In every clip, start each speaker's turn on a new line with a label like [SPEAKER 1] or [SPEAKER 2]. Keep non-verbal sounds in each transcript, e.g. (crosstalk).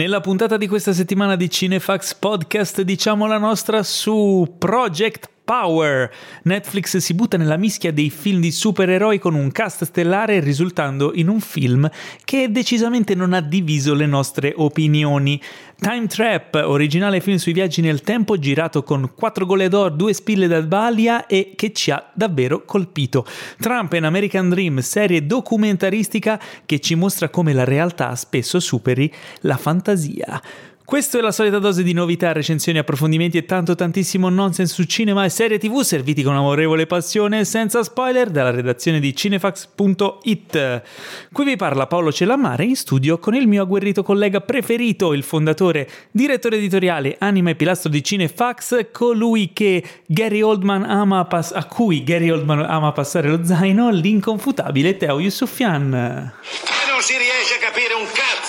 [SPEAKER 1] Nella puntata di questa settimana di Cinefax Podcast diciamo la nostra su Project Power. Netflix si butta nella mischia dei film di supereroi con un cast stellare risultando in un film che decisamente non ha diviso le nostre opinioni. Time Trap, originale film sui viaggi nel tempo girato con 4 gole d'or, 2 spille da balia e che ci ha davvero colpito. Trump and American Dream, serie documentaristica che ci mostra come la realtà spesso superi la fantasia. Questo è la solita dose di novità, recensioni, approfondimenti e tanto tantissimo nonsense su cinema e serie tv serviti con amorevole passione e senza spoiler dalla redazione di cinefax.it. Qui vi parla Paolo Celamare in studio con il mio agguerrito collega preferito, il fondatore, direttore editoriale, anima e pilastro di Cinefax, colui che Gary Oldman ama pass- a cui Gary Oldman ama passare lo zaino, l'inconfutabile Teo Yusufian
[SPEAKER 2] non si riesce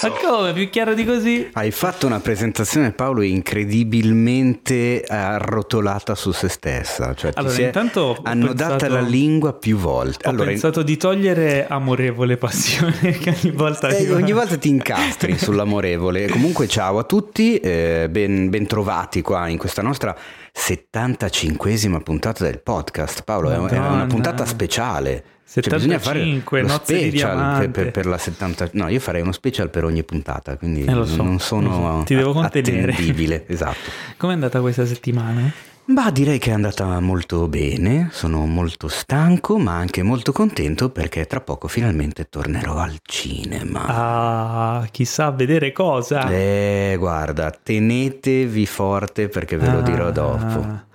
[SPEAKER 1] Ma come? Più chiaro di così?
[SPEAKER 3] Hai fatto una presentazione, Paolo, incredibilmente arrotolata su se stessa. Cioè,
[SPEAKER 1] allora, intanto
[SPEAKER 3] annodata
[SPEAKER 1] pensato,
[SPEAKER 3] la lingua più volte.
[SPEAKER 1] Ho
[SPEAKER 3] allora,
[SPEAKER 1] pensato in... di togliere amorevole passione, (laughs) che ogni volta...
[SPEAKER 3] Eh, ogni volta ti incastri sull'amorevole. Comunque, ciao a tutti, eh, ben, ben trovati qua in questa nostra 75esima puntata del podcast. Paolo, Madonna. è una puntata speciale.
[SPEAKER 1] 75, cioè, bisogna fare lo
[SPEAKER 3] special per, per, per, la 70 no io farei uno special per ogni puntata quindi
[SPEAKER 1] eh, so,
[SPEAKER 3] non sono
[SPEAKER 1] so. (laughs) ti devo contenere
[SPEAKER 3] attendibile esatto (laughs)
[SPEAKER 1] com'è andata questa settimana?
[SPEAKER 3] Bah, direi che è andata molto bene, sono molto stanco ma anche molto contento perché tra poco finalmente tornerò al cinema.
[SPEAKER 1] Ah, chissà a vedere cosa.
[SPEAKER 3] Eh, guarda, tenetevi forte perché ve lo ah, dirò dopo.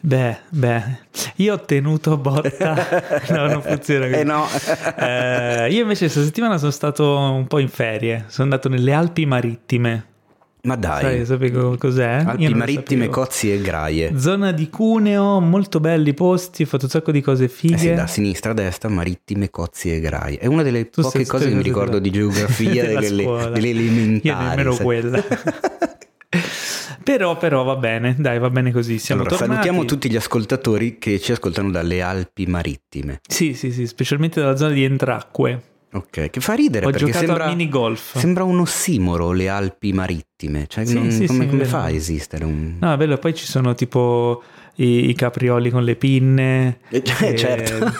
[SPEAKER 1] Beh, beh, io ho tenuto botta. (laughs) No, non funziona così.
[SPEAKER 3] Eh no.
[SPEAKER 1] eh, io invece questa settimana sono stato un po' in ferie, sono andato nelle Alpi Marittime.
[SPEAKER 3] Ma dai,
[SPEAKER 1] Sai, cos'è?
[SPEAKER 3] Alpi marittime, cozzi e graie.
[SPEAKER 1] Zona di Cuneo, molto belli posti, ho fatto un sacco di cose fighe. Eh
[SPEAKER 3] sì, da sinistra a destra, marittime, cozzi e graie. È una delle tu poche cose che mi ricordo di geografia (laughs) delle, delle elementari.
[SPEAKER 1] Io nemmeno
[SPEAKER 3] sai.
[SPEAKER 1] quella. (laughs) però, però va bene, dai, va bene così. Siamo
[SPEAKER 3] allora,
[SPEAKER 1] tornati.
[SPEAKER 3] salutiamo tutti gli ascoltatori che ci ascoltano dalle Alpi marittime.
[SPEAKER 1] Sì, sì, sì, specialmente dalla zona di Entracque.
[SPEAKER 3] Ok, che fa ridere
[SPEAKER 1] Ho
[SPEAKER 3] perché sembra,
[SPEAKER 1] mini golf.
[SPEAKER 3] sembra un ossimoro le Alpi marittime, cioè sì, non,
[SPEAKER 1] sì,
[SPEAKER 3] come,
[SPEAKER 1] sì,
[SPEAKER 3] come fa a esistere un...
[SPEAKER 1] No, è bello, poi ci sono tipo i, i caprioli con le pinne.
[SPEAKER 3] Eh, (laughs) e, certo.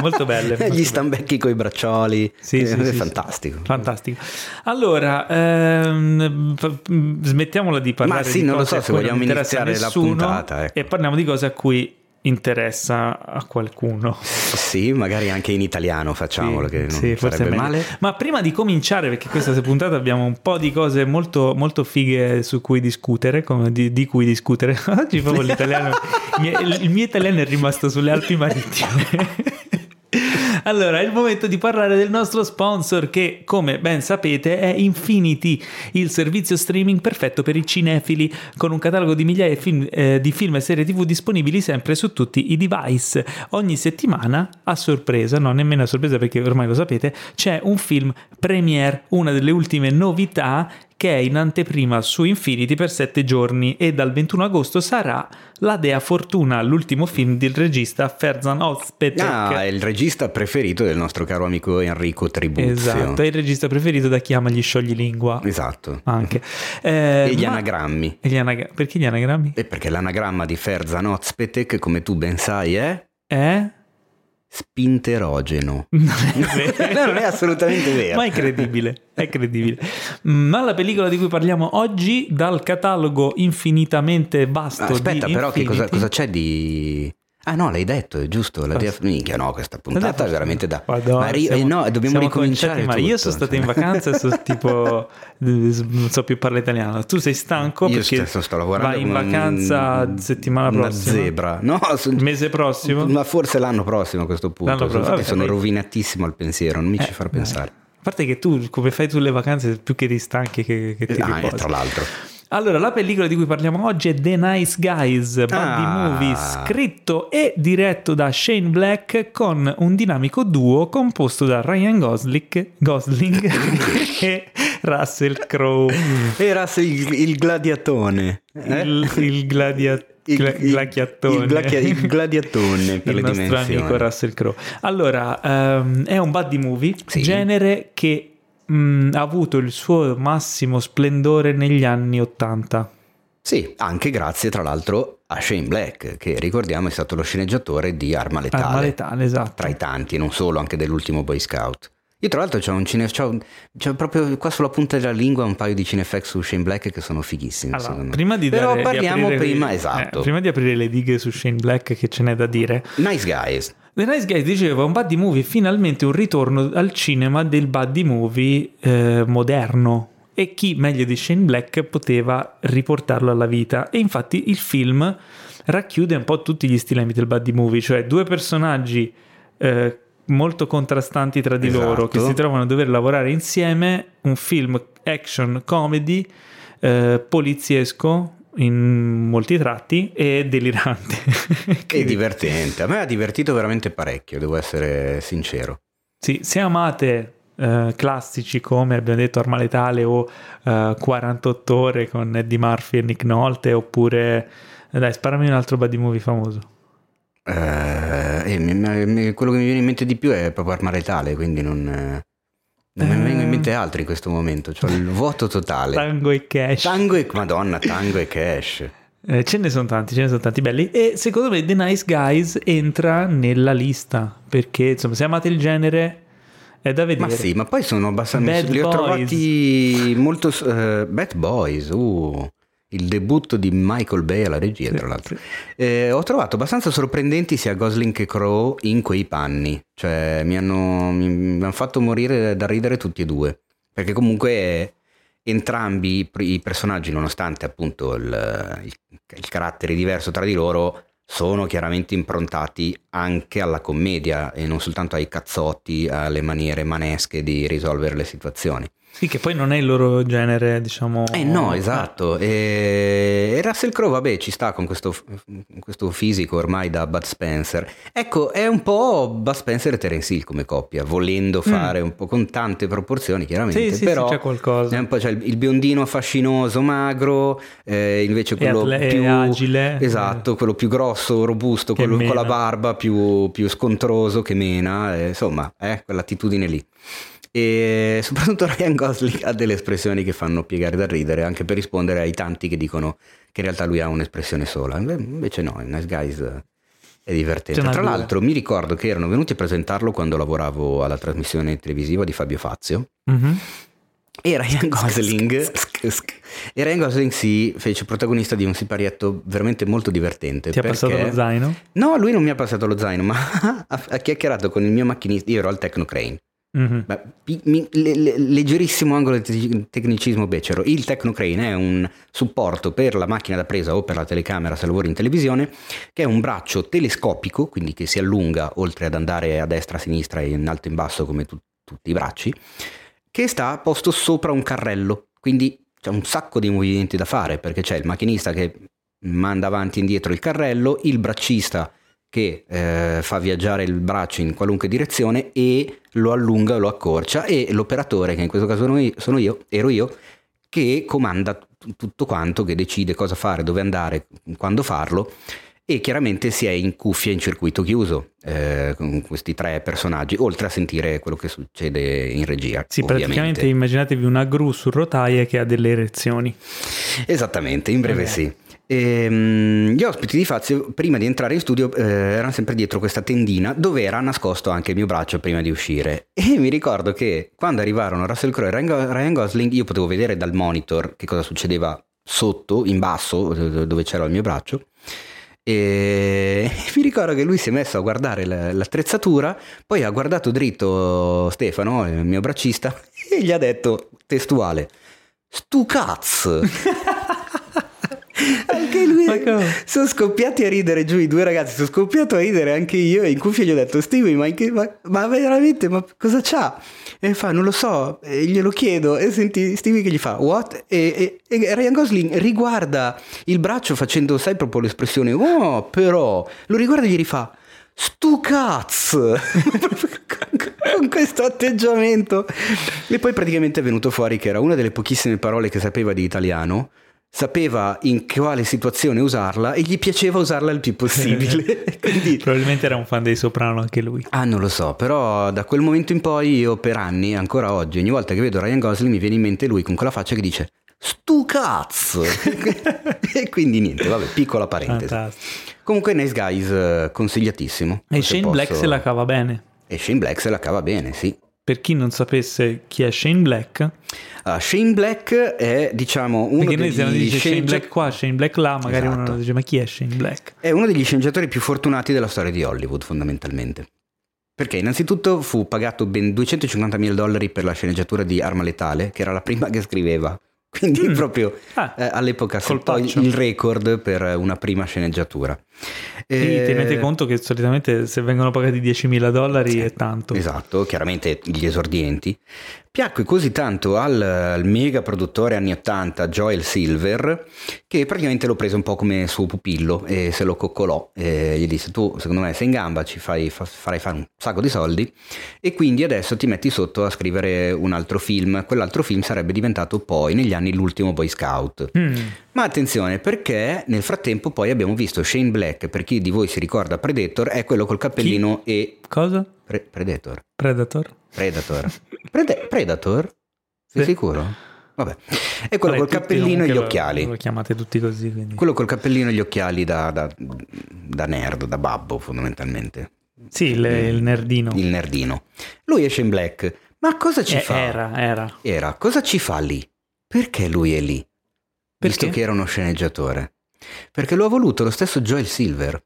[SPEAKER 1] molto belle. (laughs)
[SPEAKER 3] Gli stambecchi con i braccioli.
[SPEAKER 1] Sì,
[SPEAKER 3] eh,
[SPEAKER 1] sì,
[SPEAKER 3] è
[SPEAKER 1] sì,
[SPEAKER 3] fantastico.
[SPEAKER 1] Fantastico. Allora, ehm, smettiamola di parlare
[SPEAKER 3] Ma sì, non lo so se vogliamo iniziare
[SPEAKER 1] nessuno,
[SPEAKER 3] la puntata. Ecco.
[SPEAKER 1] E parliamo di cose a cui interessa a qualcuno.
[SPEAKER 3] Sì, magari anche in italiano facciamolo,
[SPEAKER 1] sì,
[SPEAKER 3] che non
[SPEAKER 1] sì,
[SPEAKER 3] sarebbe male.
[SPEAKER 1] Ma prima di cominciare, perché questa puntata abbiamo un po' di cose molto, molto fighe su cui discutere, come di, di cui discutere. (laughs) Oggi proprio l'italiano, il mio italiano è rimasto sulle Alpi Marittime. Allora, è il momento di parlare del nostro sponsor che, come ben sapete, è Infinity, il servizio streaming perfetto per i cinefili, con un catalogo di migliaia di film, eh, di film e serie TV disponibili sempre su tutti i device. Ogni settimana, a sorpresa, no, nemmeno a sorpresa perché ormai lo sapete, c'è un film premiere, una delle ultime novità che è in anteprima su Infinity per sette giorni e dal 21 agosto sarà La Dea Fortuna, l'ultimo film del regista Ferzan Ozpetek.
[SPEAKER 3] Ah, è il regista preferito del nostro caro amico Enrico Tribuzio.
[SPEAKER 1] Esatto, è il regista preferito da chi ama gli scioglilingua.
[SPEAKER 3] Esatto.
[SPEAKER 1] Anche. (laughs) Eh,
[SPEAKER 3] e gli ma... anagrammi.
[SPEAKER 1] E gli anag... Perché gli anagrammi?
[SPEAKER 3] E perché l'anagramma di Ferzan Ozpetek, come tu ben sai, è...
[SPEAKER 1] È?
[SPEAKER 3] Spinterogeno. (laughs)
[SPEAKER 1] Non è, (laughs)
[SPEAKER 3] non è assolutamente vero.
[SPEAKER 1] Ma è credibile, è credibile. Ma la pellicola di cui parliamo oggi, dal catalogo infinitamente vasto
[SPEAKER 3] Aspetta, però,
[SPEAKER 1] Infinity,
[SPEAKER 3] che cosa, cosa c'è di... Ah no, l'hai detto, è giusto, la dia... minchia no, questa puntata è veramente da...
[SPEAKER 1] Madonna,
[SPEAKER 3] ma ri...
[SPEAKER 1] siamo,
[SPEAKER 3] eh no, dobbiamo ricominciare
[SPEAKER 1] Ma io sono stato in vacanza e sono (laughs) tipo, non so più parlare italiano, tu sei stanco
[SPEAKER 3] io
[SPEAKER 1] perché
[SPEAKER 3] stesso sto lavorando
[SPEAKER 1] vai in vacanza
[SPEAKER 3] un...
[SPEAKER 1] settimana prossima?
[SPEAKER 3] Una zebra, no?
[SPEAKER 1] Il mese prossimo?
[SPEAKER 3] Ma forse l'anno prossimo a questo punto,
[SPEAKER 1] l'anno
[SPEAKER 3] infatti
[SPEAKER 1] vabbè,
[SPEAKER 3] sono
[SPEAKER 1] poi...
[SPEAKER 3] rovinatissimo al pensiero, non mi
[SPEAKER 1] eh,
[SPEAKER 3] ci far pensare.
[SPEAKER 1] A parte che tu, come fai tu le vacanze, più che ti stanchi che, che ti
[SPEAKER 3] ah,
[SPEAKER 1] riposi.
[SPEAKER 3] tra l'altro.
[SPEAKER 1] Allora, la pellicola di cui parliamo oggi è The Nice Guys, buddy
[SPEAKER 3] Ah.
[SPEAKER 1] movie, scritto e diretto da Shane Black con un dinamico duo composto da Ryan Gosling, Gosling (laughs) e Russell Crowe.
[SPEAKER 3] Era il, il gladiatone. eh?
[SPEAKER 1] Il, il gladiatore.
[SPEAKER 3] Il-
[SPEAKER 1] Gla-
[SPEAKER 3] il- glacchia- il gladiatone per
[SPEAKER 1] il
[SPEAKER 3] le
[SPEAKER 1] nostro
[SPEAKER 3] dimensioni.
[SPEAKER 1] amico Russell Crowe. Allora, ehm, è un buddy movie,
[SPEAKER 3] Sì.
[SPEAKER 1] genere che mh, ha avuto il suo massimo splendore negli anni 80.
[SPEAKER 3] Sì, anche grazie tra l'altro a Shane Black, che ricordiamo è stato lo sceneggiatore di Arma Letale.
[SPEAKER 1] Arma letale, esatto.
[SPEAKER 3] Tra i tanti, non solo, anche dell'ultimo Boy Scout. Io tra l'altro c'ho un cine, c'ho, c'ho proprio qua sulla punta della lingua un paio di cinefax su Shane Black che sono fighissimi.
[SPEAKER 1] Allora, prima di
[SPEAKER 3] Però
[SPEAKER 1] dare- di
[SPEAKER 3] parliamo
[SPEAKER 1] aprire-
[SPEAKER 3] prima,
[SPEAKER 1] eh,
[SPEAKER 3] esatto.
[SPEAKER 1] prima di aprire le dighe su Shane Black che ce n'è da dire.
[SPEAKER 3] Nice Guys.
[SPEAKER 1] The Nice Guys diceva un buddy movie, finalmente un ritorno al cinema del buddy movie eh, moderno. E chi meglio di Shane Black poteva riportarlo alla vita? E infatti il film racchiude un po' tutti gli stilemi del buddy movie, cioè due personaggi eh, molto contrastanti tra di loro
[SPEAKER 3] Esatto.
[SPEAKER 1] che si trovano a dover lavorare insieme, un film action comedy eh, poliziesco in molti tratti e delirante. (laughs)
[SPEAKER 3] Che divertente. A me ha divertito veramente parecchio, devo essere sincero.
[SPEAKER 1] Sì, se amate eh, classici come abbiamo detto Arma Letale o eh, 48 ore con Eddie Murphy e Nick Nolte oppure eh, dai sparami un altro buddy movie famoso
[SPEAKER 3] Eh, eh, mi- mi- quello che mi viene in mente di più è proprio Arma Letale, quindi non, eh, non mi
[SPEAKER 1] Eh.
[SPEAKER 3] vengono in mente altri in questo momento. C'ho il vuoto totale.
[SPEAKER 1] Tango e Cash
[SPEAKER 3] Tango e Madonna, Tango e Cash.
[SPEAKER 1] Eh, ce ne sono tanti, ce ne sono tanti belli e secondo me The Nice Guys entra nella lista perché insomma se amate il genere è da vedere
[SPEAKER 3] Ma sì, ma poi sono abbastanza.
[SPEAKER 1] Bad
[SPEAKER 3] li ho
[SPEAKER 1] Boys.
[SPEAKER 3] trovati molto. eh, Bad Boys, uh, il debutto di Michael Bay alla regia, tra l'altro.
[SPEAKER 1] Sì.
[SPEAKER 3] Eh, ho trovato abbastanza sorprendenti sia Gosling che Crow in quei panni. Cioè, mi hanno, mi, mi hanno fatto morire da ridere tutti e due. Perché comunque entrambi i personaggi, nonostante appunto il, il- il carattere diverso tra di loro, sono chiaramente improntati anche alla commedia e non soltanto ai cazzotti, alle maniere manesche di risolvere le situazioni.
[SPEAKER 1] Sì, che poi non è il loro genere, diciamo.
[SPEAKER 3] Eh no, esatto. E, e Russell Crowe, vabbè, ci sta con questo, questo fisico ormai da Bud Spencer. Ecco, è un po' Bud Spencer e Terence Hill come coppia, volendo fare un po' con tante proporzioni, chiaramente.
[SPEAKER 1] Mm. Sì, sì,
[SPEAKER 3] però
[SPEAKER 1] sì, c'è qualcosa.
[SPEAKER 3] è un po' c'è il, biondino fascinoso, magro, eh, invece quello
[SPEAKER 1] atle-
[SPEAKER 3] più
[SPEAKER 1] agile.
[SPEAKER 3] Esatto, quello più grosso, robusto, quello con la barba più, più scontroso che mena, eh, insomma, è quell'attitudine lì. E (laughs) soprattutto Ryan Gosling ha delle espressioni che fanno piegare da ridere, anche per rispondere ai tanti che dicono che in realtà lui ha un'espressione sola. Inve- Invece no, in Nice Guys è divertente.
[SPEAKER 1] N'ha
[SPEAKER 3] Tra l'altro mi ricordo che erano venuti a presentarlo quando lavoravo alla trasmissione televisiva di Fabio Fazio.
[SPEAKER 1] Mhm.
[SPEAKER 3] E Ryan Gosling, e Ryan Gosling si fece protagonista di un siparietto veramente molto divertente.
[SPEAKER 1] Ti ha
[SPEAKER 3] perché-
[SPEAKER 1] passato lo zaino?
[SPEAKER 3] No, lui non mi ha passato lo zaino, ma (laughs) ha, chiacchierato con il mio macchinista. Io ero al Technocrane.
[SPEAKER 1] Mhm.
[SPEAKER 3] Beh, mi- le- le- leggerissimo angolo di te- tecnicismo becero. Il Technocrane è un supporto per la macchina da presa o per la telecamera se lavori in televisione, che è un braccio telescopico, quindi che si allunga oltre ad andare a destra, a sinistra e in alto e in basso come tu- tutti i bracci, che sta posto sopra un carrello. Quindi c'è un sacco di movimenti da fare perché c'è il macchinista che manda avanti e indietro il carrello, il braccista che eh, fa viaggiare il braccio in qualunque direzione e lo allunga o lo accorcia e l'operatore, che in questo caso sono io, sono io- ero io, che comanda tutto quanto, che decide cosa fare, dove andare, quando farlo e chiaramente si è in cuffia in circuito chiuso eh, con questi tre personaggi, oltre a sentire quello che succede in regia.
[SPEAKER 1] Sì,
[SPEAKER 3] ovviamente.
[SPEAKER 1] praticamente immaginatevi una gru su rotaie che ha delle erezioni.
[SPEAKER 3] Esattamente, in breve
[SPEAKER 1] Ok.
[SPEAKER 3] sì. Ehm, gli ospiti di Fazio, prima di entrare in studio, eh, erano sempre dietro questa tendina dove era nascosto anche il mio braccio prima di uscire. (laughs) E mi ricordo che quando arrivarono Russell Crowe e Ryan Go- Ryan Gosling, io potevo vedere dal monitor che cosa succedeva sotto, in basso, dove c'era il mio braccio. E (laughs) mi ricordo che lui si è messo a guardare la- l'attrezzatura, poi ha guardato dritto Stefano, il mio braccista, (laughs) e gli ha detto testuale: Stu cazzo! Anche lui sono scoppiati a ridere giù i due ragazzi, sono scoppiato a ridere anche io e in cuffia gli ho detto Stevie ma, che- ma, ma veramente ma cosa c'ha? E fa non lo so, e glielo chiedo. E senti Stevie che gli fa what? E, e- e Ryan Gosling riguarda il braccio facendo sai proprio l'espressione oh però. Lo riguarda e gli rifà Stu cazzo! (laughs) Con questo atteggiamento. E poi praticamente è venuto fuori che era una delle pochissime parole che sapeva di italiano sapeva in quale situazione usarla e gli piaceva usarla il più possibile. (laughs) (laughs) Quindi...
[SPEAKER 1] Probabilmente era un fan dei Soprano anche lui.
[SPEAKER 3] Ah, non lo so, però da quel momento in poi io per anni, ancora oggi, ogni volta che vedo Ryan Gosling mi viene in mente lui con quella faccia che dice stu cazzo (laughs) e quindi niente vabbè piccola parentesi
[SPEAKER 1] Fantastico.
[SPEAKER 3] comunque Nice Guys eh, consigliatissimo
[SPEAKER 1] E Shane
[SPEAKER 3] posso-
[SPEAKER 1] Black se la cava bene.
[SPEAKER 3] e Shane Black se la cava bene sì
[SPEAKER 1] Per chi non sapesse chi è Shane Black,
[SPEAKER 3] Ah, Shane Black è diciamo uno
[SPEAKER 1] perché noi se uno dice Shane Black qua, Shane Black là, magari
[SPEAKER 3] Esatto.
[SPEAKER 1] uno dice ma chi è Shane Black?
[SPEAKER 3] È uno degli sceneggiatori più fortunati della storia di Hollywood, fondamentalmente. Perché innanzitutto fu pagato ben 250 mila dollari per la sceneggiatura di Arma Letale, che era la prima che scriveva. Quindi
[SPEAKER 1] Mm.
[SPEAKER 3] proprio
[SPEAKER 1] Ah,
[SPEAKER 3] eh, all'epoca
[SPEAKER 1] colpaccio.
[SPEAKER 3] il record per una prima sceneggiatura.
[SPEAKER 1] E
[SPEAKER 3] Eh,
[SPEAKER 1] tenete conto che solitamente se vengono pagati 10.000 dollari è tanto.
[SPEAKER 3] Esatto, chiaramente gli esordienti. Piacque così tanto al, al mega produttore anni 80 Joel Silver che praticamente lo prese un po' come suo pupillo e se lo coccolò e gli disse tu secondo me sei in gamba, ci fai, fa- farai fare un sacco di soldi e quindi adesso ti metti sotto a scrivere un altro film. Quell'altro film sarebbe diventato poi negli anni l'ultimo Boy Scout.
[SPEAKER 1] Mm.
[SPEAKER 3] Ma attenzione perché nel frattempo poi abbiamo visto Shane Black, per chi di voi si ricorda Predator, è quello col cappellino e...
[SPEAKER 1] Cosa?
[SPEAKER 3] Pre- Predator.
[SPEAKER 1] Predator?
[SPEAKER 3] Predator. Prede- Predator? Sei
[SPEAKER 1] Sì.
[SPEAKER 3] sicuro? Vabbè. È quello
[SPEAKER 1] Vabbè,
[SPEAKER 3] col cappellino e gli
[SPEAKER 1] lo-
[SPEAKER 3] occhiali.
[SPEAKER 1] Lo chiamate tutti così, quindi.
[SPEAKER 3] Quello col cappellino e gli occhiali da, da- da nerd, da babbo fondamentalmente.
[SPEAKER 1] Sì, il, il nerdino.
[SPEAKER 3] Il nerdino. Lui è Shane Black. Ma cosa ci
[SPEAKER 1] Eh,
[SPEAKER 3] fa?
[SPEAKER 1] era, era.
[SPEAKER 3] Era. Cosa ci fa lì? Perché lui è lì? Visto
[SPEAKER 1] Perché?
[SPEAKER 3] che era uno sceneggiatore. Perché lo ha voluto lo stesso Joel Silver,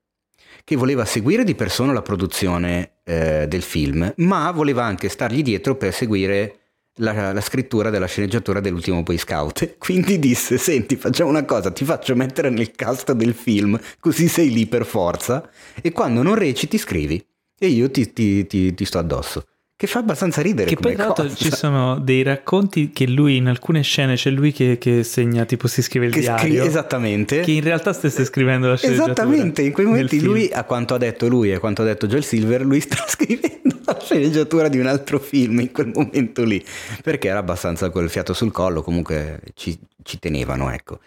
[SPEAKER 3] che voleva seguire di persona la produzione eh, del film, ma voleva anche stargli dietro per seguire la, la scrittura della sceneggiatura dell'ultimo Boy Scout. (laughs) Quindi disse: Senti, facciamo una cosa, ti faccio mettere nel cast del film, così sei lì per forza, e quando non reciti, scrivi. E io ti, ti- ti- ti sto addosso. Che fa abbastanza ridere.
[SPEAKER 1] Che poi tra l'altro ci sono dei racconti che lui in alcune scene c'è lui che, che segna, tipo si scrive il
[SPEAKER 3] Che scri-
[SPEAKER 1] diario.
[SPEAKER 3] esattamente.
[SPEAKER 1] Che in realtà stesse scrivendo la sceneggiatura.
[SPEAKER 3] Esattamente, in quei momenti
[SPEAKER 1] film.
[SPEAKER 3] lui, a quanto ha detto lui e a quanto ha detto Joel Silver, lui (laughs) sta scrivendo la sceneggiatura di un altro film in quel momento lì, perché era abbastanza quel fiato sul collo, comunque ci, ci tenevano, ecco.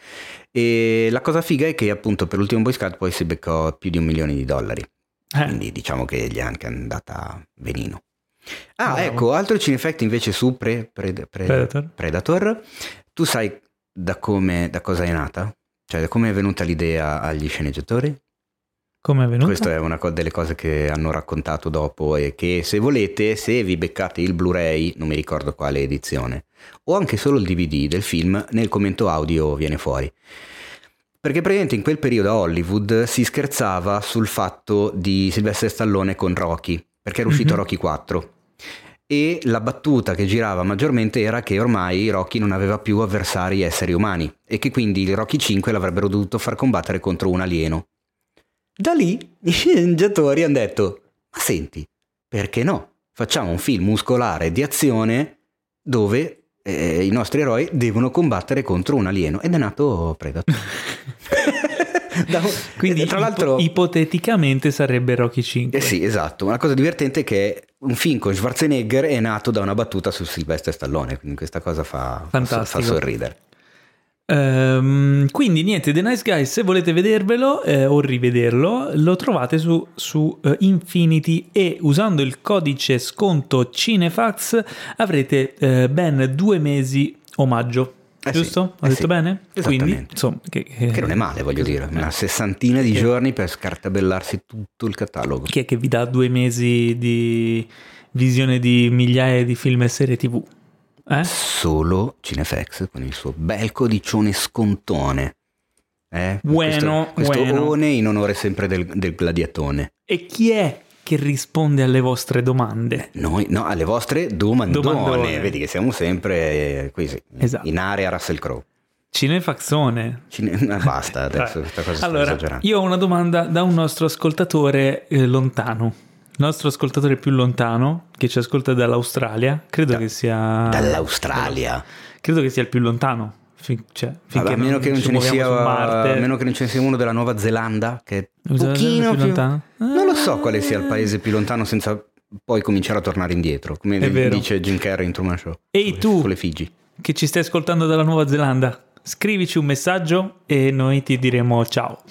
[SPEAKER 3] E la cosa figa è che appunto per l'ultimo Boy Scout poi si beccò più di un milione di dollari,
[SPEAKER 1] Eh,
[SPEAKER 3] quindi diciamo che gli è anche andata benino. Ah,
[SPEAKER 1] Bravo.
[SPEAKER 3] ecco, altro cinefect invece su Pre- Pre- Pre-
[SPEAKER 1] Predator.
[SPEAKER 3] Predator. Tu sai da come, da cosa è nata? Cioè, da come è venuta l'idea agli sceneggiatori?
[SPEAKER 1] Come è venuto?
[SPEAKER 3] Questa è una co- delle cose che hanno raccontato dopo e che se volete, se vi beccate il Blu-ray, non mi ricordo quale edizione, o anche solo il DVD del film, nel commento audio viene fuori. Perché praticamente in quel periodo a Hollywood si scherzava sul fatto di Sylvester Stallone con Rocky, perché era uscito
[SPEAKER 1] Mhm.
[SPEAKER 3] Rocky 4. E la battuta che girava maggiormente era che ormai Rocky non aveva più avversari esseri umani e che quindi il Rocky 5 l'avrebbero dovuto far combattere contro un alieno. Da lì (laughs) i sceneggiatori hanno detto: Ma senti, perché no? Facciamo un film muscolare di azione dove eh, i nostri eroi devono combattere contro un alieno. Ed è nato Predator. (laughs) Da
[SPEAKER 1] Quindi
[SPEAKER 3] tra l'altro.
[SPEAKER 1] ipoteticamente sarebbe Rocky 5.
[SPEAKER 3] Eh sì, esatto. Una cosa divertente è che un film con Schwarzenegger è nato da una battuta su Sylvester Stallone, quindi questa cosa fa, fa, fa sorridere.
[SPEAKER 1] Ehm, quindi niente, The Nice Guys, se volete vedervelo eh, o rivederlo, lo trovate su, su, eh, Infinity e usando il codice sconto Cinefax avrete eh, ben due mesi omaggio.
[SPEAKER 3] Eh sì,
[SPEAKER 1] Giusto? Ho
[SPEAKER 3] eh
[SPEAKER 1] detto
[SPEAKER 3] sì.
[SPEAKER 1] bene? Quindi, insomma, che,
[SPEAKER 3] Che non è male, voglio dire, una sessantina di giorni per scartabellarsi tutto il catalogo.
[SPEAKER 1] Chi è che vi dà due mesi di visione di migliaia di film e serie TV? Eh?
[SPEAKER 3] Solo Cinefx con il suo bel codicione scontone. Eh?
[SPEAKER 1] Bueno,
[SPEAKER 3] questo questo
[SPEAKER 1] bueno.
[SPEAKER 3] in onore sempre del, del gladiatone.
[SPEAKER 1] E chi è che risponde alle vostre domande?
[SPEAKER 3] Noi, no, alle vostre domandone.
[SPEAKER 1] Domandone.
[SPEAKER 3] Vedi che siamo sempre eh, così,
[SPEAKER 1] Esatto.
[SPEAKER 3] in area Russell Crowe.
[SPEAKER 1] Cinefaxone.
[SPEAKER 3] Cine- (laughs) basta (laughs) adesso, questa cosa sta
[SPEAKER 1] allora,
[SPEAKER 3] esagerando.
[SPEAKER 1] io ho una domanda da un nostro ascoltatore eh, lontano. Il nostro ascoltatore più lontano, che ci ascolta dall'Australia, credo
[SPEAKER 3] Da-
[SPEAKER 1] che sia...
[SPEAKER 3] Dall'Australia.
[SPEAKER 1] Credo che sia il più lontano. Fin- cioè, finché
[SPEAKER 3] Vabbè, a meno che non ce ne sia meno che non ce ne sia uno della Nuova Zelanda che è un pochino
[SPEAKER 1] più
[SPEAKER 3] più,
[SPEAKER 1] lontano?
[SPEAKER 3] Non lo so quale sia il paese più lontano senza poi cominciare a tornare indietro, come dice Jim Carrey in Truman Show.
[SPEAKER 1] Ehi, tu! Che ci stai ascoltando dalla Nuova Zelanda. scrivici un messaggio e noi ti diremo ciao.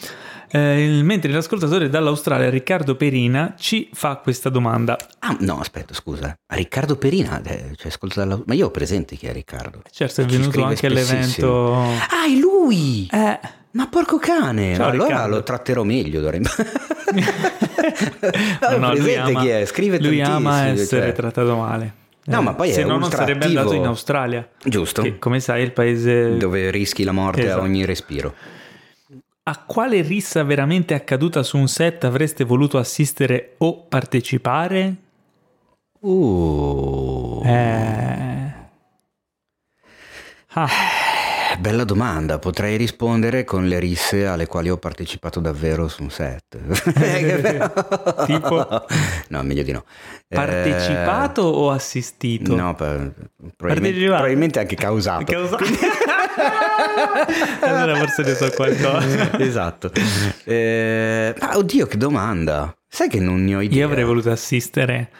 [SPEAKER 1] Eh, mentre l'ascoltatore dall'Australia, Riccardo Perina, ci fa questa domanda.
[SPEAKER 3] Ah, no, aspetta, scusa. Riccardo Perina, eh, cioè, ascolta dalla... ma io ho presente chi è Riccardo.
[SPEAKER 1] Certo, è venuto anche all'evento.
[SPEAKER 3] Ah, è lui!
[SPEAKER 1] Eh.
[SPEAKER 3] Ma porco cane!
[SPEAKER 1] Ciao,
[SPEAKER 3] allora
[SPEAKER 1] Riccardo.
[SPEAKER 3] lo tratterò meglio d'ora in (laughs)
[SPEAKER 1] No, (laughs) no, lui
[SPEAKER 3] presente
[SPEAKER 1] ama,
[SPEAKER 3] chi è? Scrive
[SPEAKER 1] lui ama
[SPEAKER 3] tantissimo,
[SPEAKER 1] essere
[SPEAKER 3] cioè.
[SPEAKER 1] trattato male.
[SPEAKER 3] No,
[SPEAKER 1] Eh,
[SPEAKER 3] ma poi
[SPEAKER 1] se
[SPEAKER 3] è
[SPEAKER 1] no non sarebbe
[SPEAKER 3] attivo.
[SPEAKER 1] andato in Australia.
[SPEAKER 3] Giusto.
[SPEAKER 1] Che come sai è il paese
[SPEAKER 3] Dove rischi la morte
[SPEAKER 1] Esatto.
[SPEAKER 3] a ogni respiro.
[SPEAKER 1] A quale rissa veramente accaduta su un set avreste voluto assistere o partecipare?
[SPEAKER 3] Uh.
[SPEAKER 1] Eh. Ah,
[SPEAKER 3] Bella domanda, potrei rispondere con le risse alle quali ho partecipato davvero su un set. (laughs) (laughs)
[SPEAKER 1] Tipo?
[SPEAKER 3] No, meglio di no. Eh,
[SPEAKER 1] partecipato o assistito?
[SPEAKER 3] No, pa- probabilmente, probabilmente anche causato.
[SPEAKER 1] Causa- (laughs) allora forse ne so qualcosa.
[SPEAKER 3] esatto. Eh, ma oddio, che domanda. Sai che non ne ho idea.
[SPEAKER 1] Io avrei voluto assistere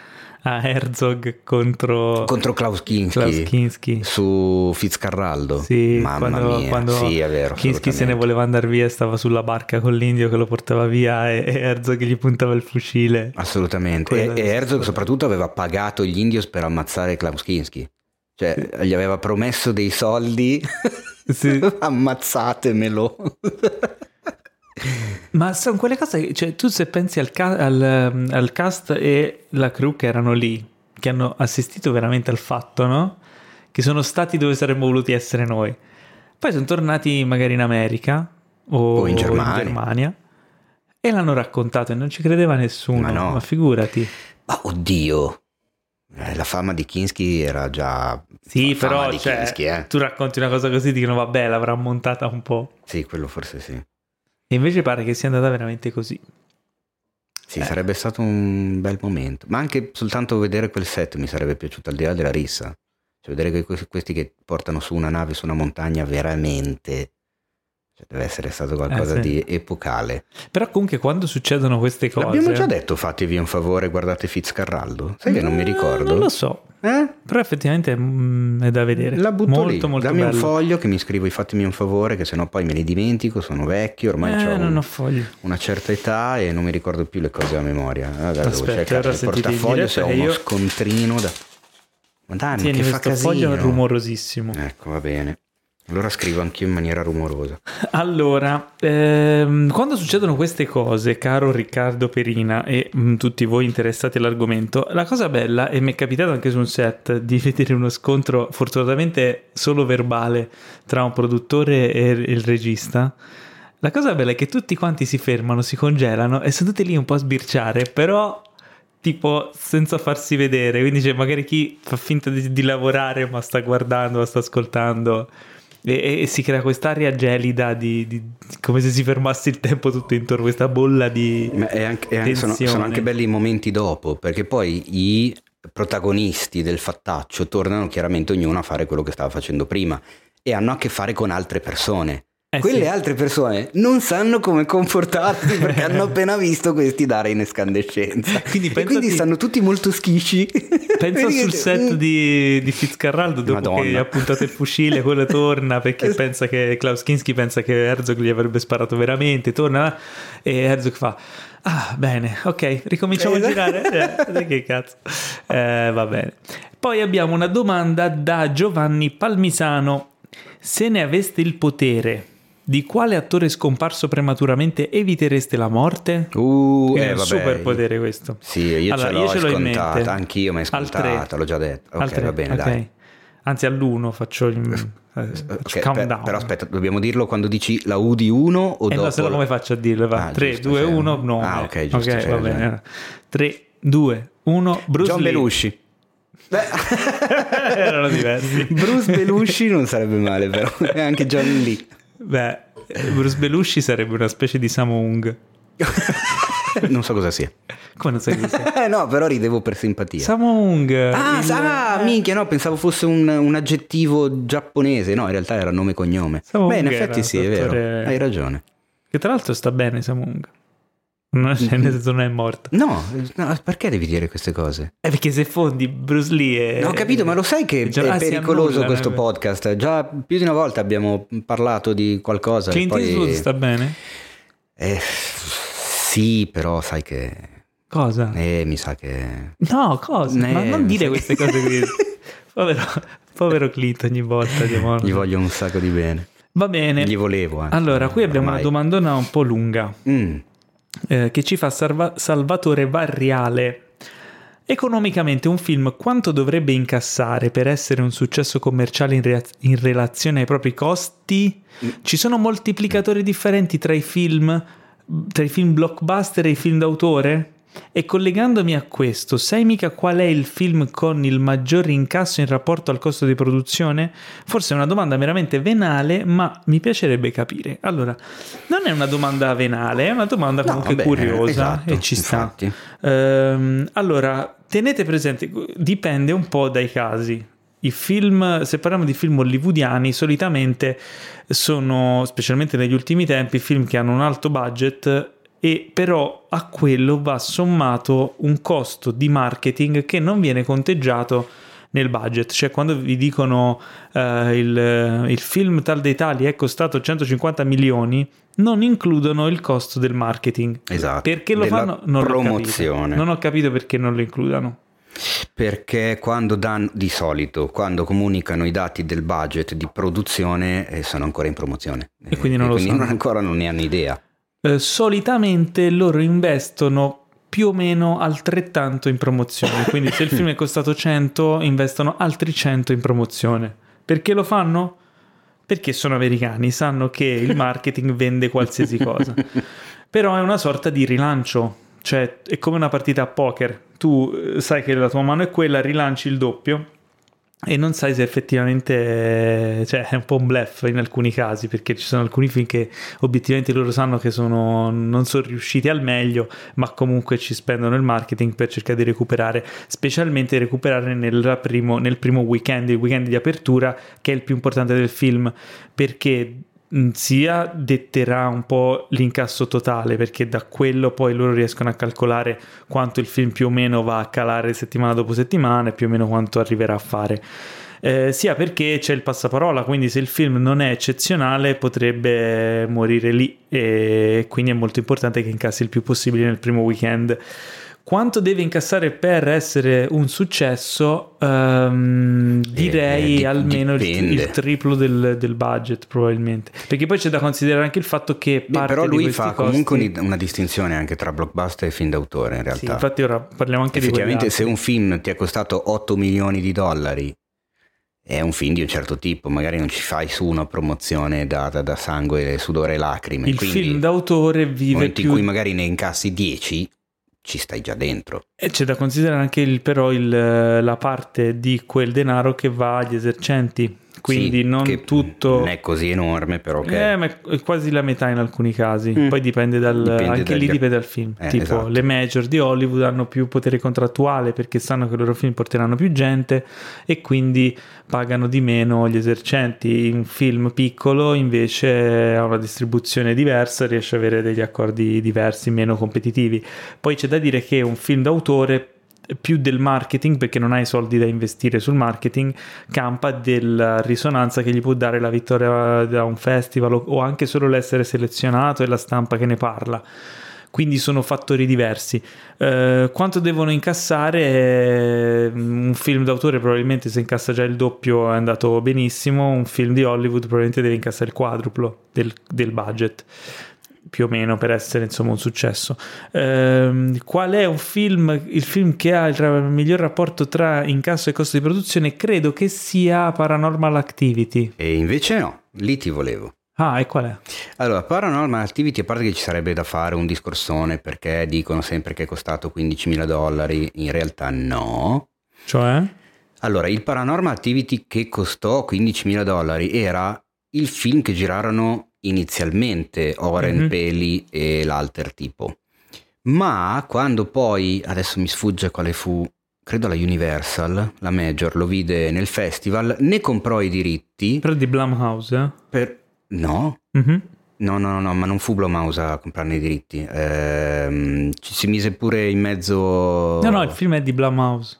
[SPEAKER 1] a Herzog contro,
[SPEAKER 3] Contro Klaus Kinski.
[SPEAKER 1] Klaus Kinski.
[SPEAKER 3] Su Fitzcarraldo.
[SPEAKER 1] Sì,
[SPEAKER 3] Mamma
[SPEAKER 1] quando,
[SPEAKER 3] mia.
[SPEAKER 1] quando
[SPEAKER 3] sì, è vero.
[SPEAKER 1] Kinski se ne voleva andare via stava sulla barca con l'indio che lo portava via e, e Herzog gli puntava il fucile.
[SPEAKER 3] Assolutamente. E, e Herzog soprattutto aveva pagato gli indios per ammazzare Klaus Kinski. Cioè, gli aveva promesso dei soldi.
[SPEAKER 1] Sì. (laughs)
[SPEAKER 3] Ammazzatemelo.
[SPEAKER 1] Ma sono quelle cose, cioè tu se pensi al, ca- al, al cast e la crew che erano lì, che hanno assistito veramente al fatto, no? Che sono stati dove saremmo voluti essere noi. Poi sono tornati magari in America o,
[SPEAKER 3] O in Germania.
[SPEAKER 1] Germania e l'hanno raccontato e non ci credeva nessuno.
[SPEAKER 3] Ma no.
[SPEAKER 1] Ma figurati.
[SPEAKER 3] Ma oddio. Eh, la fama di Kinski era già...
[SPEAKER 1] Sì, però
[SPEAKER 3] di
[SPEAKER 1] cioè,
[SPEAKER 3] Kinski, eh.
[SPEAKER 1] tu racconti una cosa così, dicono vabbè, l'avrà montata un po'.
[SPEAKER 3] Sì, quello forse sì.
[SPEAKER 1] E invece pare che sia andata veramente così.
[SPEAKER 3] Sì,
[SPEAKER 1] Eh.
[SPEAKER 3] sarebbe stato un bel momento. Ma anche soltanto vedere quel set mi sarebbe piaciuto, al di là della rissa. Cioè, vedere que- questi, che portano su una nave su una montagna veramente... Cioè, deve essere stato qualcosa
[SPEAKER 1] Eh, sì.
[SPEAKER 3] di epocale.
[SPEAKER 1] Però comunque quando succedono queste cose...
[SPEAKER 3] L'abbiamo già detto, fatevi un favore, guardate Fitzcarraldo. Sai che non mi
[SPEAKER 1] Eh,
[SPEAKER 3] ricordo?
[SPEAKER 1] Non lo so.
[SPEAKER 3] Eh?
[SPEAKER 1] Però effettivamente mm, è da vedere.
[SPEAKER 3] La butto
[SPEAKER 1] molto,
[SPEAKER 3] lì.
[SPEAKER 1] molto
[SPEAKER 3] Dammi
[SPEAKER 1] bello.
[SPEAKER 3] un foglio che mi scrivo, fatemi un favore, che sennò poi me li dimentico, sono vecchio, ormai
[SPEAKER 1] Eh,
[SPEAKER 3] ho
[SPEAKER 1] non ho
[SPEAKER 3] una certa età e non mi ricordo più le cose a memoria. Allora, devo
[SPEAKER 1] Aspetta,
[SPEAKER 3] cercare
[SPEAKER 1] ora
[SPEAKER 3] il portafoglio se ho uno
[SPEAKER 1] io-
[SPEAKER 3] scontrino da... Ma dai,
[SPEAKER 1] Tieni
[SPEAKER 3] che fa casino.
[SPEAKER 1] foglio rumorosissimo.
[SPEAKER 3] Ecco, va bene. Allora scrivo anch'io in maniera rumorosa.
[SPEAKER 1] Allora, ehm, quando succedono queste cose, caro Riccardo Perina e mm, tutti voi interessati all'argomento, la cosa bella, e mi è capitato anche su un set, di vedere uno scontro fortunatamente solo verbale tra un produttore e il regista. La cosa bella è che tutti quanti si fermano, si congelano e sono tutti lì un po' a sbirciare, però tipo senza farsi vedere. Quindi c'è magari chi fa finta di, di lavorare ma sta guardando, ma sta ascoltando. E, e si crea quest'aria gelida di, di- come se si fermasse il tempo tutto intorno, questa bolla di
[SPEAKER 3] Ma è anche- è anche- sono, sono anche belli i momenti dopo, perché poi i protagonisti del fattaccio tornano chiaramente ognuno a fare quello che stava facendo prima e hanno a che fare con altre persone.
[SPEAKER 1] Eh
[SPEAKER 3] Quelle
[SPEAKER 1] sì.
[SPEAKER 3] altre persone non sanno come comportarsi perché (laughs) hanno appena visto questi dare in escandescenza. (laughs)
[SPEAKER 1] Quindi
[SPEAKER 3] e quindi stanno tutti molto schisci. (laughs)
[SPEAKER 1] Pensa sul set di, di Fitzcarraldo dopo
[SPEAKER 3] Madonna.
[SPEAKER 1] che gli ha puntato il fucile, quello torna perché pensa che Klaus Kinski pensa che Herzog gli avrebbe sparato veramente, torna e Herzog fa Ah, bene, ok, ricominciamo
[SPEAKER 3] Esatto.
[SPEAKER 1] a girare. Eh, che cazzo. Eh, va bene. Poi abbiamo una domanda da Giovanni Palmisano. Se ne aveste il potere, di quale attore scomparso prematuramente evitereste la morte?
[SPEAKER 3] Uh, eh,
[SPEAKER 1] è un
[SPEAKER 3] vabbè.
[SPEAKER 1] superpotere questo.
[SPEAKER 3] Sì, io
[SPEAKER 1] Allora,
[SPEAKER 3] ce l'ho,
[SPEAKER 1] io ce l'ho in mente.
[SPEAKER 3] anch'io mi è scontata, l'ho già detto. Ok, va bene,
[SPEAKER 1] ok.
[SPEAKER 3] dai.
[SPEAKER 1] Anzi, all'uno faccio il eh,
[SPEAKER 3] Ok,
[SPEAKER 1] countdown.
[SPEAKER 3] per- però aspetta, dobbiamo dirlo quando dici la U di 1 o
[SPEAKER 1] E
[SPEAKER 3] dopo?
[SPEAKER 1] no, se no come faccio a dirlo? Va.
[SPEAKER 3] Ah,
[SPEAKER 1] 3,
[SPEAKER 3] giusto,
[SPEAKER 1] 2,
[SPEAKER 3] c'è-
[SPEAKER 1] 1, no.
[SPEAKER 3] Ah, ok, giusto,
[SPEAKER 1] Ok,
[SPEAKER 3] c'hai
[SPEAKER 1] va bene. 3, 2, 1, Bruce
[SPEAKER 3] John
[SPEAKER 1] Lee.
[SPEAKER 3] Belushi. (laughs)
[SPEAKER 1] Erano diversi.
[SPEAKER 3] Bruce Belushi non sarebbe male però, e (laughs) anche John Lee.
[SPEAKER 1] Beh, Bruce Belushi sarebbe una specie di Samung. (laughs)
[SPEAKER 3] non so cosa sia.
[SPEAKER 1] Come non sai chi sia?
[SPEAKER 3] Eh no, però ridevo per simpatia.
[SPEAKER 1] Samung.
[SPEAKER 3] ah,
[SPEAKER 1] il-
[SPEAKER 3] ah, minchia, no, pensavo fosse un, un aggettivo giapponese. No, in realtà era nome e cognome.
[SPEAKER 1] Samung
[SPEAKER 3] Beh, in effetti sì, è vero. Hai ragione.
[SPEAKER 1] Che tra l'altro sta bene Samung. Non, cioè, nel senso non è morto.
[SPEAKER 3] No, no, perché devi dire queste cose?
[SPEAKER 1] È perché se fondi Bruce Lee.
[SPEAKER 3] No, ho capito, ma lo sai che
[SPEAKER 1] Già-
[SPEAKER 3] è pericoloso
[SPEAKER 1] annullano,
[SPEAKER 3] questo
[SPEAKER 1] eh.
[SPEAKER 3] podcast? Già più di una volta abbiamo parlato di qualcosa.
[SPEAKER 1] Clint
[SPEAKER 3] poi...
[SPEAKER 1] Eastwood sta bene?
[SPEAKER 3] Eh, sì, però sai che...
[SPEAKER 1] Cosa?
[SPEAKER 3] Eh, mi sa che...
[SPEAKER 1] No, cosa?
[SPEAKER 3] Eh,
[SPEAKER 1] Ma non dire queste cose qui. (laughs) povero, povero Clint ogni volta. Diamo...
[SPEAKER 3] Gli voglio un sacco di bene.
[SPEAKER 1] Va bene.
[SPEAKER 3] Gli volevo. anzi,
[SPEAKER 1] Allora, qui abbiamo
[SPEAKER 3] ormai.
[SPEAKER 1] una domandona un po' lunga
[SPEAKER 3] Mm,
[SPEAKER 1] eh, che ci fa Salva- Salvatore Varriale. Economicamente un film quanto dovrebbe incassare per essere un successo commerciale in, rea- in relazione ai propri costi? Ci sono moltiplicatori differenti tra i film, tra i film blockbuster e i film d'autore? E collegandomi a questo, sai mica qual è il film con il maggior incasso in rapporto al costo di produzione? Forse è una domanda meramente venale, ma mi piacerebbe capire. Allora, non è una domanda venale, è una domanda
[SPEAKER 3] No,
[SPEAKER 1] comunque
[SPEAKER 3] vabbè,
[SPEAKER 1] curiosa
[SPEAKER 3] esatto,
[SPEAKER 1] e ci sta. Ehm, allora, tenete presente, dipende un po' dai casi. I film, se parliamo di film hollywoodiani, solitamente sono, specialmente negli ultimi tempi, film che hanno un alto budget e però a quello va sommato un costo di marketing che non viene conteggiato nel budget, cioè quando vi dicono eh, il, il film tal dei tali è costato 150 milioni, non includono il costo del marketing.
[SPEAKER 3] Esatto,
[SPEAKER 1] Perché lo fanno? Non
[SPEAKER 3] promozione.
[SPEAKER 1] Non ho capito perché non lo includano.
[SPEAKER 3] Perché quando danno, di solito, quando comunicano i dati del budget di produzione, eh, sono ancora in promozione.
[SPEAKER 1] E quindi non lo sanno.
[SPEAKER 3] ancora non ne hanno idea.
[SPEAKER 1] Eh, solitamente loro investono più o meno altrettanto in promozione. Quindi se il film è (laughs) costato 100, investono altri 100 in promozione. Perché lo fanno? Perché sono americani, sanno che il (laughs) marketing vende qualsiasi cosa. Però è una sorta di rilancio, cioè è come una partita a poker. Tu eh, sai che la tua mano è quella, rilanci il doppio e non sai se effettivamente cioè, è un po' un bluff in alcuni casi perché ci sono alcuni film che obiettivamente loro sanno che sono, non sono riusciti al meglio ma comunque ci spendono il marketing per cercare di recuperare specialmente recuperare nel primo, nel primo weekend il weekend di apertura che è il più importante del film perché sia detterà un po' l'incasso totale perché da quello poi loro riescono a calcolare quanto il film più o meno va a calare settimana dopo settimana e più o meno quanto arriverà a fare. Eh, sia perché c'è il passaparola, quindi se il film non è eccezionale potrebbe morire lì e quindi è molto importante che incassi il più possibile nel primo weekend. Quanto deve incassare per essere un successo? Ehm, direi
[SPEAKER 3] Eh, di-
[SPEAKER 1] almeno il, il triplo del, del budget, probabilmente. Perché poi c'è da considerare anche il fatto che
[SPEAKER 3] Beh,
[SPEAKER 1] parte
[SPEAKER 3] però lui fa
[SPEAKER 1] costi-
[SPEAKER 3] comunque un- una distinzione anche tra blockbuster e film d'autore in
[SPEAKER 1] Sì,
[SPEAKER 3] realtà.
[SPEAKER 1] infatti ora parliamo anche di
[SPEAKER 3] Effettivamente
[SPEAKER 1] quelli
[SPEAKER 3] se un film ti è costato 8 milioni di dollari è un film di un certo tipo, magari non ci fai su una promozione da, da- da sangue, sudore e lacrime.
[SPEAKER 1] Il
[SPEAKER 3] quindi
[SPEAKER 1] film d'autore vive più
[SPEAKER 3] in cui magari ne incassi 10 ci stai già dentro.
[SPEAKER 1] E c'è da considerare anche il- però il- la parte di quel denaro che va agli esercenti, quindi
[SPEAKER 3] Sì,
[SPEAKER 1] non
[SPEAKER 3] che
[SPEAKER 1] tutto...
[SPEAKER 3] Non è così enorme però che...
[SPEAKER 1] Eh, ma è quasi la metà in alcuni casi.
[SPEAKER 3] Mm.
[SPEAKER 1] Poi dipende dal.
[SPEAKER 3] Dipende
[SPEAKER 1] anche
[SPEAKER 3] dagli-
[SPEAKER 1] lì dipende dal film.
[SPEAKER 3] Eh,
[SPEAKER 1] tipo,
[SPEAKER 3] esatto.
[SPEAKER 1] le major di Hollywood hanno più potere contrattuale perché sanno che i loro film porteranno più gente e quindi pagano di meno gli esercenti. Un film piccolo invece ha una distribuzione diversa, riesce ad avere degli accordi diversi, meno competitivi. Poi c'è da dire che un film d'autore più del marketing perché non hai soldi da investire sul marketing campa della risonanza che gli può dare la vittoria da un festival o- anche solo l'essere selezionato e la stampa che ne parla. Quindi sono fattori diversi. Eh, quanto devono incassare Eh, un film d'autore probabilmente se incassa già il doppio è andato benissimo un film di Hollywood probabilmente deve incassare il quadruplo del, del budget più o meno per essere insomma un successo. Ehm, qual è un film, il film che ha il ra- miglior rapporto tra incasso e costo di produzione? Credo che sia Paranormal Activity.
[SPEAKER 3] E invece no, lì ti volevo.
[SPEAKER 1] Ah, e qual è?
[SPEAKER 3] Allora, Paranormal Activity, a parte che ci sarebbe da fare un discorsone perché dicono sempre che è costato 15.000 dollari, in realtà no.
[SPEAKER 1] Cioè?
[SPEAKER 3] Allora, il Paranormal Activity che costò 15.000 dollari era il film che girarono inizialmente Oren
[SPEAKER 1] Mhm.
[SPEAKER 3] Peli e l'alter tipo. Ma quando poi, adesso mi sfugge quale fu, credo la Universal, la Major, lo vide nel festival, ne comprò i diritti
[SPEAKER 1] Però di Blumhouse, eh?
[SPEAKER 3] per... No,
[SPEAKER 1] Mhm.
[SPEAKER 3] No, no, no, ma non fu Blumhouse a comprarne i diritti. Ehm, ci si mise pure in mezzo...
[SPEAKER 1] No, no, il film è di Blumhouse.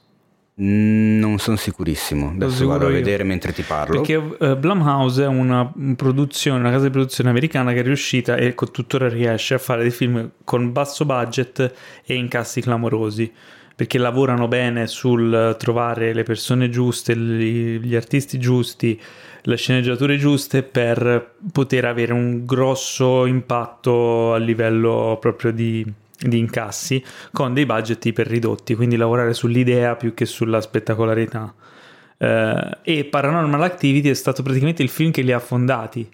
[SPEAKER 3] Non sono sicurissimo. Adesso vado a
[SPEAKER 1] io.
[SPEAKER 3] vedere mentre ti parlo.
[SPEAKER 1] Perché eh, Blumhouse è una produzione, una casa di produzione americana che è riuscita e tuttora riesce a fare dei film con basso budget e incassi clamorosi. Perché lavorano bene sul trovare le persone giuste, gli, gli artisti giusti, le sceneggiature giuste per poter avere un grosso impatto a livello proprio di, di incassi con dei budget iper ridotti. Quindi lavorare sull'idea più che sulla spettacolarità. Eh, e Paranormal Activity è stato praticamente il film che li ha fondati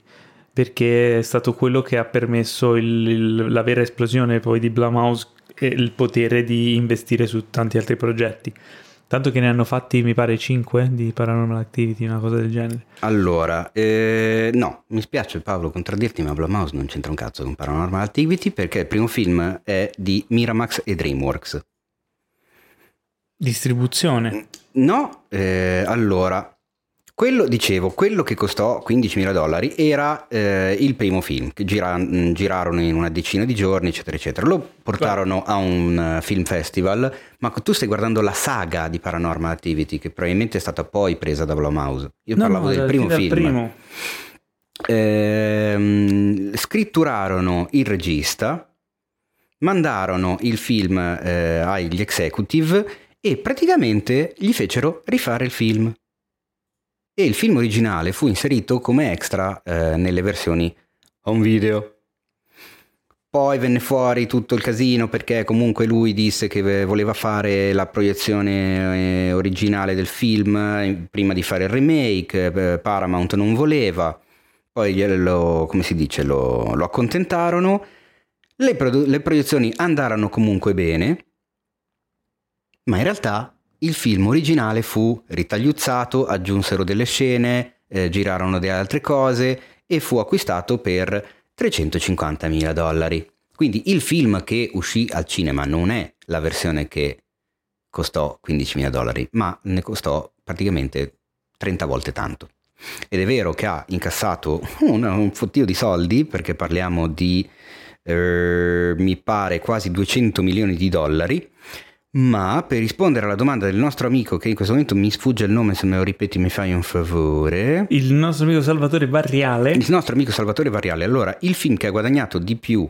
[SPEAKER 1] perché è stato quello che ha permesso il- il- la vera esplosione poi di Blumhouse e il potere di investire su tanti altri progetti. Tanto che ne hanno fatti, mi pare, 5 di Paranormal Activity, una cosa del genere.
[SPEAKER 3] Allora, eh, no, mi spiace Paolo contraddirti, ma Blumhouse non c'entra un cazzo con Paranormal Activity perché il primo film è di Miramax e DreamWorks.
[SPEAKER 1] Distribuzione.
[SPEAKER 3] No, eh, allora, quello, dicevo, quello che costò 15.000 dollari era eh, il primo film, che gira- girarono in una decina di giorni, eccetera, eccetera. Lo portarono a un eh, film festival, ma tu stai guardando la saga di Paranormal Activity, che probabilmente è stata poi presa da Blumhouse. Io
[SPEAKER 1] No,
[SPEAKER 3] parlavo
[SPEAKER 1] no,
[SPEAKER 3] del primo film.
[SPEAKER 1] primo.
[SPEAKER 3] Ehm, scritturarono il regista, mandarono il film eh, agli executive e praticamente gli fecero rifare il film. E il film originale fu inserito come extra eh, nelle versioni home video. Poi venne fuori tutto il casino perché comunque lui disse che voleva fare la proiezione eh, originale del film eh, prima di fare il remake, eh, Paramount non voleva, poi glielo, come si dice, lo, lo accontentarono, le, produ- le proiezioni andarono comunque bene, ma in realtà il film originale fu ritagliuzzato, aggiunsero delle scene, eh, girarono delle altre cose e fu acquistato per 350 mila dollari. Quindi il film che uscì al cinema non è la versione che costò 15 mila dollari, ma ne costò praticamente 30 volte tanto. Ed è vero che ha incassato un, un fottio di soldi, perché parliamo di, eh, mi pare, quasi 200 milioni di dollari, ma per rispondere alla domanda del nostro amico, che in questo momento mi sfugge il nome, se me lo ripeti mi fai un favore.
[SPEAKER 1] Il nostro amico Salvatore Barriale.
[SPEAKER 3] Il nostro amico Salvatore Variale. Allora, il film che ha guadagnato di più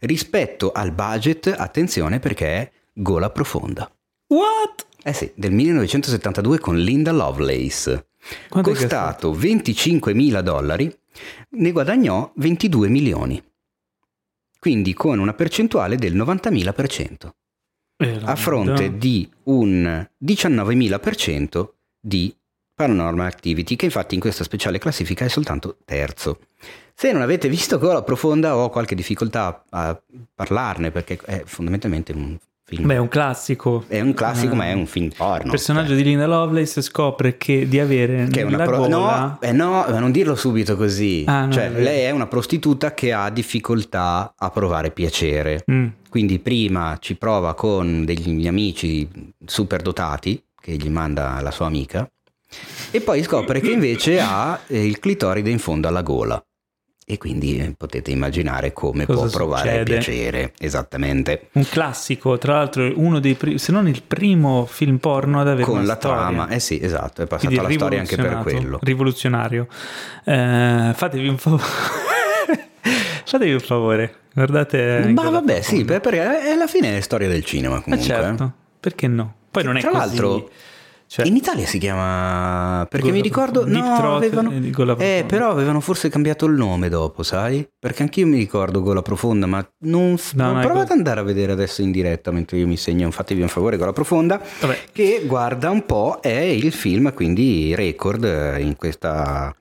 [SPEAKER 3] rispetto al budget, attenzione perché è Gola Profonda.
[SPEAKER 1] What?
[SPEAKER 3] Eh sì, del 1972 con Linda Lovelace.
[SPEAKER 1] Quanto
[SPEAKER 3] Costato 25 mila dollari, ne guadagnò 22 milioni. Quindi con una percentuale del 90.000%,
[SPEAKER 1] Eh,
[SPEAKER 3] a fronte di un 19.000% di Paranormal Activity, che infatti in questa speciale classifica è soltanto terzo. Se non avete visto Gola Profonda ho qualche difficoltà a parlarne perché è fondamentalmente un film...
[SPEAKER 1] Beh, è un classico.
[SPEAKER 3] è un classico
[SPEAKER 1] Eh,
[SPEAKER 3] ma è un film porno.
[SPEAKER 1] Il personaggio di Linda Lovelace scopre che di avere
[SPEAKER 3] Che è una pro-
[SPEAKER 1] gola...
[SPEAKER 3] no, eh no, non dirlo subito così.
[SPEAKER 1] Ah, no,
[SPEAKER 3] cioè,
[SPEAKER 1] vero.
[SPEAKER 3] lei è una prostituta che ha difficoltà a provare piacere.
[SPEAKER 1] Mm.
[SPEAKER 3] Quindi prima ci prova con degli amici super dotati che gli manda la sua amica e poi scopre che invece ha eh, il clitoride in fondo alla gola. E quindi eh, potete immaginare come
[SPEAKER 1] Cosa
[SPEAKER 3] può provare
[SPEAKER 1] succede?
[SPEAKER 3] piacere, esattamente.
[SPEAKER 1] Un classico, tra l'altro uno dei primi, se non il primo film porno ad avere
[SPEAKER 3] Con la
[SPEAKER 1] storia.
[SPEAKER 3] trama, eh sì, esatto, è passata
[SPEAKER 1] Quindi
[SPEAKER 3] la storia anche per quello.
[SPEAKER 1] Rivoluzionario. Eh, fatevi un favore. (laughs) fatevi un favore. Guardate.
[SPEAKER 3] Ma vabbè, sì, perché è alla fine è storia del cinema
[SPEAKER 1] Ma
[SPEAKER 3] comunque.
[SPEAKER 1] certo, perché no? Poi non è
[SPEAKER 3] Tra
[SPEAKER 1] così.
[SPEAKER 3] l'altro,
[SPEAKER 1] cioè,
[SPEAKER 3] In Italia si chiama perché
[SPEAKER 1] Gola
[SPEAKER 3] mi ricordo.
[SPEAKER 1] Deep
[SPEAKER 3] no,
[SPEAKER 1] Throat
[SPEAKER 3] avevano, eh, però avevano forse cambiato il nome dopo, sai? Perché anch'io mi ricordo Gola Profonda, ma non,
[SPEAKER 1] No,
[SPEAKER 3] non provate
[SPEAKER 1] Go-
[SPEAKER 3] ad andare a vedere adesso in diretta mentre io mi segno, fatevi un favore Gola Profonda,
[SPEAKER 1] Vabbè.
[SPEAKER 3] che guarda un po' è il film quindi record eh, in questa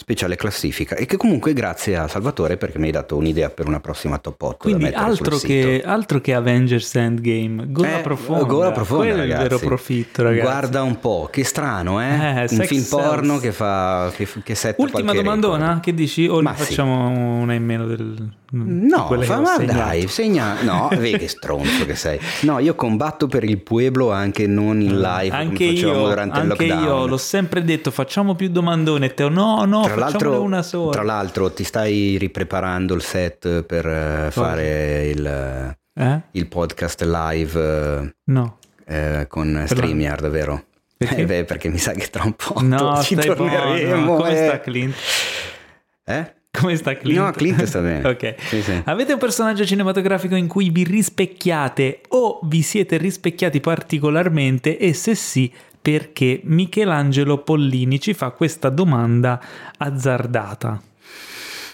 [SPEAKER 3] speciale classifica e che comunque grazie a Salvatore perché mi hai dato un'idea per una prossima top 8
[SPEAKER 1] Quindi altro che, altro che Avengers Endgame, gola
[SPEAKER 3] Eh,
[SPEAKER 1] profonda.
[SPEAKER 3] gola profonda,
[SPEAKER 1] Quello è il
[SPEAKER 3] ragazzi.
[SPEAKER 1] vero profitto, ragazzi.
[SPEAKER 3] Guarda un po', che strano, eh?
[SPEAKER 1] Eh,
[SPEAKER 3] un film porno
[SPEAKER 1] sells.
[SPEAKER 3] che fa che, che setta
[SPEAKER 1] Ultima domandona,
[SPEAKER 3] record.
[SPEAKER 1] che dici? O
[SPEAKER 3] Ma
[SPEAKER 1] ne
[SPEAKER 3] sì.
[SPEAKER 1] facciamo una in meno del...
[SPEAKER 3] No, fa, ma
[SPEAKER 1] segnato?
[SPEAKER 3] dai, segna. No, vedi che stronzo che sei. No, io combatto per il pueblo anche non in live
[SPEAKER 1] Anche
[SPEAKER 3] come facevamo
[SPEAKER 1] io,
[SPEAKER 3] durante il
[SPEAKER 1] anche
[SPEAKER 3] lockdown.
[SPEAKER 1] io l'ho sempre detto, facciamo più domandone. Teo, no, no,
[SPEAKER 3] tra, l'altro,
[SPEAKER 1] una sola.
[SPEAKER 3] tra l'altro ti stai ripreparando il set per eh, fare il,
[SPEAKER 1] Eh?
[SPEAKER 3] il podcast live
[SPEAKER 1] No.
[SPEAKER 3] eh, con
[SPEAKER 1] la-
[SPEAKER 3] StreamYard, vero?
[SPEAKER 1] Perché?
[SPEAKER 3] Eh beh, perché mi sa che tra un po'
[SPEAKER 1] No,
[SPEAKER 3] ci torneremo.
[SPEAKER 1] buono. Come
[SPEAKER 3] eh.
[SPEAKER 1] sta Clint?
[SPEAKER 3] Eh?
[SPEAKER 1] Come sta Clint?
[SPEAKER 3] No, Clint sta bene. (laughs)
[SPEAKER 1] ok.
[SPEAKER 3] Sì, sì.
[SPEAKER 1] Avete un personaggio cinematografico in cui vi rispecchiate o vi siete rispecchiati particolarmente e se sì, perché Michelangelo Pollini ci fa questa domanda azzardata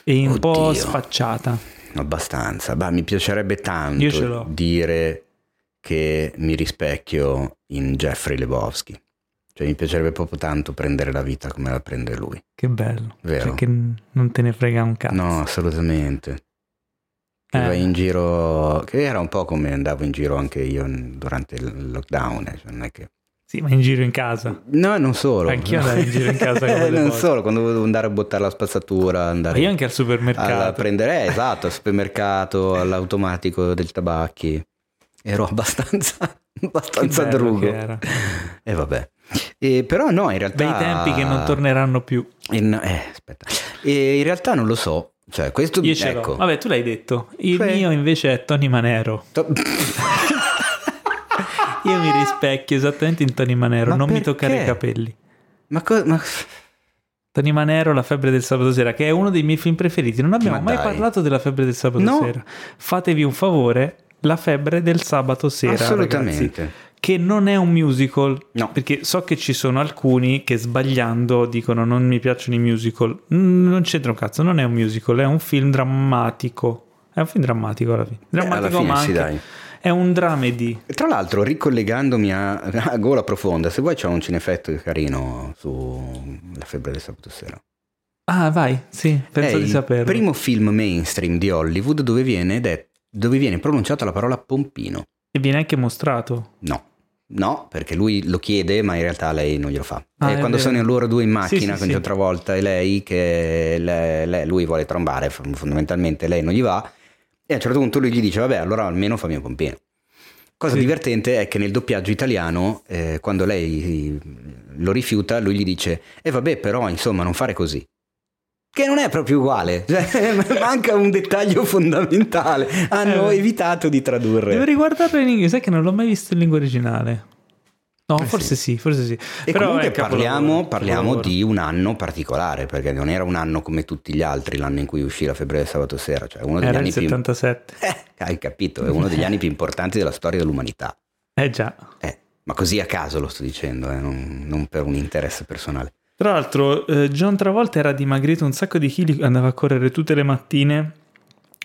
[SPEAKER 1] e un po'
[SPEAKER 3] Oddio.
[SPEAKER 1] sfacciata.
[SPEAKER 3] Abbastanza. Bah, mi piacerebbe tanto dire che mi rispecchio in Jeffrey Lebowski. Cioè mi piacerebbe proprio tanto prendere la vita come la prende lui.
[SPEAKER 1] Che bello.
[SPEAKER 3] Vero.
[SPEAKER 1] Cioè che n- non te ne frega un cazzo.
[SPEAKER 3] No, assolutamente. Che
[SPEAKER 1] Eh.
[SPEAKER 3] vai in giro, che era un po' come andavo in giro anche io durante il lockdown. eh, cioè non è che...
[SPEAKER 1] Sì, ma in giro in casa.
[SPEAKER 3] No, non solo.
[SPEAKER 1] Anch'io andavo in giro in casa (laughs) le
[SPEAKER 3] non
[SPEAKER 1] volte.
[SPEAKER 3] solo, quando dovevo andare a buttare la spazzatura,
[SPEAKER 1] Ma
[SPEAKER 3] andare
[SPEAKER 1] io anche al supermercato.
[SPEAKER 3] a prendere, eh, esatto, al supermercato, (laughs) all'automatico del tabacchi. Ero abbastanza, (laughs) abbastanza drugo. E vabbè. E però no, in realtà...
[SPEAKER 1] Bei tempi che non torneranno più.
[SPEAKER 3] In, eh, aspetta. In realtà non lo so. Cioè, questo...
[SPEAKER 1] Io ce
[SPEAKER 3] ecco.
[SPEAKER 1] Vabbè, tu l'hai detto. Il
[SPEAKER 3] Cioè-
[SPEAKER 1] mio invece è Tony Manero.
[SPEAKER 3] To-
[SPEAKER 1] Io mi rispecchio esattamente in Tony Manero.
[SPEAKER 3] Ma
[SPEAKER 1] non mi
[SPEAKER 3] perché?
[SPEAKER 1] toccare i capelli.
[SPEAKER 3] ma, co- ma-
[SPEAKER 1] Tony Manero, La febbre del sabato sera, che è uno dei miei film preferiti. Non abbiamo
[SPEAKER 3] Ma
[SPEAKER 1] mai
[SPEAKER 3] dai.
[SPEAKER 1] parlato della febbre del sabato
[SPEAKER 3] No.
[SPEAKER 1] sera. Fatevi un favore. La febbre del sabato sera.
[SPEAKER 3] Assolutamente.
[SPEAKER 1] ragazzi. che non è un musical.
[SPEAKER 3] No.
[SPEAKER 1] Perché so che ci sono alcuni che sbagliando dicono non mi piacciono i musical. Non c'entra un cazzo, non è un musical, è un film drammatico. È un film drammatico alla fine.
[SPEAKER 3] Eh, alla
[SPEAKER 1] Drammatico,
[SPEAKER 3] fine
[SPEAKER 1] ma
[SPEAKER 3] sì,
[SPEAKER 1] anche-
[SPEAKER 3] dai.
[SPEAKER 1] È un dramedy.
[SPEAKER 3] Tra l'altro, ricollegandomi a, a Gola Profonda, se vuoi c'è un cinefetto carino su La febbre del sabato sera.
[SPEAKER 1] Ah, vai, sì, penso
[SPEAKER 3] è
[SPEAKER 1] di
[SPEAKER 3] il
[SPEAKER 1] saperlo.
[SPEAKER 3] primo film mainstream di Hollywood dove viene, det- dove viene pronunciata la parola pompino.
[SPEAKER 1] E viene anche mostrato.
[SPEAKER 3] No. No, perché lui lo chiede, ma in realtà lei non glielo fa.
[SPEAKER 1] Ah,
[SPEAKER 3] e quando
[SPEAKER 1] vero.
[SPEAKER 3] sono loro due in
[SPEAKER 1] Sì,
[SPEAKER 3] macchina
[SPEAKER 1] sì,
[SPEAKER 3] con
[SPEAKER 1] sì.
[SPEAKER 3] John Travolta e lei, che le- le- lui vuole trombare, f- fondamentalmente lei non gli va, e a un certo punto lui gli dice, vabbè, allora almeno fammi un pompino. Cosa
[SPEAKER 1] Sì.
[SPEAKER 3] divertente è che nel doppiaggio italiano, eh, quando lei lo rifiuta, lui gli dice, e vabbè, però insomma non fare così. Che non è proprio uguale, (laughs) cioè, manca un dettaglio fondamentale. Hanno
[SPEAKER 1] Eh.
[SPEAKER 3] evitato di tradurre.
[SPEAKER 1] Devo riguardarlo in inglese, sai che non l'ho mai visto in lingua originale. No,
[SPEAKER 3] Eh,
[SPEAKER 1] forse sì. forse sì.
[SPEAKER 3] E
[SPEAKER 1] Però
[SPEAKER 3] comunque parliamo, parliamo di un anno particolare, perché non era un anno come tutti gli altri, l'anno in cui uscì la febbre del sabato sera, cioè uno degli
[SPEAKER 1] Era
[SPEAKER 3] anni
[SPEAKER 1] il
[SPEAKER 3] più...
[SPEAKER 1] 77. (laughs)
[SPEAKER 3] Eh, hai capito, è uno degli anni più importanti della storia dell'umanità.
[SPEAKER 1] Eh già.
[SPEAKER 3] Eh, ma così a caso lo sto dicendo, eh, non, non per un interesse personale.
[SPEAKER 1] Tra l'altro, eh, John Travolta era dimagrito un sacco di chili, andava a correre tutte le mattine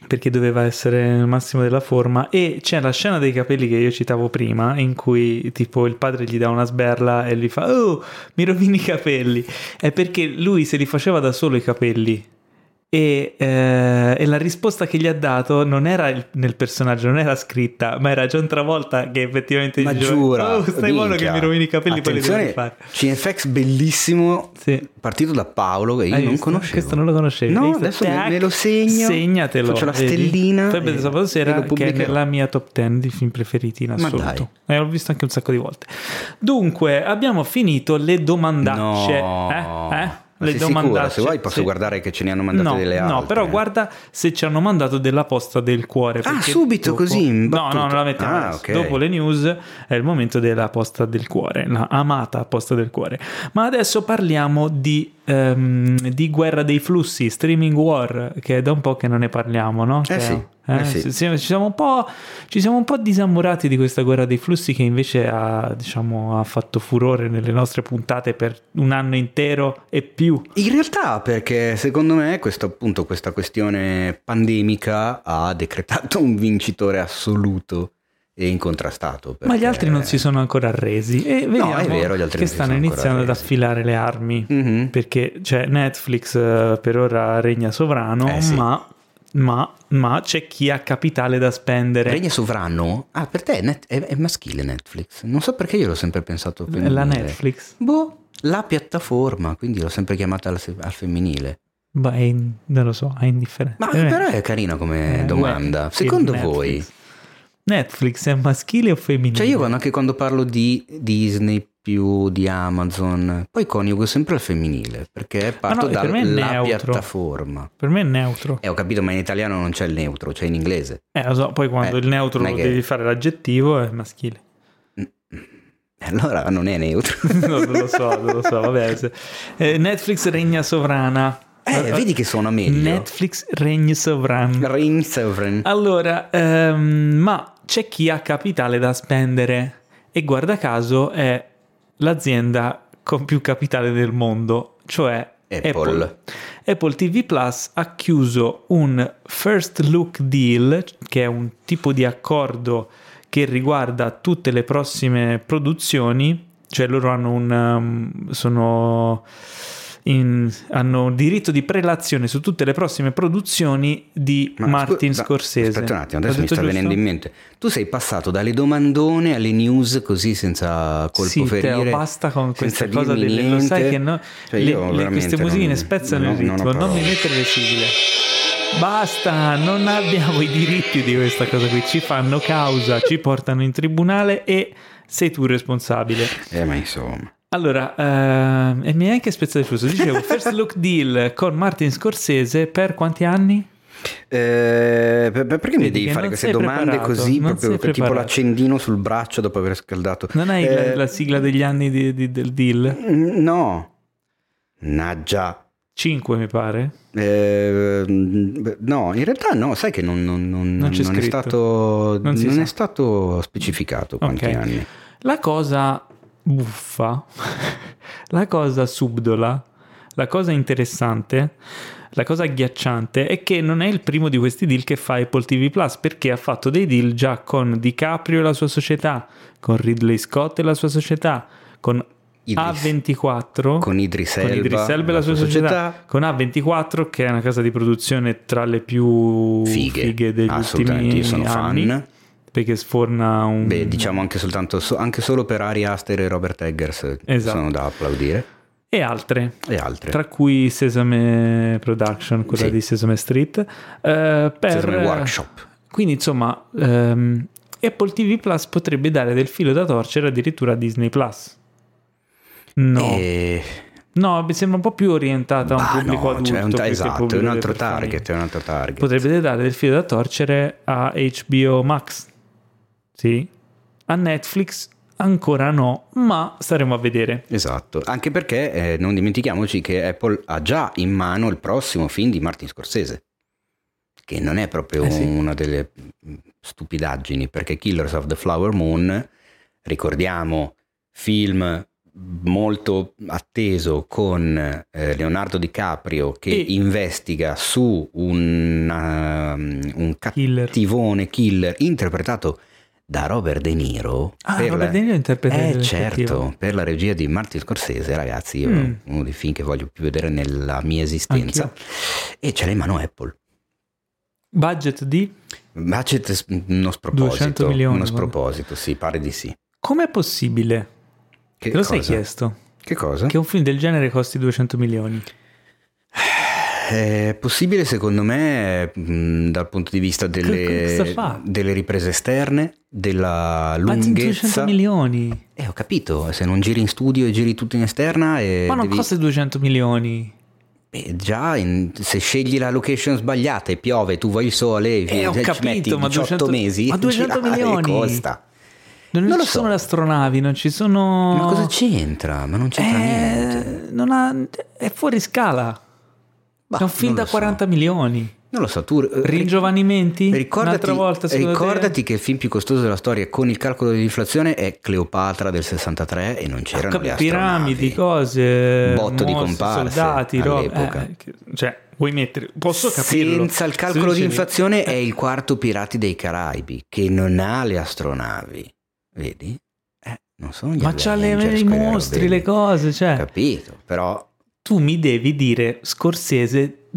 [SPEAKER 1] perché doveva essere nel massimo della forma e c'è la scena dei capelli che io citavo prima in cui tipo il padre gli dà una sberla e gli fa oh mi rovini i capelli. È perché lui se li faceva da solo i capelli e, eh, e la risposta che gli ha dato non era il- nel personaggio, non era scritta, ma era John Travolta che effettivamente
[SPEAKER 3] Ma
[SPEAKER 1] diceva,
[SPEAKER 3] giura,
[SPEAKER 1] oh stai buono che mi rovini i capelli poi li
[SPEAKER 3] Attenzione,
[SPEAKER 1] rifare
[SPEAKER 3] CFX bellissimo,
[SPEAKER 1] sì.
[SPEAKER 3] partito da Paolo che io
[SPEAKER 1] Hai
[SPEAKER 3] non
[SPEAKER 1] visto?
[SPEAKER 3] conoscevo.
[SPEAKER 1] Questo non lo conoscevi.
[SPEAKER 3] No, adesso me,
[SPEAKER 1] Tac,
[SPEAKER 3] me lo segno.
[SPEAKER 1] Segnatelo.
[SPEAKER 3] Faccio la stellina. E-
[SPEAKER 1] del sabato sera che è nella mia top 10 di film preferiti in assoluto. E l'ho visto anche un sacco di volte. Dunque, abbiamo finito le domandacce.
[SPEAKER 3] No.
[SPEAKER 1] Eh? Eh?
[SPEAKER 3] Ma
[SPEAKER 1] Le domandacce.
[SPEAKER 3] Se vuoi posso
[SPEAKER 1] Sì.
[SPEAKER 3] guardare che ce ne hanno mandate
[SPEAKER 1] no,
[SPEAKER 3] delle altre.
[SPEAKER 1] No, però guarda se ci hanno mandato della posta del cuore.
[SPEAKER 3] Ah, subito così, in
[SPEAKER 1] No, no, non la mettiamo
[SPEAKER 3] Ah,
[SPEAKER 1] adesso.
[SPEAKER 3] ok.
[SPEAKER 1] Dopo le news è il momento della posta del cuore, la amata posta del cuore. Ma adesso parliamo di, ehm, di guerra dei flussi, streaming war, che è da un po' che non ne parliamo, no?
[SPEAKER 3] Eh sì,
[SPEAKER 1] eh,
[SPEAKER 3] eh sì.
[SPEAKER 1] ci siamo- Ci, siamo un po', ci siamo un po' disamorati di questa guerra dei flussi che invece ha, diciamo, ha fatto furore nelle nostre puntate per un anno intero e più.
[SPEAKER 3] In realtà, perché secondo me questo, appunto, questa questione pandemica ha decretato un vincitore assoluto e incontrastato.
[SPEAKER 1] Ma gli
[SPEAKER 3] perché-
[SPEAKER 1] altri non si sono ancora arresi e vediamo
[SPEAKER 3] è vero, gli altri
[SPEAKER 1] che stanno iniziando ad affilare le armi
[SPEAKER 3] Mhm.
[SPEAKER 1] perché cioè, Netflix eh, per ora regna sovrano
[SPEAKER 3] Eh, sì.
[SPEAKER 1] ma, ma- ma c'è chi ha capitale da spendere
[SPEAKER 3] Regna sovrano? Ah, per te è, net- è- è maschile Netflix. Non so perché io l'ho sempre pensato femminile.
[SPEAKER 1] la Netflix
[SPEAKER 3] Boh, la piattaforma, quindi l'ho sempre chiamata al, al femminile.
[SPEAKER 1] Beh, non lo so è indifferente
[SPEAKER 3] Ma
[SPEAKER 1] Eh,
[SPEAKER 3] però è carina come
[SPEAKER 1] eh,
[SPEAKER 3] domanda.
[SPEAKER 1] beh,
[SPEAKER 3] Secondo voi?
[SPEAKER 1] Netflix. Netflix è maschile o femminile?
[SPEAKER 3] Cioè io anche quando parlo di Disney più di Amazon. Poi coniugo sempre al femminile perché parto
[SPEAKER 1] no, per
[SPEAKER 3] dalla piattaforma.
[SPEAKER 1] Per me è neutro.
[SPEAKER 3] Eh, ho capito, ma in italiano non c'è il neutro, c'è in inglese.
[SPEAKER 1] Eh, lo so, poi quando
[SPEAKER 3] Eh,
[SPEAKER 1] il neutro lo
[SPEAKER 3] che-
[SPEAKER 1] devi fare l'aggettivo è maschile.
[SPEAKER 3] Allora non è neutro. (laughs)
[SPEAKER 1] no, non lo so, non lo so, vabbè. eh, Netflix regna sovrana.
[SPEAKER 3] Eh, vedi che suona meglio.
[SPEAKER 1] Netflix regna sovrana.
[SPEAKER 3] Reign Sovereign.
[SPEAKER 1] Allora, ehm, ma c'è chi ha capitale da spendere e guarda caso è l'azienda con più capitale del mondo, cioè
[SPEAKER 3] Apple.
[SPEAKER 1] Apple. Apple TV Plus ha chiuso un first look deal, che è un tipo di accordo che riguarda tutte le prossime produzioni, cioè loro hanno un um, sono in- hanno diritto di prelazione su tutte le prossime produzioni di
[SPEAKER 3] Ma
[SPEAKER 1] Martin
[SPEAKER 3] scu-
[SPEAKER 1] Scorsese.
[SPEAKER 3] Aspetta un attimo, adesso mi sta
[SPEAKER 1] giusto?
[SPEAKER 3] venendo in mente. Tu sei passato dalle domandone alle news così senza colpo
[SPEAKER 1] sì,
[SPEAKER 3] ferire.
[SPEAKER 1] Teo, basta con questa cosa delle, lo sai che no,
[SPEAKER 3] Cioè,
[SPEAKER 1] le- le- queste musichine spezzano
[SPEAKER 3] non-
[SPEAKER 1] il ritmo,
[SPEAKER 3] non
[SPEAKER 1] non, mi mettere le sigle. Basta, non abbiamo i diritti di questa cosa qui, ci fanno causa, ci portano in tribunale e sei tu responsabile.
[SPEAKER 3] Eh, ma insomma.
[SPEAKER 1] Allora, ehm, e mi hai anche spezzato il flusso. Dicevo, (laughs) first look deal con Martin Scorsese per quanti anni?
[SPEAKER 3] Eh, per- per- perché mi devi fare queste domande così, proprio tipo l'accendino sul braccio dopo aver scaldato?
[SPEAKER 1] Non hai la-
[SPEAKER 3] Eh,
[SPEAKER 1] la sigla degli anni di- di- del deal?
[SPEAKER 3] No. Naggia.
[SPEAKER 1] 5 mi pare.
[SPEAKER 3] Eh, no, in realtà no, sai che non, non- non-
[SPEAKER 1] Non
[SPEAKER 3] è, stato, è stato specificato quanti
[SPEAKER 1] Ok.
[SPEAKER 3] anni.
[SPEAKER 1] La cosa buffa, la cosa subdola, la cosa interessante, la cosa agghiacciante è che non è il primo di questi deal che fa Apple TV Plus perché ha fatto dei deal già con DiCaprio e la sua società, con Ridley Scott e la sua società, con
[SPEAKER 3] Idris.
[SPEAKER 1] A24
[SPEAKER 3] Con Idris
[SPEAKER 1] con
[SPEAKER 3] Elba,
[SPEAKER 1] Idris Elba e la sua società, con A24 che è una casa di produzione tra le più
[SPEAKER 3] Fighe,
[SPEAKER 1] fighe degli ultimi
[SPEAKER 3] io sono
[SPEAKER 1] anni
[SPEAKER 3] fan.
[SPEAKER 1] Perché sforna un
[SPEAKER 3] Beh, diciamo anche soltanto so- anche solo per Ari Aster e Robert Eggers eh,
[SPEAKER 1] Esatto.
[SPEAKER 3] sono da applaudire.
[SPEAKER 1] e altre
[SPEAKER 3] E altre.
[SPEAKER 1] tra cui Sesame Production, quella
[SPEAKER 3] Sì.
[SPEAKER 1] di Sesame Street, eh, per
[SPEAKER 3] Sesame Workshop.
[SPEAKER 1] Quindi insomma, ehm, Apple TV Plus potrebbe dare del filo da torcere addirittura a Disney Plus. No,
[SPEAKER 3] E...
[SPEAKER 1] no, mi sembra un po' più orientata a un pubblico
[SPEAKER 3] no,
[SPEAKER 1] adulto.
[SPEAKER 3] cioè, un ta- esatto, è un altro target, è un altro target.
[SPEAKER 1] Potrebbe dare del filo da torcere a HBO Max. Sì. A Netflix ancora no, ma staremo a vedere.
[SPEAKER 3] Esatto, anche perché eh, non dimentichiamoci che Apple ha già in mano il prossimo film di Martin Scorsese, che non è proprio
[SPEAKER 1] Eh sì.
[SPEAKER 3] una delle mm, stupidaggini, perché Killers of the Flower Moon, ricordiamo, film molto atteso con eh, Leonardo DiCaprio che
[SPEAKER 1] E-
[SPEAKER 3] investiga su un, um, un
[SPEAKER 1] Killer.
[SPEAKER 3] cattivone killer interpretato da Robert De Niro
[SPEAKER 1] Ah,
[SPEAKER 3] per
[SPEAKER 1] Robert
[SPEAKER 3] la-
[SPEAKER 1] De Niro interpreta
[SPEAKER 3] eh certo, per la regia di Martin Scorsese, ragazzi, io
[SPEAKER 1] Mm.
[SPEAKER 3] uno dei film che voglio più vedere nella mia esistenza.
[SPEAKER 1] Anch'io.
[SPEAKER 3] E ce l'ha in mano Apple.
[SPEAKER 1] Budget di?
[SPEAKER 3] Budget uno sproposito.
[SPEAKER 1] 200 milioni,
[SPEAKER 3] Uno sproposito, sì, pare di sì.
[SPEAKER 1] Com'è possibile?
[SPEAKER 3] Che
[SPEAKER 1] Te lo sei
[SPEAKER 3] cosa?
[SPEAKER 1] chiesto?
[SPEAKER 3] Che cosa?
[SPEAKER 1] Che un film del genere costi 200 milioni.
[SPEAKER 3] È possibile secondo me dal punto di vista delle, delle riprese esterne, della
[SPEAKER 1] Ma 200
[SPEAKER 3] lunghezza.
[SPEAKER 1] milioni.
[SPEAKER 3] Eh, ho capito, se non giri in studio e giri tutto in esterna e
[SPEAKER 1] Ma non
[SPEAKER 3] devi-
[SPEAKER 1] costa 200 milioni.
[SPEAKER 3] Beh, già, in- se scegli la location sbagliata e piove, tu vuoi il sole,
[SPEAKER 1] Eh, ho
[SPEAKER 3] ci
[SPEAKER 1] capito,
[SPEAKER 3] metti
[SPEAKER 1] ma
[SPEAKER 3] 18
[SPEAKER 1] 200
[SPEAKER 3] mesi,
[SPEAKER 1] ma 200 (laughs)
[SPEAKER 3] girare
[SPEAKER 1] milioni?
[SPEAKER 3] costa.
[SPEAKER 1] Non,
[SPEAKER 3] Non
[SPEAKER 1] ci
[SPEAKER 3] so.
[SPEAKER 1] sono le astronavi, non ci sono...
[SPEAKER 3] Ma cosa c'entra? Ma non c'entra niente.
[SPEAKER 1] Eh, non ha... È fuori scala.
[SPEAKER 3] Bah,
[SPEAKER 1] è un film da
[SPEAKER 3] lo so.
[SPEAKER 1] 40 milioni.
[SPEAKER 3] Non lo so, tu...
[SPEAKER 1] Ringiovanimenti?
[SPEAKER 3] Ricordati,
[SPEAKER 1] volta,
[SPEAKER 3] ricordati che il film più costoso della storia con il calcolo dell'inflazione è Cleopatra del 63 e non c'erano le astronavi.
[SPEAKER 1] piramidi, cose,
[SPEAKER 3] Botto di
[SPEAKER 1] mostre,
[SPEAKER 3] comparse
[SPEAKER 1] soldati,
[SPEAKER 3] all'epoca.
[SPEAKER 1] Eh, cioè, vuoi mettere... Posso capirlo.
[SPEAKER 3] Senza il calcolo di inflazione è il quarto Pirati dei Caraibi, che non ha le astronavi. Vedi? Eh, non sono gli
[SPEAKER 1] Ma c'ha le- i mostri, le cose, cioè...
[SPEAKER 3] Capito, però
[SPEAKER 1] tu mi devi dire Scorsese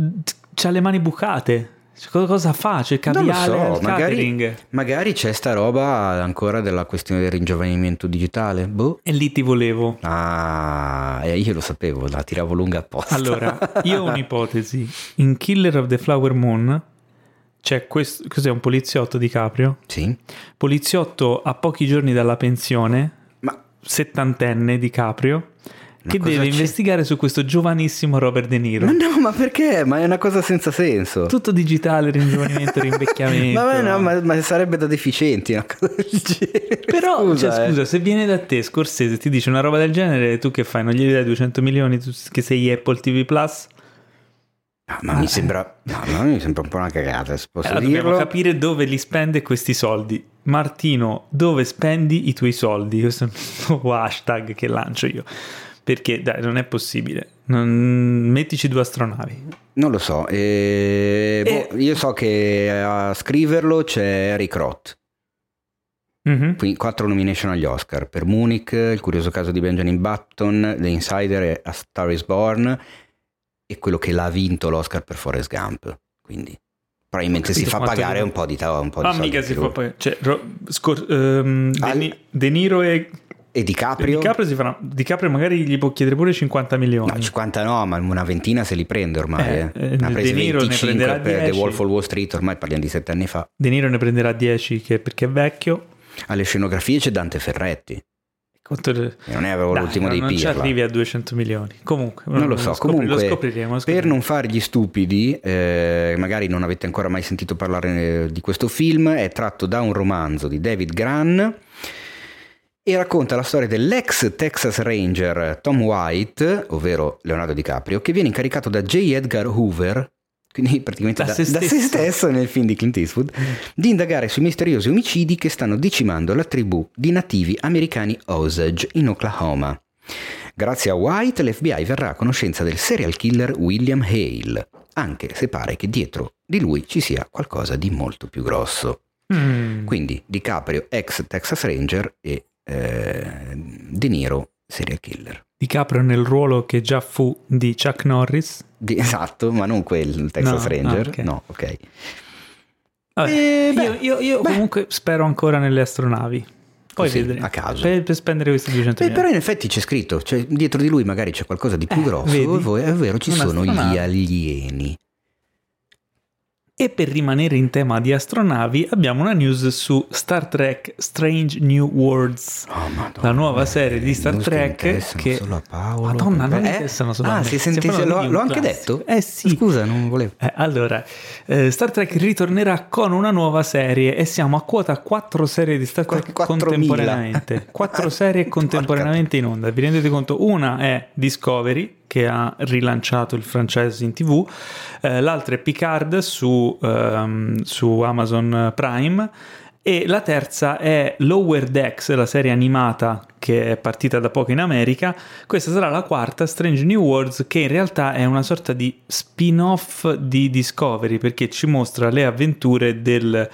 [SPEAKER 1] c'ha le mani bucate. Cosa- fa? C'è il
[SPEAKER 3] non lo so, magari,
[SPEAKER 1] catering.
[SPEAKER 3] magari c'è sta roba ancora della questione del ringiovanimento digitale. Boh.
[SPEAKER 1] e lì ti volevo.
[SPEAKER 3] Ah, eh, io lo sapevo, la tiravo lunga apposta.
[SPEAKER 1] allora io ho un'ipotesi. In Killer of the Flower Moon c'è questo cos'è un poliziotto di Caprio?
[SPEAKER 3] Sì,
[SPEAKER 1] poliziotto a pochi giorni dalla pensione
[SPEAKER 3] ma
[SPEAKER 1] settantenne DiCaprio che deve
[SPEAKER 3] c'è?
[SPEAKER 1] investigare su questo giovanissimo Robert De Niro.
[SPEAKER 3] Ma no, ma perché? Ma è una cosa senza senso.
[SPEAKER 1] Tutto digitale, ringiovanimento, (laughs) rinvecchiamento.
[SPEAKER 3] Ma, no, ma, ma, sarebbe da deficienti una cosa del genere.
[SPEAKER 1] Però,
[SPEAKER 3] scusa,
[SPEAKER 1] cioè,
[SPEAKER 3] eh.
[SPEAKER 1] scusa, se viene da te Scorsese ti dice una roba del genere, tu che fai? Non gli dai 200 milioni tu che sei Apple TV Plus?
[SPEAKER 3] No, ma mi sembra, no, ma mi sembra un po' una cagata, se posso
[SPEAKER 1] Allora, dobbiamo
[SPEAKER 3] dirlo.
[SPEAKER 1] capire dove li spende questi soldi. Martino, dove spendi i tuoi soldi? Questo è il nuovo (laughs) hashtag che lancio io. Perché dai, non è possibile. Non... Mettici due astronavi.
[SPEAKER 3] Non lo so, eh,
[SPEAKER 1] E-
[SPEAKER 3] boh, io so che a scriverlo c'è Eric Roth,
[SPEAKER 1] Mhm.
[SPEAKER 3] quindi quattro nomination agli Oscar per Munich, Il curioso caso di Benjamin Button, The Insider e A Star is Born e quello che l'ha vinto l'Oscar per Forrest Gump, quindi probabilmente si fa pagare un po' di, ta- un po' di
[SPEAKER 1] Ah,
[SPEAKER 3] soldi
[SPEAKER 1] mica si fa poi. Cioè, Ro- Scor- De,
[SPEAKER 3] Al-
[SPEAKER 1] De Niro e
[SPEAKER 3] E DiCaprio?
[SPEAKER 1] DiCaprio si faranno. DiCaprio magari gli può chiedere pure 50 milioni.
[SPEAKER 3] No, 50 no, ma una ventina se li prende ormai.
[SPEAKER 1] Eh,
[SPEAKER 3] eh.
[SPEAKER 1] eh,
[SPEAKER 3] Ne ha
[SPEAKER 1] De
[SPEAKER 3] presi
[SPEAKER 1] Niro ne
[SPEAKER 3] 25
[SPEAKER 1] prenderà
[SPEAKER 3] per The
[SPEAKER 1] 10.
[SPEAKER 3] Wolf of Wall Street, ormai parliamo di sette anni fa.
[SPEAKER 1] De Niro ne prenderà 10 che- perché è vecchio.
[SPEAKER 3] Alle scenografie c'è Dante Ferretti,
[SPEAKER 1] Quanto-
[SPEAKER 3] e non è avevo
[SPEAKER 1] Dai,
[SPEAKER 3] l'ultimo
[SPEAKER 1] non,
[SPEAKER 3] dei
[SPEAKER 1] non ci
[SPEAKER 3] Pirla.
[SPEAKER 1] arrivi a 200 milioni. Comunque,
[SPEAKER 3] Non lo so,
[SPEAKER 1] scopri-
[SPEAKER 3] comunque
[SPEAKER 1] lo scopriremo. lo
[SPEAKER 3] per
[SPEAKER 1] scopriremo.
[SPEAKER 3] non fare gli stupidi, eh, magari non avete ancora mai sentito parlare eh, di questo film, è tratto da un romanzo di David Gran e racconta la storia dell'ex Texas Ranger Tom White, ovvero Leonardo DiCaprio, che viene incaricato da J. Edgar Hoover, quindi (laughs) praticamente
[SPEAKER 1] Da
[SPEAKER 3] da,
[SPEAKER 1] se
[SPEAKER 3] da se
[SPEAKER 1] stesso.
[SPEAKER 3] stesso nel film di Clint Eastwood, di indagare sui misteriosi omicidi che stanno decimando la tribù di nativi americani Osage in Oklahoma. Grazie a White l'FBI verrà a conoscenza del serial killer William Hale, anche se pare che dietro di lui ci sia qualcosa di molto più grosso.
[SPEAKER 1] Mm.
[SPEAKER 3] Quindi DiCaprio ex Texas Ranger e eh, De Niro serial killer.
[SPEAKER 1] DiCaprio nel ruolo che già fu di Chuck Norris.
[SPEAKER 3] Di- esatto, ma non quel Texas
[SPEAKER 1] No,
[SPEAKER 3] Ranger.
[SPEAKER 1] ah, ok.
[SPEAKER 3] No, ok.
[SPEAKER 1] Vabbè,
[SPEAKER 3] Eh, beh,
[SPEAKER 1] io io- io comunque spero ancora nelle astronavi. Poi
[SPEAKER 3] Così,
[SPEAKER 1] vedremo.
[SPEAKER 3] a caso.
[SPEAKER 1] Per, per spendere questi 200
[SPEAKER 3] Beh, però in effetti c'è scritto, cioè dietro di lui magari c'è qualcosa di più
[SPEAKER 1] Eh,
[SPEAKER 3] grosso,
[SPEAKER 1] vedi?
[SPEAKER 3] è vero, ci
[SPEAKER 1] Una
[SPEAKER 3] sono gli alieni.
[SPEAKER 1] E per rimanere in tema di astronavi, abbiamo una news su Star Trek Strange New Worlds.
[SPEAKER 3] Oh,
[SPEAKER 1] La nuova serie di Star Trek che-
[SPEAKER 3] solo a Paolo.
[SPEAKER 1] Madonna, non
[SPEAKER 3] Eh?
[SPEAKER 1] interessano solo a
[SPEAKER 3] Ah,
[SPEAKER 1] me.
[SPEAKER 3] si
[SPEAKER 1] parlando
[SPEAKER 3] l'ho, l'ho anche detto?
[SPEAKER 1] Eh sì.
[SPEAKER 3] Scusa, non volevo.
[SPEAKER 1] Eh, allora, eh, Star Trek ritornerà con una nuova serie e siamo a quota 4 serie di Star Trek
[SPEAKER 3] Qu- 4.000.
[SPEAKER 1] contemporaneamente. 4 serie (laughs) contemporaneamente in onda. Vi rendete conto? Una è Discovery che ha rilanciato il franchise in tv, eh, l'altra è Picard su, ehm, su Amazon Prime e la terza è Lower Decks, la serie animata che è partita da poco in America. Questa sarà la quarta, Strange New Worlds, che in realtà è una sorta di spin-off di Discovery perché ci mostra le avventure del-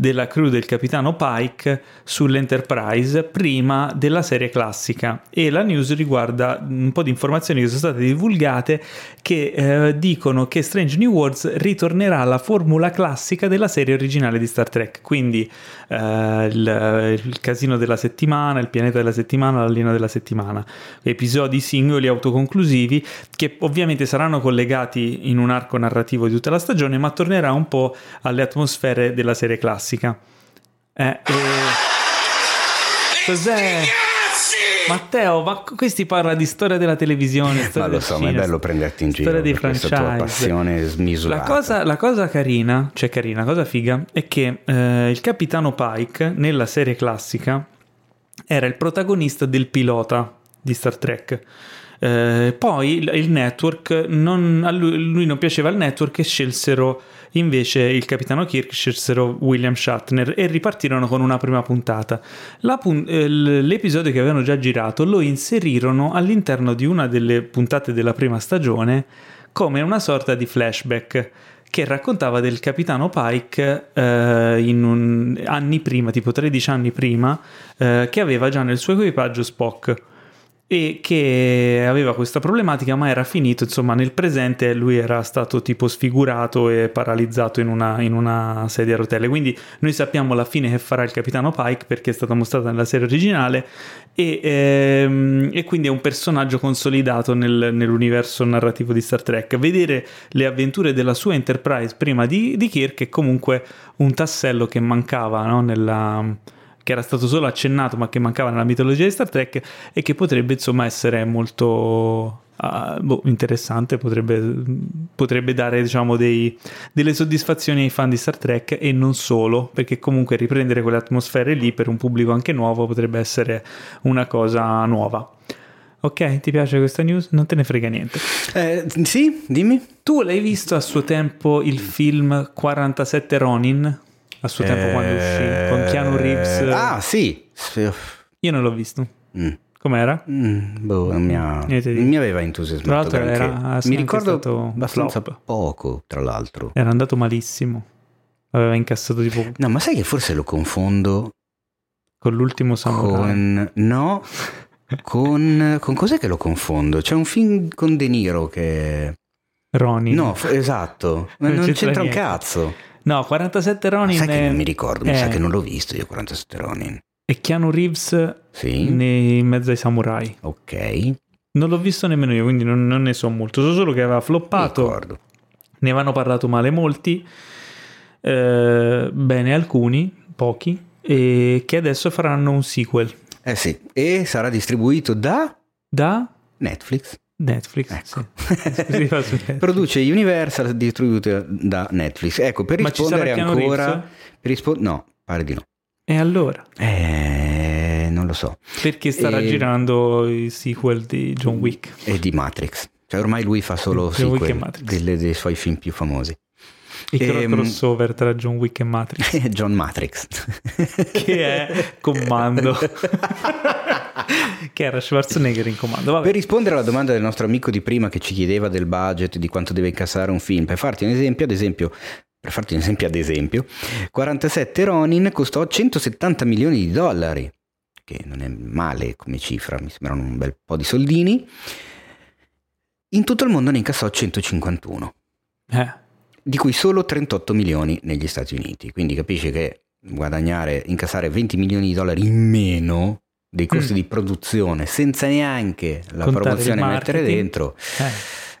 [SPEAKER 1] della crew del capitano Pike sull'Enterprise prima della serie classica. E la news riguarda un po' di informazioni che sono state divulgate che eh, dicono che Strange New Worlds ritornerà alla formula classica della serie originale di Star Trek. Quindi eh, il, il casino della settimana, il pianeta della settimana, la linea della settimana, episodi singoli autoconclusivi che ovviamente saranno collegati in un arco narrativo di tutta la stagione, ma tornerà un po' alle atmosfere della serie classica. Eh, e- Cos'è? Matteo, ma questi parla di storia della televisione,
[SPEAKER 3] Ma
[SPEAKER 1] storia
[SPEAKER 3] lo
[SPEAKER 1] del
[SPEAKER 3] so, ma è bello prenderti in giro
[SPEAKER 1] storia dei
[SPEAKER 3] questa tua
[SPEAKER 1] franchise.
[SPEAKER 3] passione
[SPEAKER 1] La
[SPEAKER 3] smisurata.
[SPEAKER 1] cosa, la cosa carina, cioè carina, cosa figa, è che eh, il capitano Pike nella serie classica era il protagonista del pilota di Star Trek. Eh, poi il, network, non, a lui, lui non piaceva il network e scelsero invece il capitano Kirk, scelsero William Shatner e ripartirono con una prima puntata. Pun- eh, l'episodio che avevano già girato lo inserirono all'interno di una delle puntate della prima stagione come una sorta di flashback che raccontava del capitano Pike eh, un- anni prima, tipo 13 anni prima, eh, che aveva già nel suo equipaggio Spock e che aveva questa problematica ma era finito insomma nel presente lui era stato tipo sfigurato e paralizzato in una, in una sedia a rotelle quindi noi sappiamo la fine che farà il capitano Pike perché è stata mostrata nella serie originale e, ehm, e quindi è un personaggio consolidato nel- nell'universo narrativo di Star Trek vedere le avventure della sua Enterprise prima di, di Kirk è comunque un tassello che mancava no? nella che era stato solo accennato ma che mancava nella mitologia di Star Trek e che potrebbe insomma essere molto uh, boh, interessante, potrebbe, potrebbe dare diciamo dei, delle soddisfazioni ai fan di Star Trek e non solo, perché comunque riprendere quelle atmosfere lì per un pubblico anche nuovo potrebbe essere una cosa nuova. Ok, ti piace questa news? Non te ne frega niente.
[SPEAKER 3] Eh, sì, dimmi.
[SPEAKER 1] Tu l'hai visto a suo tempo il film 47 Ronin? A suo tempo
[SPEAKER 3] Eh,
[SPEAKER 1] quando uscì con Keanu Reeves?
[SPEAKER 3] Ah, sì.
[SPEAKER 1] Io non l'ho visto.
[SPEAKER 3] Mm.
[SPEAKER 1] Com'era?
[SPEAKER 3] Mm, boh, non mi, ha- non mi aveva
[SPEAKER 1] Tra
[SPEAKER 3] entusiasmato
[SPEAKER 1] l'altro
[SPEAKER 3] granché.
[SPEAKER 1] era
[SPEAKER 3] Mi ricordo abbastanza
[SPEAKER 1] flop.
[SPEAKER 3] poco, tra l'altro.
[SPEAKER 1] Era andato malissimo. Aveva incassato tipo
[SPEAKER 3] No, ma sai che forse lo confondo
[SPEAKER 1] con l'ultimo samurai.
[SPEAKER 3] con... No, con... Con cos'è che lo confondo? C'è un film con De Niro che...
[SPEAKER 1] Ronin.
[SPEAKER 3] No, esatto, ma
[SPEAKER 1] Non
[SPEAKER 3] non
[SPEAKER 1] c'entra
[SPEAKER 3] c'entra un cazzo.
[SPEAKER 1] No, 47
[SPEAKER 3] Ma
[SPEAKER 1] Ronin
[SPEAKER 3] sai che
[SPEAKER 1] è,
[SPEAKER 3] non mi ricordo, mi
[SPEAKER 1] eh.
[SPEAKER 3] sa che non l'ho visto io 47 Ronin.
[SPEAKER 1] è Keanu Reeves
[SPEAKER 3] Sì,
[SPEAKER 1] nei- in mezzo ai samurai.
[SPEAKER 3] ok,
[SPEAKER 1] Non l'ho visto nemmeno io, quindi non, non ne so molto. So solo che aveva floppato.
[SPEAKER 3] ricordo.
[SPEAKER 1] Ne avevano parlato male molti, eh, bene alcuni, pochi, e che adesso faranno un sequel
[SPEAKER 3] Eh sì, e sarà distribuito da
[SPEAKER 1] da
[SPEAKER 3] Netflix.
[SPEAKER 1] Netflix.
[SPEAKER 3] Ecco.
[SPEAKER 1] sì. (laughs)
[SPEAKER 3] Produce Universal distribuito da Netflix. Ecco, per
[SPEAKER 1] Ma
[SPEAKER 3] rispondere ancora... Per rispo- no, pare di no.
[SPEAKER 1] E allora?
[SPEAKER 3] Eh, non lo so.
[SPEAKER 1] Perché starà
[SPEAKER 3] E-
[SPEAKER 1] girando il sequel di John Wick?
[SPEAKER 3] E di Matrix. Cioè ormai lui fa solo
[SPEAKER 1] John
[SPEAKER 3] sequel delle- dei suoi film più famosi.
[SPEAKER 1] Il
[SPEAKER 3] Ehm,
[SPEAKER 1] crossover tra John Wick e Matrix, (laughs)
[SPEAKER 3] John Matrix.
[SPEAKER 1] che è comando. che era Schwarzenegger in comando. Vabbè.
[SPEAKER 3] Per rispondere alla domanda del nostro amico di prima che ci chiedeva del budget, di quanto deve incassare un film, per farti un esempio, ad esempio, per farti un esempio ad esempio, 47 Ronin costò 170 milioni di dollari, che non è male come cifra, mi sembrano un bel po' di soldini. In tutto il mondo ne incassò 151,
[SPEAKER 1] Eh,
[SPEAKER 3] di cui solo 38 milioni negli Stati Uniti. Quindi capisci che guadagnare, incassare 20 milioni di dollari in meno dei costi
[SPEAKER 1] Mm.
[SPEAKER 3] di produzione senza neanche la
[SPEAKER 1] Contare
[SPEAKER 3] promozione
[SPEAKER 1] il
[SPEAKER 3] mettere dentro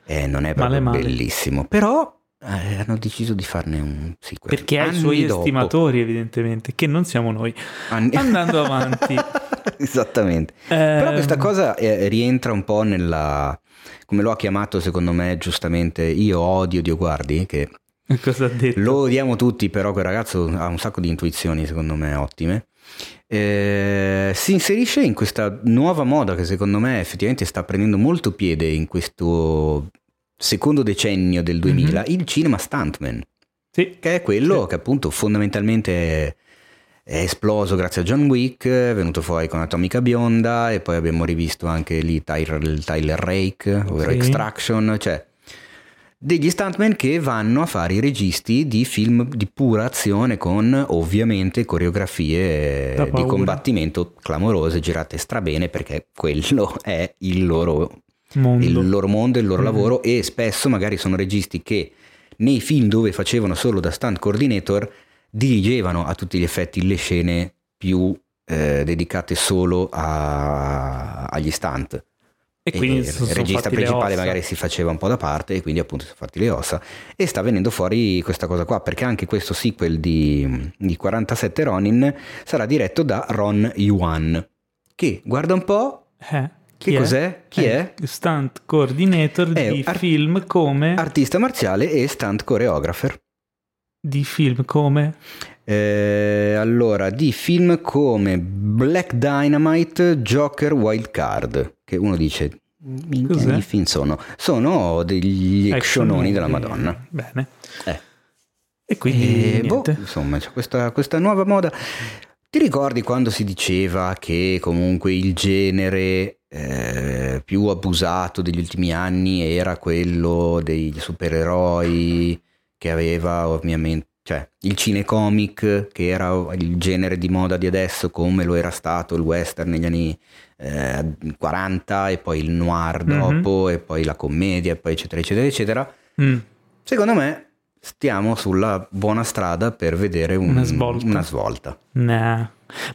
[SPEAKER 1] eh.
[SPEAKER 3] eh, non è
[SPEAKER 1] Male,
[SPEAKER 3] proprio
[SPEAKER 1] male.
[SPEAKER 3] bellissimo però eh, hanno deciso di farne un sequel
[SPEAKER 1] Perché ha i suoi
[SPEAKER 3] dopo.
[SPEAKER 1] estimatori, evidentemente, che non siamo noi.
[SPEAKER 3] Anni-
[SPEAKER 1] Andando avanti. (laughs)
[SPEAKER 3] esattamente però
[SPEAKER 1] Ehm,
[SPEAKER 3] questa cosa eh, rientra un po' nella come lo ha chiamato secondo me giustamente io odio Dio guardi che (laughs)
[SPEAKER 1] Cosa ha detto?
[SPEAKER 3] Lo odiamo tutti, però quel ragazzo ha un sacco di intuizioni, secondo me, ottime. Eh, si inserisce in questa nuova moda che secondo me effettivamente sta prendendo molto piede in questo secondo decennio del 2000, il cinema stuntman,
[SPEAKER 1] Sì.
[SPEAKER 3] che è quello
[SPEAKER 1] Sì.
[SPEAKER 3] che appunto fondamentalmente è, esploso grazie a John Wick, è venuto fuori con Atomica Bionda e poi abbiamo rivisto anche lì Tyler, Tyler Rake, ovvero
[SPEAKER 1] Sì.
[SPEAKER 3] Extraction, cioè degli stuntman che vanno a fare i registi di film di pura azione con ovviamente coreografie di combattimento clamorose girate strabene perché quello è il loro,
[SPEAKER 1] Mondo.
[SPEAKER 3] il loro mondo, il loro
[SPEAKER 1] Mhm.
[SPEAKER 3] lavoro e spesso magari sono registi che nei film dove facevano solo da stunt coordinator dirigevano a tutti gli effetti le scene più eh, dedicate solo a- agli stunt.
[SPEAKER 1] E quindi
[SPEAKER 3] il regista principale magari si faceva un po' da parte e quindi appunto si sono fatti le ossa. E sta venendo fuori questa cosa qua perché anche questo sequel di, di 47 Ronin sarà diretto da Ron Yuan che guarda un po'
[SPEAKER 1] Eh,
[SPEAKER 3] che cos'è? Chi è?
[SPEAKER 1] Stunt coordinator di
[SPEAKER 3] ar-
[SPEAKER 1] film come...
[SPEAKER 3] artista marziale e stunt choreographer
[SPEAKER 1] di film come...
[SPEAKER 3] Eh, allora di film come Black Dynamite Joker Wild Card che uno dice minchia che film sono? sono degli actiononi della
[SPEAKER 1] eh,
[SPEAKER 3] Madonna
[SPEAKER 1] Bene.
[SPEAKER 3] Eh.
[SPEAKER 1] E quindi
[SPEAKER 3] E, boh,
[SPEAKER 1] niente.
[SPEAKER 3] insomma, c'è questa, questa nuova moda. Ti ricordi quando si diceva che comunque il genere eh, più abusato degli ultimi anni era quello dei supereroi che aveva ovviamente, cioè il cinecomic che era il genere di moda di adesso come lo era stato il western negli anni eh, 40 e poi il noir
[SPEAKER 1] Mhm.
[SPEAKER 3] dopo e poi la commedia e poi eccetera eccetera eccetera.
[SPEAKER 1] Mm.
[SPEAKER 3] Secondo me stiamo sulla buona strada per vedere un-
[SPEAKER 1] Una svolta.
[SPEAKER 3] una svolta.
[SPEAKER 1] Nah.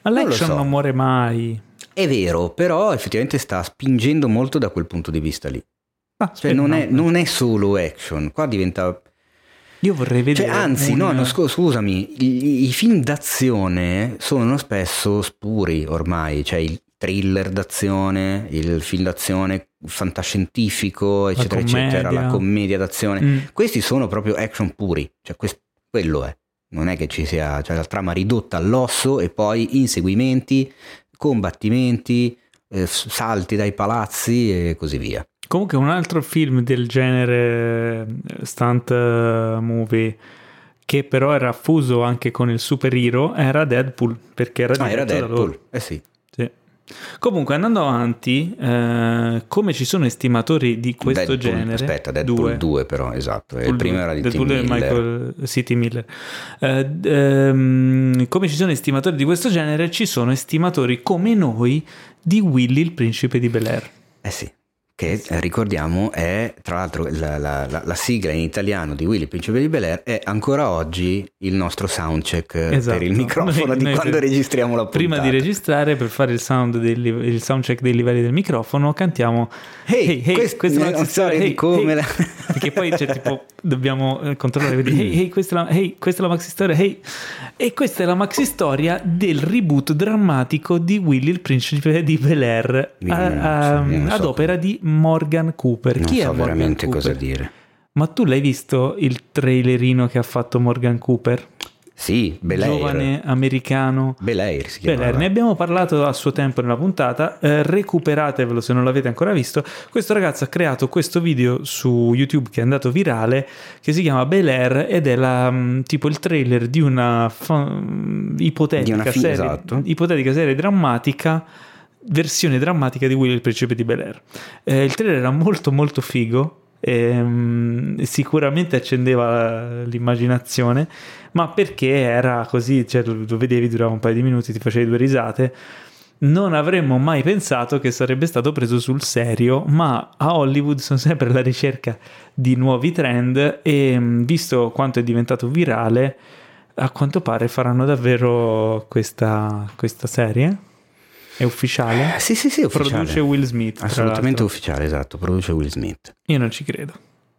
[SPEAKER 1] Ma
[SPEAKER 3] Non
[SPEAKER 1] l'action
[SPEAKER 3] so.
[SPEAKER 1] non muore mai.
[SPEAKER 3] È vero, però effettivamente sta spingendo molto da quel punto di vista lì.
[SPEAKER 1] Ah,
[SPEAKER 3] Cioè non è, non è solo action, qua diventa...
[SPEAKER 1] Io vorrei vedere.
[SPEAKER 3] Cioè, anzi,
[SPEAKER 1] un...
[SPEAKER 3] no, no, scu- scusami, i, i film d'azione sono spesso spuri ormai, cioè il thriller d'azione, il film d'azione fantascientifico, eccetera, eccetera, la commedia d'azione. Mm. Questi sono proprio action puri, cioè quest- quello è. Non è che ci sia cioè, la trama ridotta all'osso e poi inseguimenti, combattimenti, eh, salti dai palazzi e così via.
[SPEAKER 1] Comunque un altro film del genere eh, stunt eh, movie che però era fuso anche con il superhero era Deadpool perché era,
[SPEAKER 3] ah, era Deadpool, eh sì.
[SPEAKER 1] sì. Comunque, andando avanti, eh, come ci sono estimatori di questo
[SPEAKER 3] Deadpool,
[SPEAKER 1] genere?
[SPEAKER 3] Aspetta, Deadpool 2 però, esatto. il primo era di
[SPEAKER 1] Deadpool
[SPEAKER 3] Tim Miller.
[SPEAKER 1] Michael City Miller. Eh, ehm, come ci sono estimatori di questo genere, ci sono estimatori come noi di Willy, il principe di Bel Air.
[SPEAKER 3] Eh sì che eh, ricordiamo è tra l'altro la, la, la, la, sigla in italiano di Willy Principe di Bel Air è ancora oggi il nostro soundcheck esatto. per il microfono noi, di noi quando per, registriamo la puntata
[SPEAKER 1] prima di registrare per fare il, sound del, il soundcheck dei livelli del microfono cantiamo
[SPEAKER 3] hey, hey, hey quest, questa è una storia hey, di come hey. (laughs)
[SPEAKER 1] perché poi c'è tipo dobbiamo eh, controllare quindi, hey, hey, questa, è la, hey, questa è la maxi storia hey. e questa è la maxi storia del reboot drammatico di Willy il principe di Bel Air a, a, ad so. opera di Morgan Cooper.
[SPEAKER 3] Non
[SPEAKER 1] Chi
[SPEAKER 3] so
[SPEAKER 1] è
[SPEAKER 3] veramente
[SPEAKER 1] Cooper?
[SPEAKER 3] cosa dire.
[SPEAKER 1] Ma tu l'hai visto il trailerino che ha fatto Morgan Cooper?
[SPEAKER 3] Sì, Belair.
[SPEAKER 1] Giovane americano.
[SPEAKER 3] Belair si chiama.
[SPEAKER 1] Belair. Ne abbiamo parlato a suo tempo nella puntata, eh, recuperatevelo se non l'avete ancora visto. Questo ragazzo ha creato questo video su YouTube che è andato virale, che si chiama Belair ed è la, mm, tipo il trailer di una fa- ipotetica,
[SPEAKER 3] di una fi-
[SPEAKER 1] serie,
[SPEAKER 3] esatto.
[SPEAKER 1] ipotetica serie drammatica versione drammatica di Willy il principe di Bel Air. Eh, il trailer era molto molto figo, ehm, sicuramente accendeva l'immaginazione, ma perché era così, cioè lo, vedevi, durava un paio di minuti, ti facevi due risate. Non avremmo mai pensato che sarebbe stato preso sul serio, ma a Hollywood sono sempre alla ricerca di nuovi trend e visto quanto è diventato virale, a quanto pare faranno davvero questa, questa serie è ufficiale?
[SPEAKER 3] Eh, sì, sì, sì, ufficiale.
[SPEAKER 1] Produce Will Smith.
[SPEAKER 3] Assolutamente ufficiale, esatto, produce Will Smith.
[SPEAKER 1] Io non ci credo.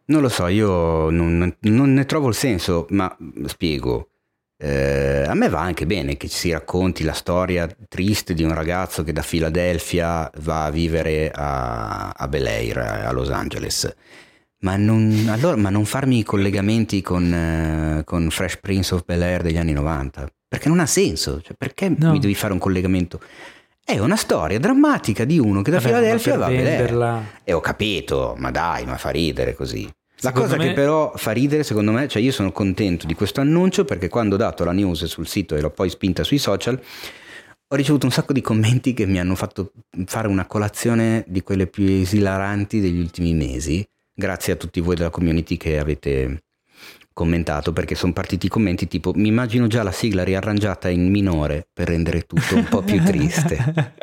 [SPEAKER 3] Non lo so, io non, non ne trovo il senso, ma spiego. Eh, a me va anche bene che ci si racconti la storia triste di un ragazzo che da Filadelfia va a vivere a, a Bel Air, a Los Angeles. Ma non, allora, ma non farmi i collegamenti con, eh, con Fresh Prince of Bel Air degli anni 90? Perché non ha senso. Cioè, perché no. mi devi fare un collegamento? È una storia drammatica di uno che da Vabbè, Filadelfia va a vedere. E ho capito, ma dai, ma fa ridere così. La secondo cosa me... che però fa ridere, secondo me, cioè io sono contento di questo annuncio perché quando ho dato la news sul sito e l'ho poi spinta sui social, ho ricevuto un sacco di commenti che mi hanno fatto fare una colazione di quelle più esilaranti degli ultimi mesi, grazie a tutti voi della community che avete commentato perché sono partiti i commenti tipo mi immagino già la sigla riarrangiata in minore per rendere tutto un po' più triste.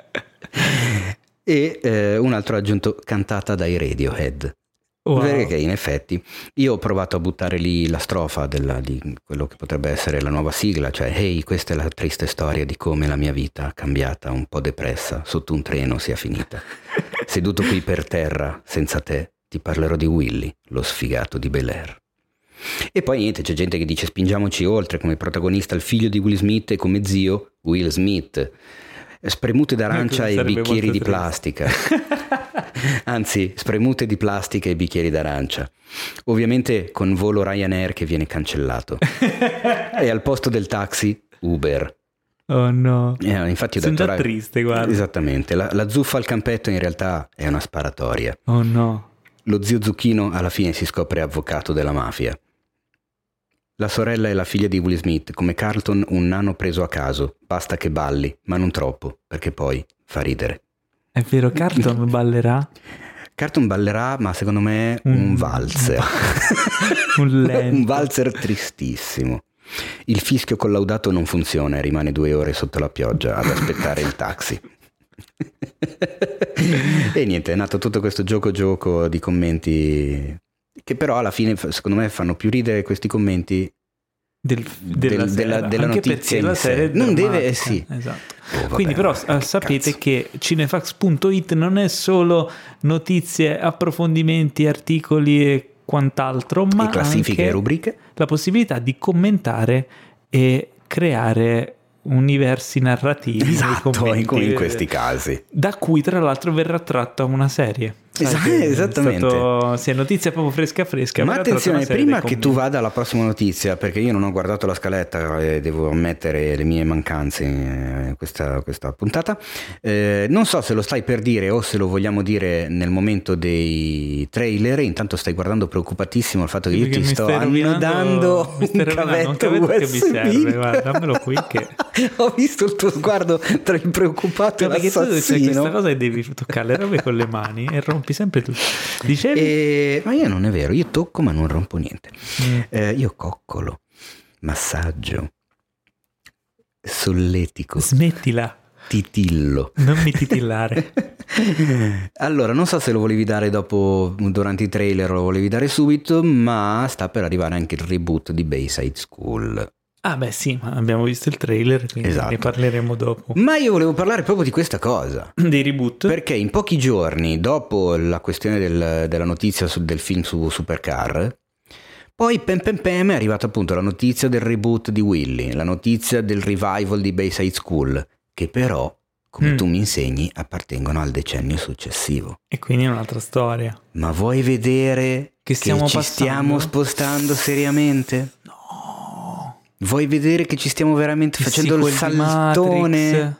[SPEAKER 3] (laughs) E eh, un altro ha aggiunto cantata dai Radiohead. Wow. perché in effetti io ho provato a buttare lì la strofa della, di quello che potrebbe essere la nuova sigla cioè hey questa è la triste storia di come la mia vita cambiata un po' depressa sotto un treno sia finita. Seduto qui per terra senza te ti parlerò di Willy lo sfigato di Bel Air e poi niente, c'è gente che dice spingiamoci oltre, come protagonista il figlio di Will Smith e come zio Will Smith. Spremute d'arancia e bicchieri di plastica. (laughs) Anzi, spremute di plastica e bicchieri d'arancia. Ovviamente con volo Ryanair che viene cancellato. (laughs) e al posto del taxi, Uber.
[SPEAKER 1] Oh no.
[SPEAKER 3] Eh, infatti ho
[SPEAKER 1] Sento
[SPEAKER 3] detto...
[SPEAKER 1] triste, guarda.
[SPEAKER 3] Esattamente. La, la zuffa al campetto in realtà è una sparatoria.
[SPEAKER 1] Oh no.
[SPEAKER 3] Lo zio Zucchino alla fine si scopre avvocato della mafia. La sorella è la figlia di Will Smith, come Carlton un nano preso a caso. Basta che balli, ma non troppo, perché poi fa ridere.
[SPEAKER 1] È vero, Carlton (laughs) ballerà?
[SPEAKER 3] Carlton ballerà, ma secondo me un, (laughs) un (laughs) valzer.
[SPEAKER 1] un,
[SPEAKER 3] un valzer tristissimo. Il fischio collaudato non funziona e rimane due ore sotto la pioggia ad aspettare il taxi. e niente, è nato tutto questo gioco gioco di commenti che però alla fine secondo me fanno più ridere questi commenti
[SPEAKER 1] del, della, del, della, della notizia la serie
[SPEAKER 3] non deve eh, sì.
[SPEAKER 1] esatto. oh, vabbè, quindi però eh, sapete cazzo. che cinefax.it non è solo notizie approfondimenti articoli e quant'altro, ma
[SPEAKER 3] e classifiche
[SPEAKER 1] anche
[SPEAKER 3] e rubriche.
[SPEAKER 1] la possibilità di commentare e creare universi narrativi
[SPEAKER 3] Esatto, in
[SPEAKER 1] eh,
[SPEAKER 3] questi casi.
[SPEAKER 1] da cui tra l'altro verrà tratta una serie. Sai
[SPEAKER 3] Esa-
[SPEAKER 1] che è
[SPEAKER 3] esattamente.
[SPEAKER 1] stato- sì, notizia proprio fresca fresca.
[SPEAKER 3] Ma attenzione, prima che tu vada alla prossima notizia, perché io non ho guardato la scaletta e devo ammettere le mie mancanze in questa, questa puntata, eh, non so se lo stai per dire o se lo vogliamo dire nel momento dei trailer, intanto stai guardando preoccupatissimo il fatto che io
[SPEAKER 1] Perché
[SPEAKER 3] ti sto annodando un
[SPEAKER 1] rovinando un
[SPEAKER 3] cavetto
[SPEAKER 1] cavetto che mi
[SPEAKER 3] USB.
[SPEAKER 1] serve, guarda, dammelo qui che- (laughs)
[SPEAKER 3] ho visto il tuo sguardo tra il preoccupato e
[SPEAKER 1] perché tu c'è
[SPEAKER 3] l'assassino.
[SPEAKER 1] questa cosa che devi toccare le robe con le mani e (laughs) rompi sempre tutto. Dicevi?
[SPEAKER 3] E- Ma io non è vero, io tocco ma non rompo niente.
[SPEAKER 1] Mm.
[SPEAKER 3] Eh, io coccolo, massaggio, solletico,
[SPEAKER 1] Smettila,
[SPEAKER 3] titillo.
[SPEAKER 1] non mi titillare. (laughs)
[SPEAKER 3] allora, non so se lo volevi dare dopo, durante i trailer o lo volevi dare subito, ma sta per arrivare anche il reboot di Bayside School.
[SPEAKER 1] Ah beh sì, ma abbiamo visto il trailer, quindi
[SPEAKER 3] Esatto.
[SPEAKER 1] ne parleremo dopo.
[SPEAKER 3] Ma io volevo parlare proprio di questa cosa. (clears throat)
[SPEAKER 1] Dei reboot?
[SPEAKER 3] Perché in pochi giorni dopo la questione del- della notizia su- del film su Supercar, poi pem pem pem è arrivata appunto la notizia del reboot di Willy, la notizia del revival di Bayside School, che però, come
[SPEAKER 1] Mm.
[SPEAKER 3] tu mi insegni, appartengono al decennio successivo.
[SPEAKER 1] E quindi è un'altra storia.
[SPEAKER 3] Ma vuoi vedere
[SPEAKER 1] Che stiamo
[SPEAKER 3] ci
[SPEAKER 1] passando?
[SPEAKER 3] stiamo spostando seriamente? Vuoi vedere che ci stiamo veramente
[SPEAKER 1] Il
[SPEAKER 3] facendo il saltone?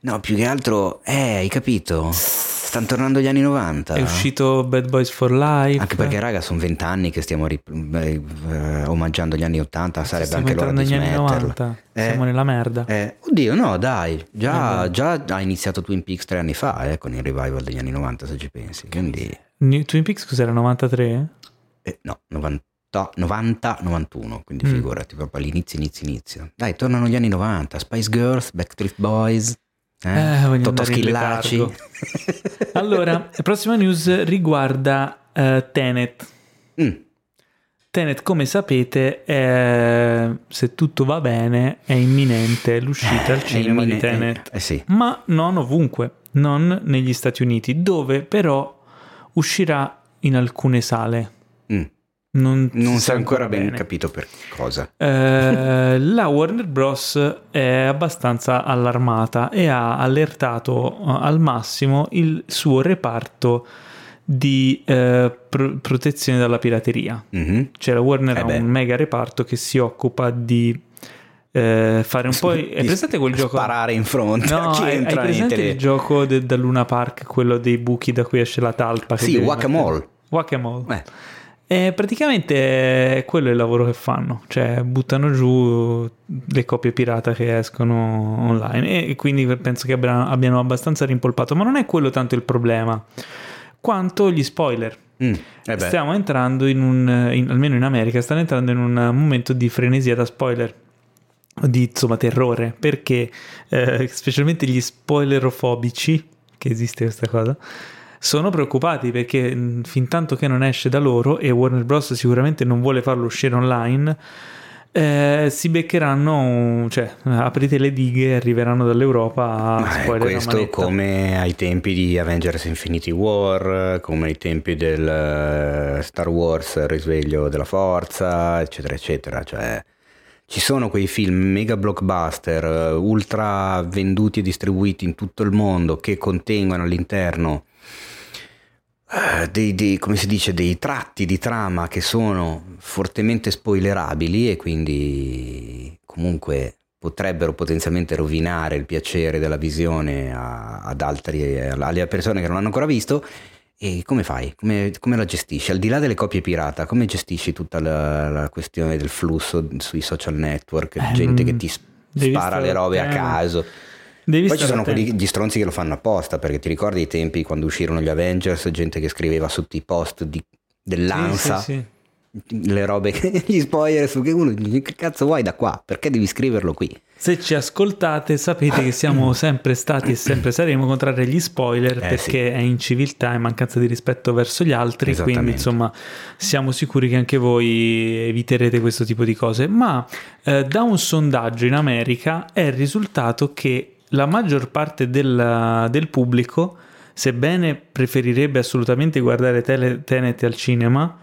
[SPEAKER 3] No, più che altro, eh, hai capito? Stanno tornando gli anni 90.
[SPEAKER 1] È uscito Bad Boys for Life.
[SPEAKER 3] Anche perché, raga, sono vent'anni che stiamo rip- beh, eh, omaggiando gli anni 80, sarebbe anche l'ora di smetterla.
[SPEAKER 1] 90.
[SPEAKER 3] Eh.
[SPEAKER 1] Siamo nella merda.
[SPEAKER 3] Eh, oddio, no, dai, già,
[SPEAKER 1] Eh,
[SPEAKER 3] già ha iniziato Twin Peaks tre anni fa, eh, con il revival degli anni 90, se ci pensi. Quindi,
[SPEAKER 1] New- Twin Peaks cos'era? 93?
[SPEAKER 3] eh, no, 90, 90-91, quindi
[SPEAKER 1] Mm.
[SPEAKER 3] figurati, proprio all'inizio, inizio, inizio. Dai, tornano gli anni 90, Spice Girls, Backstreet Boys, eh,
[SPEAKER 1] Eh, in
[SPEAKER 3] Schillaci. (laughs)
[SPEAKER 1] Allora, la prossima news riguarda eh, Tenet.
[SPEAKER 3] Mm,
[SPEAKER 1] Tenet, come sapete, è- se tutto va bene, è imminente l'uscita al (laughs)
[SPEAKER 3] è
[SPEAKER 1] cinema di
[SPEAKER 3] immine-
[SPEAKER 1] Tenet.
[SPEAKER 3] eh, eh sì.
[SPEAKER 1] Ma non ovunque, non negli Stati Uniti, dove però uscirà in alcune sale. Non,
[SPEAKER 3] Non
[SPEAKER 1] si
[SPEAKER 3] è ancora ben
[SPEAKER 1] bene.
[SPEAKER 3] capito per cosa.
[SPEAKER 1] Eh, la Warner Bros. è abbastanza allarmata e ha allertato eh, al massimo il suo reparto di eh, pro- protezione dalla pirateria.
[SPEAKER 3] Mhm.
[SPEAKER 1] Cioè la Warner
[SPEAKER 3] Eh
[SPEAKER 1] ha
[SPEAKER 3] beh.
[SPEAKER 1] un mega reparto che si occupa di eh, fare un po'... È (laughs)
[SPEAKER 3] Di
[SPEAKER 1] presente quel gioco?
[SPEAKER 3] Sparare in fronte a
[SPEAKER 1] No,
[SPEAKER 3] chi nei
[SPEAKER 1] presente il gioco de- da Luna Park, quello dei buchi da cui esce la talpa?
[SPEAKER 3] Sì,
[SPEAKER 1] devi
[SPEAKER 3] Whack-A-Mole.
[SPEAKER 1] E praticamente è quello il lavoro che fanno, cioè buttano giù le copie pirata che escono online e quindi penso che abbiano, abbiano abbastanza rimpolpato, ma non è quello tanto il problema, quanto gli spoiler.
[SPEAKER 3] mm, eh.
[SPEAKER 1] Stiamo entrando in un, in- almeno in America, stanno entrando in un momento di frenesia da spoiler, di insomma terrore, perché eh, specialmente gli spoilerofobici, che esiste questa cosa, sono preoccupati perché mh, fin tanto che non esce da loro e Warner Bros. sicuramente non vuole farlo uscire online. eh, si beccheranno, cioè aprite le dighe e arriveranno dall'Europa a spoiler
[SPEAKER 3] questo come ai tempi di Avengers Infinity War, come ai tempi del eh, Star Wars Risveglio della Forza, eccetera, eccetera. Cioè, ci sono quei film mega blockbuster, ultra venduti e distribuiti in tutto il mondo che contengono all'interno dei, dei- come si dice, dei tratti di trama che sono fortemente spoilerabili e quindi comunque potrebbero potenzialmente rovinare il piacere della visione a- ad altri, alle persone che non l'hanno ancora visto. E come fai? Come, come la gestisci? Al di là delle copie pirata, come gestisci tutta la, la questione del flusso sui social network?
[SPEAKER 1] Eh,
[SPEAKER 3] gente
[SPEAKER 1] mm,
[SPEAKER 3] che ti s-
[SPEAKER 1] devi
[SPEAKER 3] spara le robe a caso.
[SPEAKER 1] Devi
[SPEAKER 3] Poi ci sono quelli, gli stronzi che lo fanno apposta, perché ti ricordi i tempi quando uscirono gli Avengers, gente che scriveva sotto i post di- dell'ANSA
[SPEAKER 1] Sì, sì, sì.
[SPEAKER 3] le robe, (laughs) gli spoiler su che uno dice che cazzo vuoi da qua? Perché devi scriverlo qui?
[SPEAKER 1] Se ci ascoltate sapete che siamo (laughs) sempre stati e sempre saremo contrari agli spoiler
[SPEAKER 3] Eh,
[SPEAKER 1] perché è inciviltà e mancanza di rispetto verso gli altri, quindi insomma siamo sicuri che anche voi eviterete questo tipo di cose. Ma eh, da un sondaggio in America è risultato che la maggior parte del, del pubblico, sebbene preferirebbe assolutamente guardare tele, Tenet al cinema,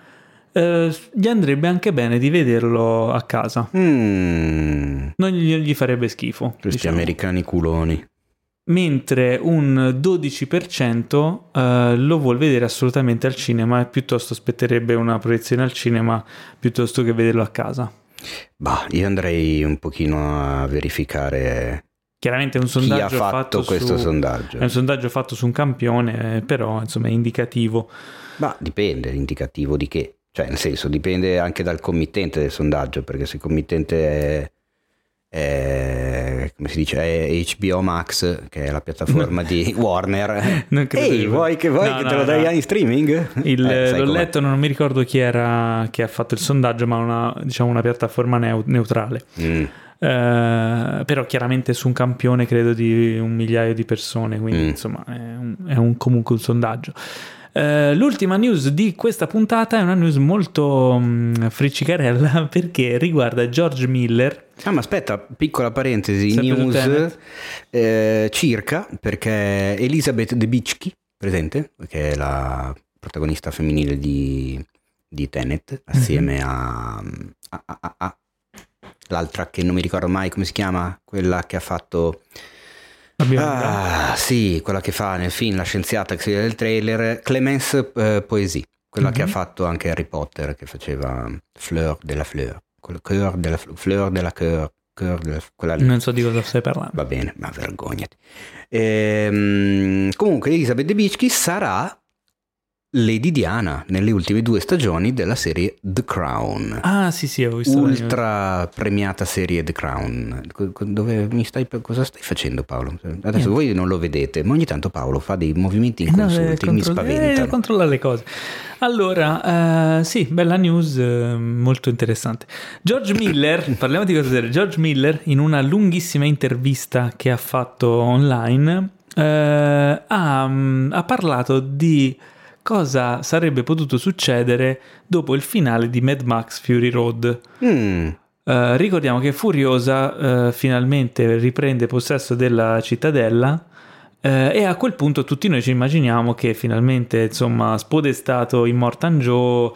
[SPEAKER 1] eh, gli andrebbe anche bene di vederlo a casa.
[SPEAKER 3] Mm,
[SPEAKER 1] Non gli, gli farebbe schifo.
[SPEAKER 3] questi
[SPEAKER 1] diciamo.
[SPEAKER 3] americani culoni.
[SPEAKER 1] Mentre un 12% eh, lo vuol vedere assolutamente al cinema e piuttosto aspetterebbe una proiezione al cinema piuttosto che vederlo a casa.
[SPEAKER 3] Bah, io andrei un pochino a verificare
[SPEAKER 1] Chiaramente è un
[SPEAKER 3] chi ha
[SPEAKER 1] sondaggio
[SPEAKER 3] fatto questo
[SPEAKER 1] su,
[SPEAKER 3] sondaggio.
[SPEAKER 1] È un sondaggio fatto su un campione, eh, però insomma è indicativo.
[SPEAKER 3] Ma dipende, indicativo di che? Cioè, nel senso, dipende anche dal committente del sondaggio, perché se il committente è, è- come si dice, è HBO Max, che è la piattaforma di (laughs) Warner.
[SPEAKER 1] Non credo
[SPEAKER 3] Ehi, vuoi che, vuoi
[SPEAKER 1] No,
[SPEAKER 3] che
[SPEAKER 1] no,
[SPEAKER 3] te lo dai in streaming?
[SPEAKER 1] Il-
[SPEAKER 3] Eh,
[SPEAKER 1] l'ho
[SPEAKER 3] com'è.
[SPEAKER 1] letto, non mi ricordo chi era che ha fatto il sondaggio, ma una, diciamo una piattaforma neu- neutrale.
[SPEAKER 3] Mm.
[SPEAKER 1] Eh, però chiaramente su un campione credo di un migliaio di persone, quindi
[SPEAKER 3] Mm.
[SPEAKER 1] insomma è, un- è un- comunque un sondaggio. Eh, l'ultima news di questa puntata è una news molto mm, friccicarella (laughs) perché riguarda George Miller.
[SPEAKER 3] Ah, ma aspetta, piccola parentesi,
[SPEAKER 1] Sempre
[SPEAKER 3] news eh, circa, perché Elizabeth Debicki, presente, che è la protagonista femminile di, di Tenet, assieme a, a- a- a- a- l'altra che non mi ricordo mai come si chiama, quella che ha fatto... Ah, sì, quella che fa nel film La scienziata che si vede nel trailer, Clemence eh, Poesie, quella che ha
[SPEAKER 1] Mhm.
[SPEAKER 3] fatto anche Harry Potter, che faceva Fleur de la Fleur, quel Cœur de la Fleur, Fleur de la Cœur, Cœur de la, quella lì.
[SPEAKER 1] Non so di cosa stai parlando.
[SPEAKER 3] Va bene, ma vergognati. Ehm, comunque Elisabeth Debicki sarà Lady Diana nelle ultime due stagioni della serie The Crown.
[SPEAKER 1] Ah, sì, sì, ho visto.
[SPEAKER 3] Ultra premiata serie The Crown. Dove mi stai, cosa stai facendo Paolo? Adesso
[SPEAKER 1] Niente.
[SPEAKER 3] voi non lo vedete, ma ogni tanto Paolo fa dei movimenti
[SPEAKER 1] Eh, no,
[SPEAKER 3] inconsulti, mi
[SPEAKER 1] controll- eh, controlla le cose. Allora, eh, sì, bella news, eh, molto interessante. George Miller, (coughs) parliamo di cosa seria. George Miller, in una lunghissima intervista che ha fatto online, eh, ha, mm, ha parlato di cosa sarebbe potuto succedere dopo il finale di Mad Max Fury Road.
[SPEAKER 3] Mm,
[SPEAKER 1] Eh, ricordiamo che Furiosa eh, finalmente riprende possesso della cittadella eh, e a quel punto tutti noi ci immaginiamo che finalmente, insomma, spodestato in Mortan Joe,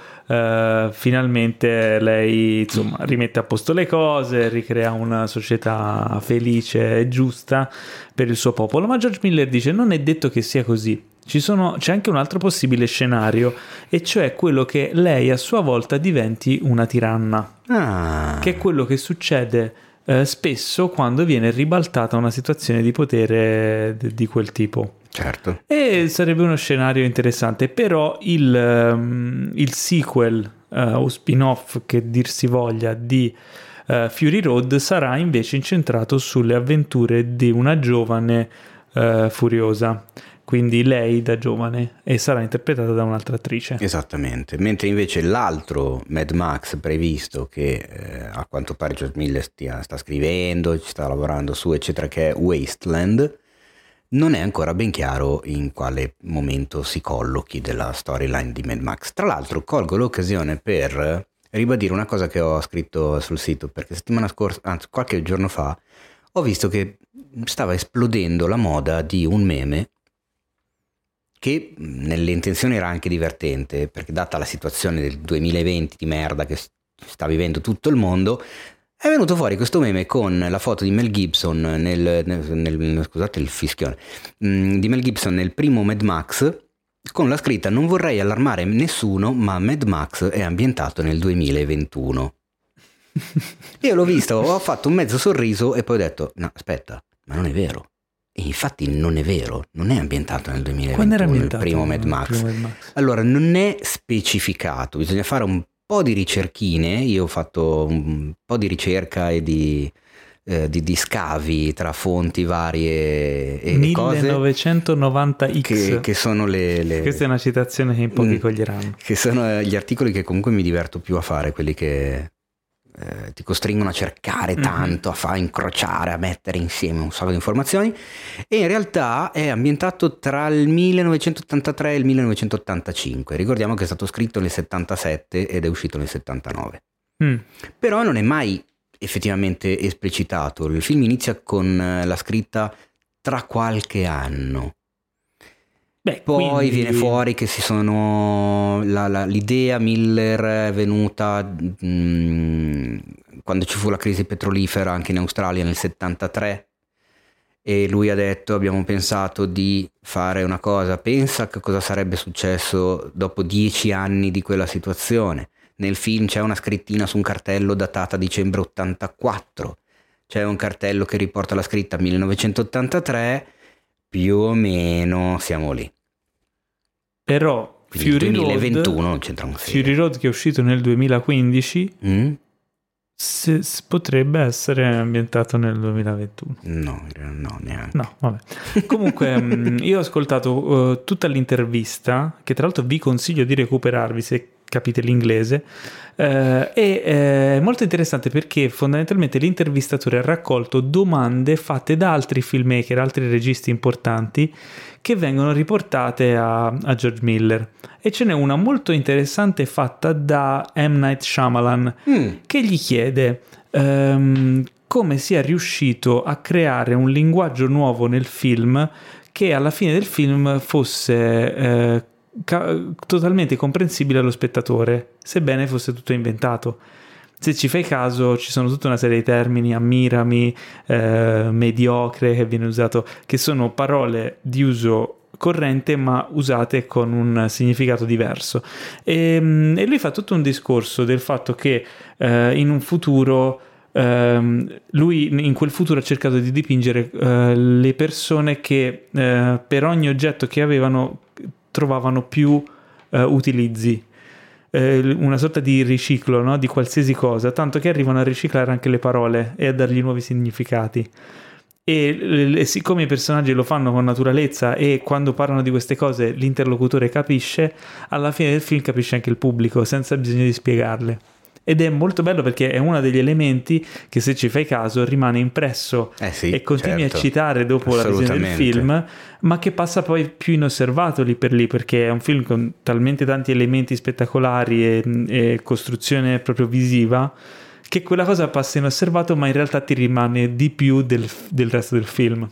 [SPEAKER 1] finalmente lei, insomma, rimette a posto le cose, ricrea una società felice e giusta per il suo popolo. Ma George Miller dice non è detto che sia così. Ci sono- c'è anche un altro possibile scenario, e cioè quello che lei a sua volta diventi una tiranna
[SPEAKER 3] ah,
[SPEAKER 1] che è quello che succede eh, spesso quando viene ribaltata una situazione di potere d- di quel tipo.
[SPEAKER 3] certo.
[SPEAKER 1] E sarebbe uno scenario interessante, però il, ehm, il sequel eh, o spin-off che dir si voglia di eh, Fury Road sarà invece incentrato sulle avventure di una giovane eh, furiosa, quindi lei da giovane e sarà interpretata da un'altra attrice.
[SPEAKER 3] Esattamente, mentre invece l'altro Mad Max previsto che eh, a quanto pare George Miller stia- sta scrivendo, ci sta lavorando su eccetera che è Wasteland, non è ancora ben chiaro in quale momento si collochi della storyline di Mad Max. Tra l'altro colgo l'occasione per ribadire una cosa che ho scritto sul sito, perché settimana scorsa, anzi qualche giorno fa, ho visto che stava esplodendo la moda di un meme che nelle intenzioni era anche divertente, perché data la situazione del 2020 di merda che sta vivendo tutto il mondo, è venuto fuori questo meme con la foto di Mel Gibson nel, nel- nel- scusate il fischione, di Mel Gibson nel primo Mad Max con la scritta non vorrei allarmare nessuno, ma Mad Max è ambientato nel 2021. (laughs) Io l'ho visto, ho fatto un mezzo sorriso e poi ho detto no, aspetta, ma non è vero. E infatti non è vero, non è ambientato nel 2021
[SPEAKER 1] Quando era
[SPEAKER 3] il
[SPEAKER 1] ambientato
[SPEAKER 3] primo Mad
[SPEAKER 1] il
[SPEAKER 3] Max.
[SPEAKER 1] primo Mad Max?
[SPEAKER 3] Allora, non è specificato, bisogna fare un po' di ricerchine. Io ho fatto un po' di ricerca e di, eh, di- di scavi tra fonti varie e cose
[SPEAKER 1] 1990X.
[SPEAKER 3] che, che sono le, le-
[SPEAKER 1] Questa è una citazione che in pochi
[SPEAKER 3] Mm.
[SPEAKER 1] coglieranno.
[SPEAKER 3] che sono eh, gli articoli che comunque mi diverto più a fare, quelli che eh, ti costringono a cercare
[SPEAKER 1] Mhm.
[SPEAKER 3] tanto, a far incrociare, a mettere insieme un sacco di informazioni. E in realtà è ambientato tra il 1983 e il 1985. Ricordiamo che è stato scritto nel 77 ed è uscito nel 79.
[SPEAKER 1] Mm.
[SPEAKER 3] Però non è mai effettivamente esplicitato. Il film inizia con eh, la scritta tra qualche anno.
[SPEAKER 1] Beh,
[SPEAKER 3] Poi
[SPEAKER 1] quindi-
[SPEAKER 3] viene fuori che si sono. la- la- l'idea Miller è venuta mm, quando ci fu la crisi petrolifera anche in Australia nel 73. E lui ha detto: Abbiamo pensato di fare una cosa. Pensa che cosa sarebbe successo dopo dieci anni di quella situazione. Nel film c'è una scrittina su un cartello datata dicembre 84. C'è un cartello che riporta la scritta 1983. Più o meno siamo lì.
[SPEAKER 1] Però
[SPEAKER 3] Quindi
[SPEAKER 1] Fury
[SPEAKER 3] il 2021
[SPEAKER 1] Road,
[SPEAKER 3] non c'entra un
[SPEAKER 1] Fury Road che è uscito nel 2015
[SPEAKER 3] Mm?
[SPEAKER 1] se- se potrebbe essere ambientato nel 2021.
[SPEAKER 3] No, no, neanche.
[SPEAKER 1] No, vabbè. Comunque, (laughs) mh, io ho ascoltato eh, tutta l'intervista, che tra l'altro vi consiglio di recuperarvi se capite l'inglese. eh, e eh, è molto interessante perché fondamentalmente l'intervistatore ha raccolto domande fatte da altri filmmaker, altri registi importanti che vengono riportate a, a George Miller. E ce n'è una molto interessante fatta da M. Night Shyamalan
[SPEAKER 3] Mm.
[SPEAKER 1] che gli chiede ehm, come sia riuscito a creare un linguaggio nuovo nel film che alla fine del film fosse eh, ca- totalmente comprensibile allo spettatore, sebbene fosse tutto inventato. Se ci fai caso, ci sono tutta una serie di termini, ammirami, eh, mediocre, che viene usato, che sono parole di uso corrente ma usate con un significato diverso. E, e lui fa tutto un discorso del fatto che eh, in un futuro ehm, lui in quel futuro ha cercato di dipingere eh, le persone che eh, per ogni oggetto che avevano trovavano più eh, utilizzi eh, una sorta di riciclo no? di qualsiasi cosa, tanto che arrivano a riciclare anche le parole e a dargli nuovi significati. E eh, siccome i personaggi lo fanno con naturalezza e quando parlano di queste cose l'interlocutore capisce, alla fine del film capisce anche il pubblico senza bisogno di spiegarle. Ed è molto bello perché è uno degli elementi che se ci fai caso rimane impresso
[SPEAKER 3] Eh sì,
[SPEAKER 1] e continui
[SPEAKER 3] certo.
[SPEAKER 1] a citare dopo la visione del film, ma che passa poi più inosservato lì per lì perché è un film con talmente tanti elementi spettacolari e, e costruzione proprio visiva che quella cosa passa inosservato ma in realtà ti rimane di più del, del resto del film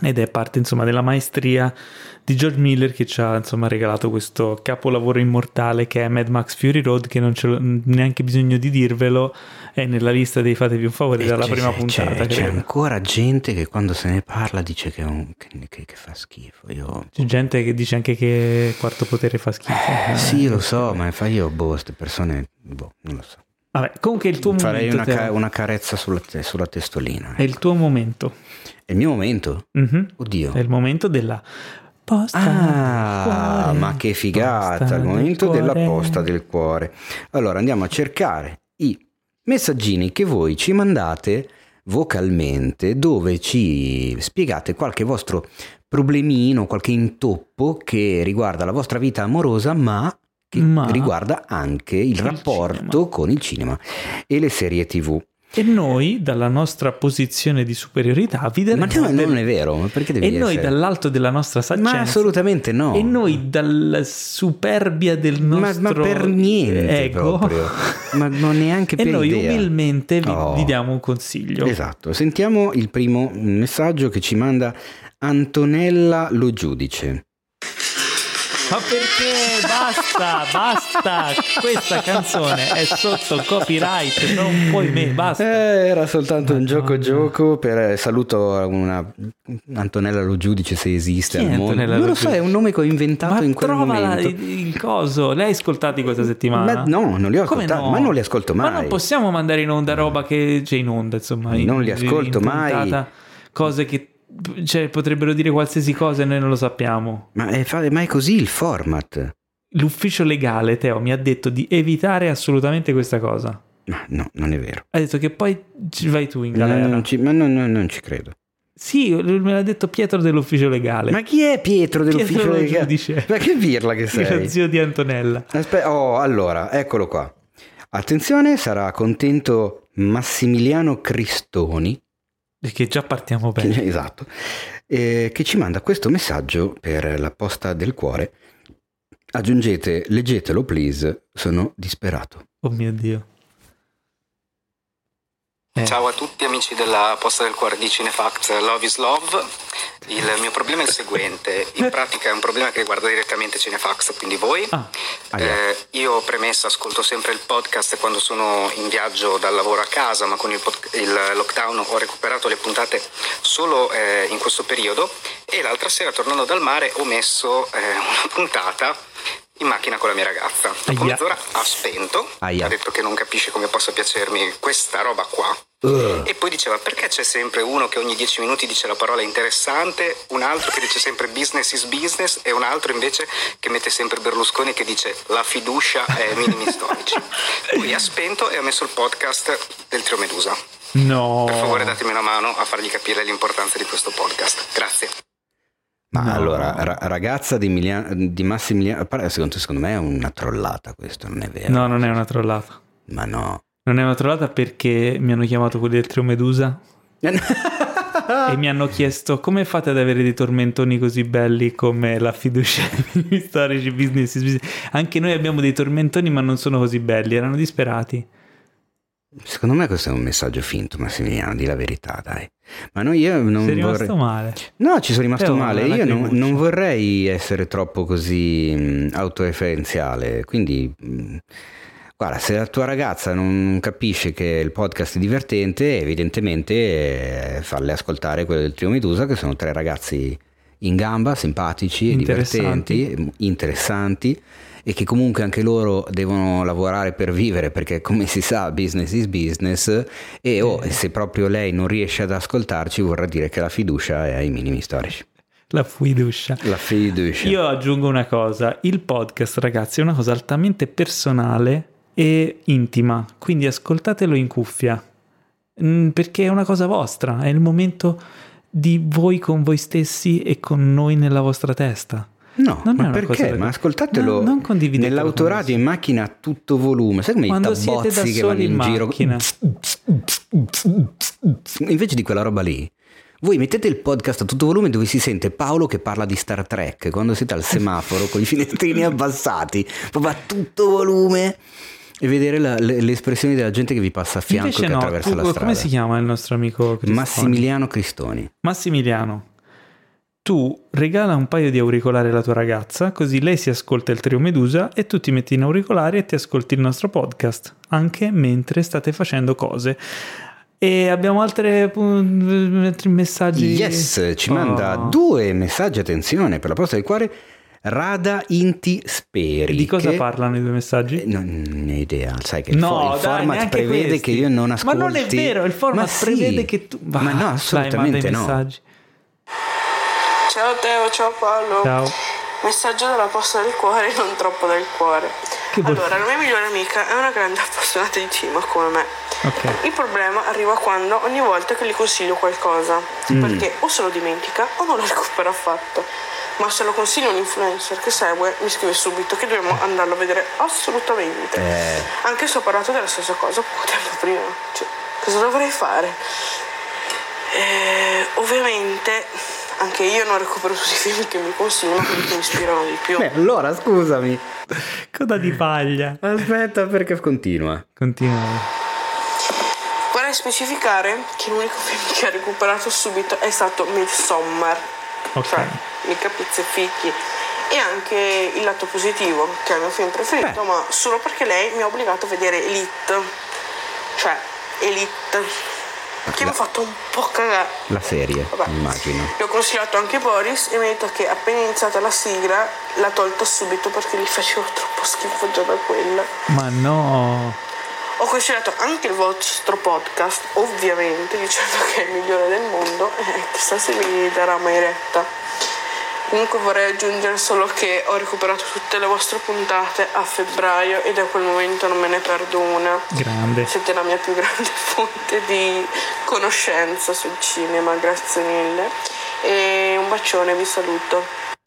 [SPEAKER 1] ed è parte insomma della maestria di George Miller che ci ha insomma regalato questo capolavoro immortale che è Mad Max Fury Road che non c'è neanche bisogno di dirvelo è nella lista dei fatevi un favore
[SPEAKER 3] E
[SPEAKER 1] dalla
[SPEAKER 3] c'è-
[SPEAKER 1] prima puntata
[SPEAKER 3] C'è, c'è ancora gente che quando se ne parla dice che, un- che- che- che fa schifo. Io...
[SPEAKER 1] C'è gente che dice anche che Quarto Potere fa schifo. Eh,
[SPEAKER 3] Sì, lo so, ma fa io, boh, queste persone, boh, non lo so.
[SPEAKER 1] Vabbè, comunque il tuo
[SPEAKER 3] Farei
[SPEAKER 1] momento.
[SPEAKER 3] una,
[SPEAKER 1] Teo.
[SPEAKER 3] ca- una carezza sulla, te- sulla testolina.
[SPEAKER 1] È il tuo momento.
[SPEAKER 3] È il mio momento?
[SPEAKER 1] Mhm.
[SPEAKER 3] Oddio.
[SPEAKER 1] È il momento della posta.
[SPEAKER 3] Ah,
[SPEAKER 1] cuore.
[SPEAKER 3] ma che figata, il
[SPEAKER 1] del
[SPEAKER 3] momento della posta del cuore. Allora andiamo a cercare i messaggini che voi ci mandate vocalmente dove ci spiegate qualche vostro problemino, qualche intoppo che riguarda la vostra vita amorosa, ma che
[SPEAKER 1] Ma-
[SPEAKER 3] riguarda anche il,
[SPEAKER 1] Il
[SPEAKER 3] rapporto
[SPEAKER 1] cinema.
[SPEAKER 3] con il cinema e le serie TV.
[SPEAKER 1] E noi, dalla nostra posizione di superiorità, vi
[SPEAKER 3] Ma
[SPEAKER 1] daremo
[SPEAKER 3] no,
[SPEAKER 1] del-
[SPEAKER 3] non è vero, ma perché devi
[SPEAKER 1] E noi
[SPEAKER 3] essere-
[SPEAKER 1] dall'alto della nostra saggezza
[SPEAKER 3] Ma assolutamente no.
[SPEAKER 1] E noi dalla superbia del
[SPEAKER 3] Ma,
[SPEAKER 1] nostro
[SPEAKER 3] ma per niente
[SPEAKER 1] ego
[SPEAKER 3] proprio. Ma non neanche (laughs)
[SPEAKER 1] E
[SPEAKER 3] per
[SPEAKER 1] noi
[SPEAKER 3] idea.
[SPEAKER 1] umilmente vi,
[SPEAKER 3] Oh.
[SPEAKER 1] vi diamo un consiglio
[SPEAKER 3] Esatto, sentiamo il primo messaggio che ci manda Antonella Lo Giudice.
[SPEAKER 1] Ma perché? Basta, basta Questa canzone è sotto copyright Non puoi me, basta
[SPEAKER 3] Eh, era soltanto un gioco gioco per eh, saluto una Antonella Lo Giudice se esiste
[SPEAKER 1] Chi
[SPEAKER 3] al mondo.
[SPEAKER 1] Antonella
[SPEAKER 3] non
[SPEAKER 1] Lo
[SPEAKER 3] so, è un nome che ho inventato
[SPEAKER 1] Ma
[SPEAKER 3] in quel
[SPEAKER 1] trova
[SPEAKER 3] momento.
[SPEAKER 1] il, il coso L'hai ascoltati questa settimana?
[SPEAKER 3] Ma no, non li ho ascoltati,
[SPEAKER 1] no?
[SPEAKER 3] ma non li ascolto mai.
[SPEAKER 1] Ma non possiamo mandare in onda roba che c'è in onda, insomma. in-
[SPEAKER 3] Non li ascolto
[SPEAKER 1] in
[SPEAKER 3] mai.
[SPEAKER 1] puntata, Cose che cioè, potrebbero dire qualsiasi cosa e noi non lo sappiamo.
[SPEAKER 3] Ma è, fa- ma è così il format?
[SPEAKER 1] L'ufficio legale, Teo, mi ha detto di evitare assolutamente questa cosa.
[SPEAKER 3] Ma no, non è vero.
[SPEAKER 1] Ha detto che poi ci vai tu in
[SPEAKER 3] No,
[SPEAKER 1] galera.
[SPEAKER 3] non ci- ma no, no, non ci credo.
[SPEAKER 1] Sì, me l'ha detto Pietro dell'ufficio legale.
[SPEAKER 3] Ma chi è Pietro dell'ufficio
[SPEAKER 1] Pietro lo
[SPEAKER 3] legale?
[SPEAKER 1] giudice.
[SPEAKER 3] Ma che birla che
[SPEAKER 1] Lo
[SPEAKER 3] sei?
[SPEAKER 1] zio di Antonella.
[SPEAKER 3] Aspetta, oh, allora, eccolo qua. Attenzione, sarà contento Massimiliano Cristoni,
[SPEAKER 1] Perché già partiamo
[SPEAKER 3] che-
[SPEAKER 1] bene. (laughs)
[SPEAKER 3] esatto, eh, che ci manda questo messaggio per la posta del cuore. Aggiungete, leggetelo please, sono disperato.
[SPEAKER 1] Oh mio Dio.
[SPEAKER 4] Eh. Ciao a tutti amici della Posta del Cuore di Cinefact Love is Love. Il mio problema è il seguente, in pratica è un problema che riguarda direttamente Cinefax, quindi voi. Ah. Eh, io premessa ascolto sempre il podcast quando sono in viaggio dal lavoro a casa, ma con il, pod- il lockdown ho recuperato le puntate solo eh, in questo periodo e l'altra sera tornando dal mare ho messo eh, una puntata in macchina con la mia ragazza. Dopo mezz'ora ha spento, Aia. ha detto che non capisce come possa piacermi questa roba qua. Uh. E poi diceva perché c'è sempre uno che ogni dieci minuti dice la parola interessante, un altro che dice sempre business is business e un altro invece che mette sempre Berlusconi che dice la fiducia è minimi storici. (laughs) Poi ha spento e ha messo il podcast del Trio Medusa.
[SPEAKER 1] No.
[SPEAKER 4] Per favore datemi una mano a fargli capire l'importanza di questo podcast. Grazie.
[SPEAKER 3] Ma no. allora, ra- ragazza di, Milian- di Massimiliano, secondo, secondo me è una trollata questo, non è vero?
[SPEAKER 1] No, non è una trollata.
[SPEAKER 3] Ma no.
[SPEAKER 1] Non è una trollata perché mi hanno chiamato quelli del Trio Medusa (laughs) e mi hanno chiesto come fate ad avere dei tormentoni così belli come la fiducia (laughs) storici business, business. Anche noi abbiamo dei tormentoni ma non sono così belli, erano disperati.
[SPEAKER 3] Secondo me questo è un messaggio finto, Massimiliano, di la verità, dai. Ma no, io non
[SPEAKER 1] Sei
[SPEAKER 3] rimasto
[SPEAKER 1] vorrei... male.
[SPEAKER 3] No, ci sono rimasto male. Io non, non, vorrei essere troppo così mh, autoreferenziale. Quindi, mh, guarda, se la tua ragazza non capisce che il podcast è divertente, evidentemente eh, farle ascoltare quello del Trio Medusa, che sono tre ragazzi in gamba, simpatici,
[SPEAKER 1] interessanti.
[SPEAKER 3] divertenti, interessanti e che comunque anche loro devono lavorare per vivere perché come si sa business is business e oh, se proprio lei non riesce ad ascoltarci vorrà dire che la fiducia è ai minimi storici.
[SPEAKER 1] La fiducia.
[SPEAKER 3] La fiducia.
[SPEAKER 1] Io aggiungo una cosa, il podcast ragazzi è una cosa altamente personale e intima, quindi ascoltatelo in cuffia, mm, perché è una cosa vostra, è il momento di voi con voi stessi e con noi nella vostra testa.
[SPEAKER 3] No, non ma perché? Ma ascoltatelo no, nell'autoradio in macchina a tutto volume. Sai come
[SPEAKER 1] Quando
[SPEAKER 3] i tabbozzi che vanno in, in giro? (laughs) Invece di quella roba lì, voi mettete il podcast a tutto volume dove si sente Paolo che parla di Star Trek quando siete al semaforo con i finestrini (laughs) abbassati, proprio a tutto volume e vedere la, le, le, espressioni della gente che vi passa a fianco
[SPEAKER 1] Invece
[SPEAKER 3] che
[SPEAKER 1] no,
[SPEAKER 3] attraversa
[SPEAKER 1] tu,
[SPEAKER 3] la strada.
[SPEAKER 1] Come si chiama il nostro amico Cristoni?
[SPEAKER 3] Massimiliano Cristoni.
[SPEAKER 1] Massimiliano, tu regala un paio di auricolari alla tua ragazza, così lei si ascolta il trio Medusa e tu ti metti in auricolari e ti ascolti il nostro podcast, anche mentre state facendo cose. E abbiamo altre, altri messaggi.
[SPEAKER 3] Yes, ci oh. manda due messaggi, attenzione, per la posta del cuore. Rada Inti Speri.
[SPEAKER 1] Di cosa che... parlano i due messaggi?
[SPEAKER 3] Eh, non ne ho idea, sai che il, no, il dai, format prevede questi. che io non ascolti.
[SPEAKER 1] Ma non è vero, il format Ma prevede sì. che tu...
[SPEAKER 3] Va, Ma no, assolutamente dai, no. Messaggi.
[SPEAKER 5] Ciao Teo, ciao Paolo.
[SPEAKER 1] Ciao.
[SPEAKER 5] Messaggio dalla posta del cuore, non troppo del cuore. Allora, la mia migliore amica è una grande appassionata di cinema come me.
[SPEAKER 1] Okay.
[SPEAKER 5] Il problema arriva quando ogni volta che gli consiglio qualcosa, mm. perché o se lo dimentica o non lo (laughs) recupera affatto. Ma se lo consiglio un influencer che segue, mi scrive subito che dobbiamo andarlo a vedere assolutamente.
[SPEAKER 3] Eh.
[SPEAKER 5] Anche se ho parlato della stessa cosa poco tempo prima. Cioè, cosa dovrei fare? Eh, ovviamente anche io non recupero tutti i film che mi consigliano, quelli che mi ispirano di più.
[SPEAKER 3] Beh, allora scusami.
[SPEAKER 1] Coda di paglia.
[SPEAKER 3] Aspetta, perché continua.
[SPEAKER 1] Continua.
[SPEAKER 5] Vorrei specificare che l'unico film che ha recuperato subito è stato Midsommar.
[SPEAKER 1] Ok.
[SPEAKER 5] Cioè, mica pizze e fichi. E anche Il lato positivo, che è il mio film preferito, Beh. ma solo perché lei mi ha obbligato a vedere Elite. Cioè, Elite che mi ha fatto un po' cagare.
[SPEAKER 3] La serie, Vabbè. immagino.
[SPEAKER 5] Gli ho consigliato anche Boris e mi ha detto che appena iniziata la sigla l'ha tolta subito perché gli facevo troppo schifo già da quella.
[SPEAKER 1] Ma no!
[SPEAKER 5] Ho consigliato anche il vostro podcast, ovviamente, dicendo che è il migliore del mondo e chissà se mi darà mai retta. Comunque vorrei aggiungere solo che ho recuperato tutte le vostre puntate a febbraio e da quel momento non me ne perdo una.
[SPEAKER 1] Grande.
[SPEAKER 5] Siete la mia più grande (laughs) fonte di conoscenza sul cinema, grazie mille. E un bacione, vi saluto.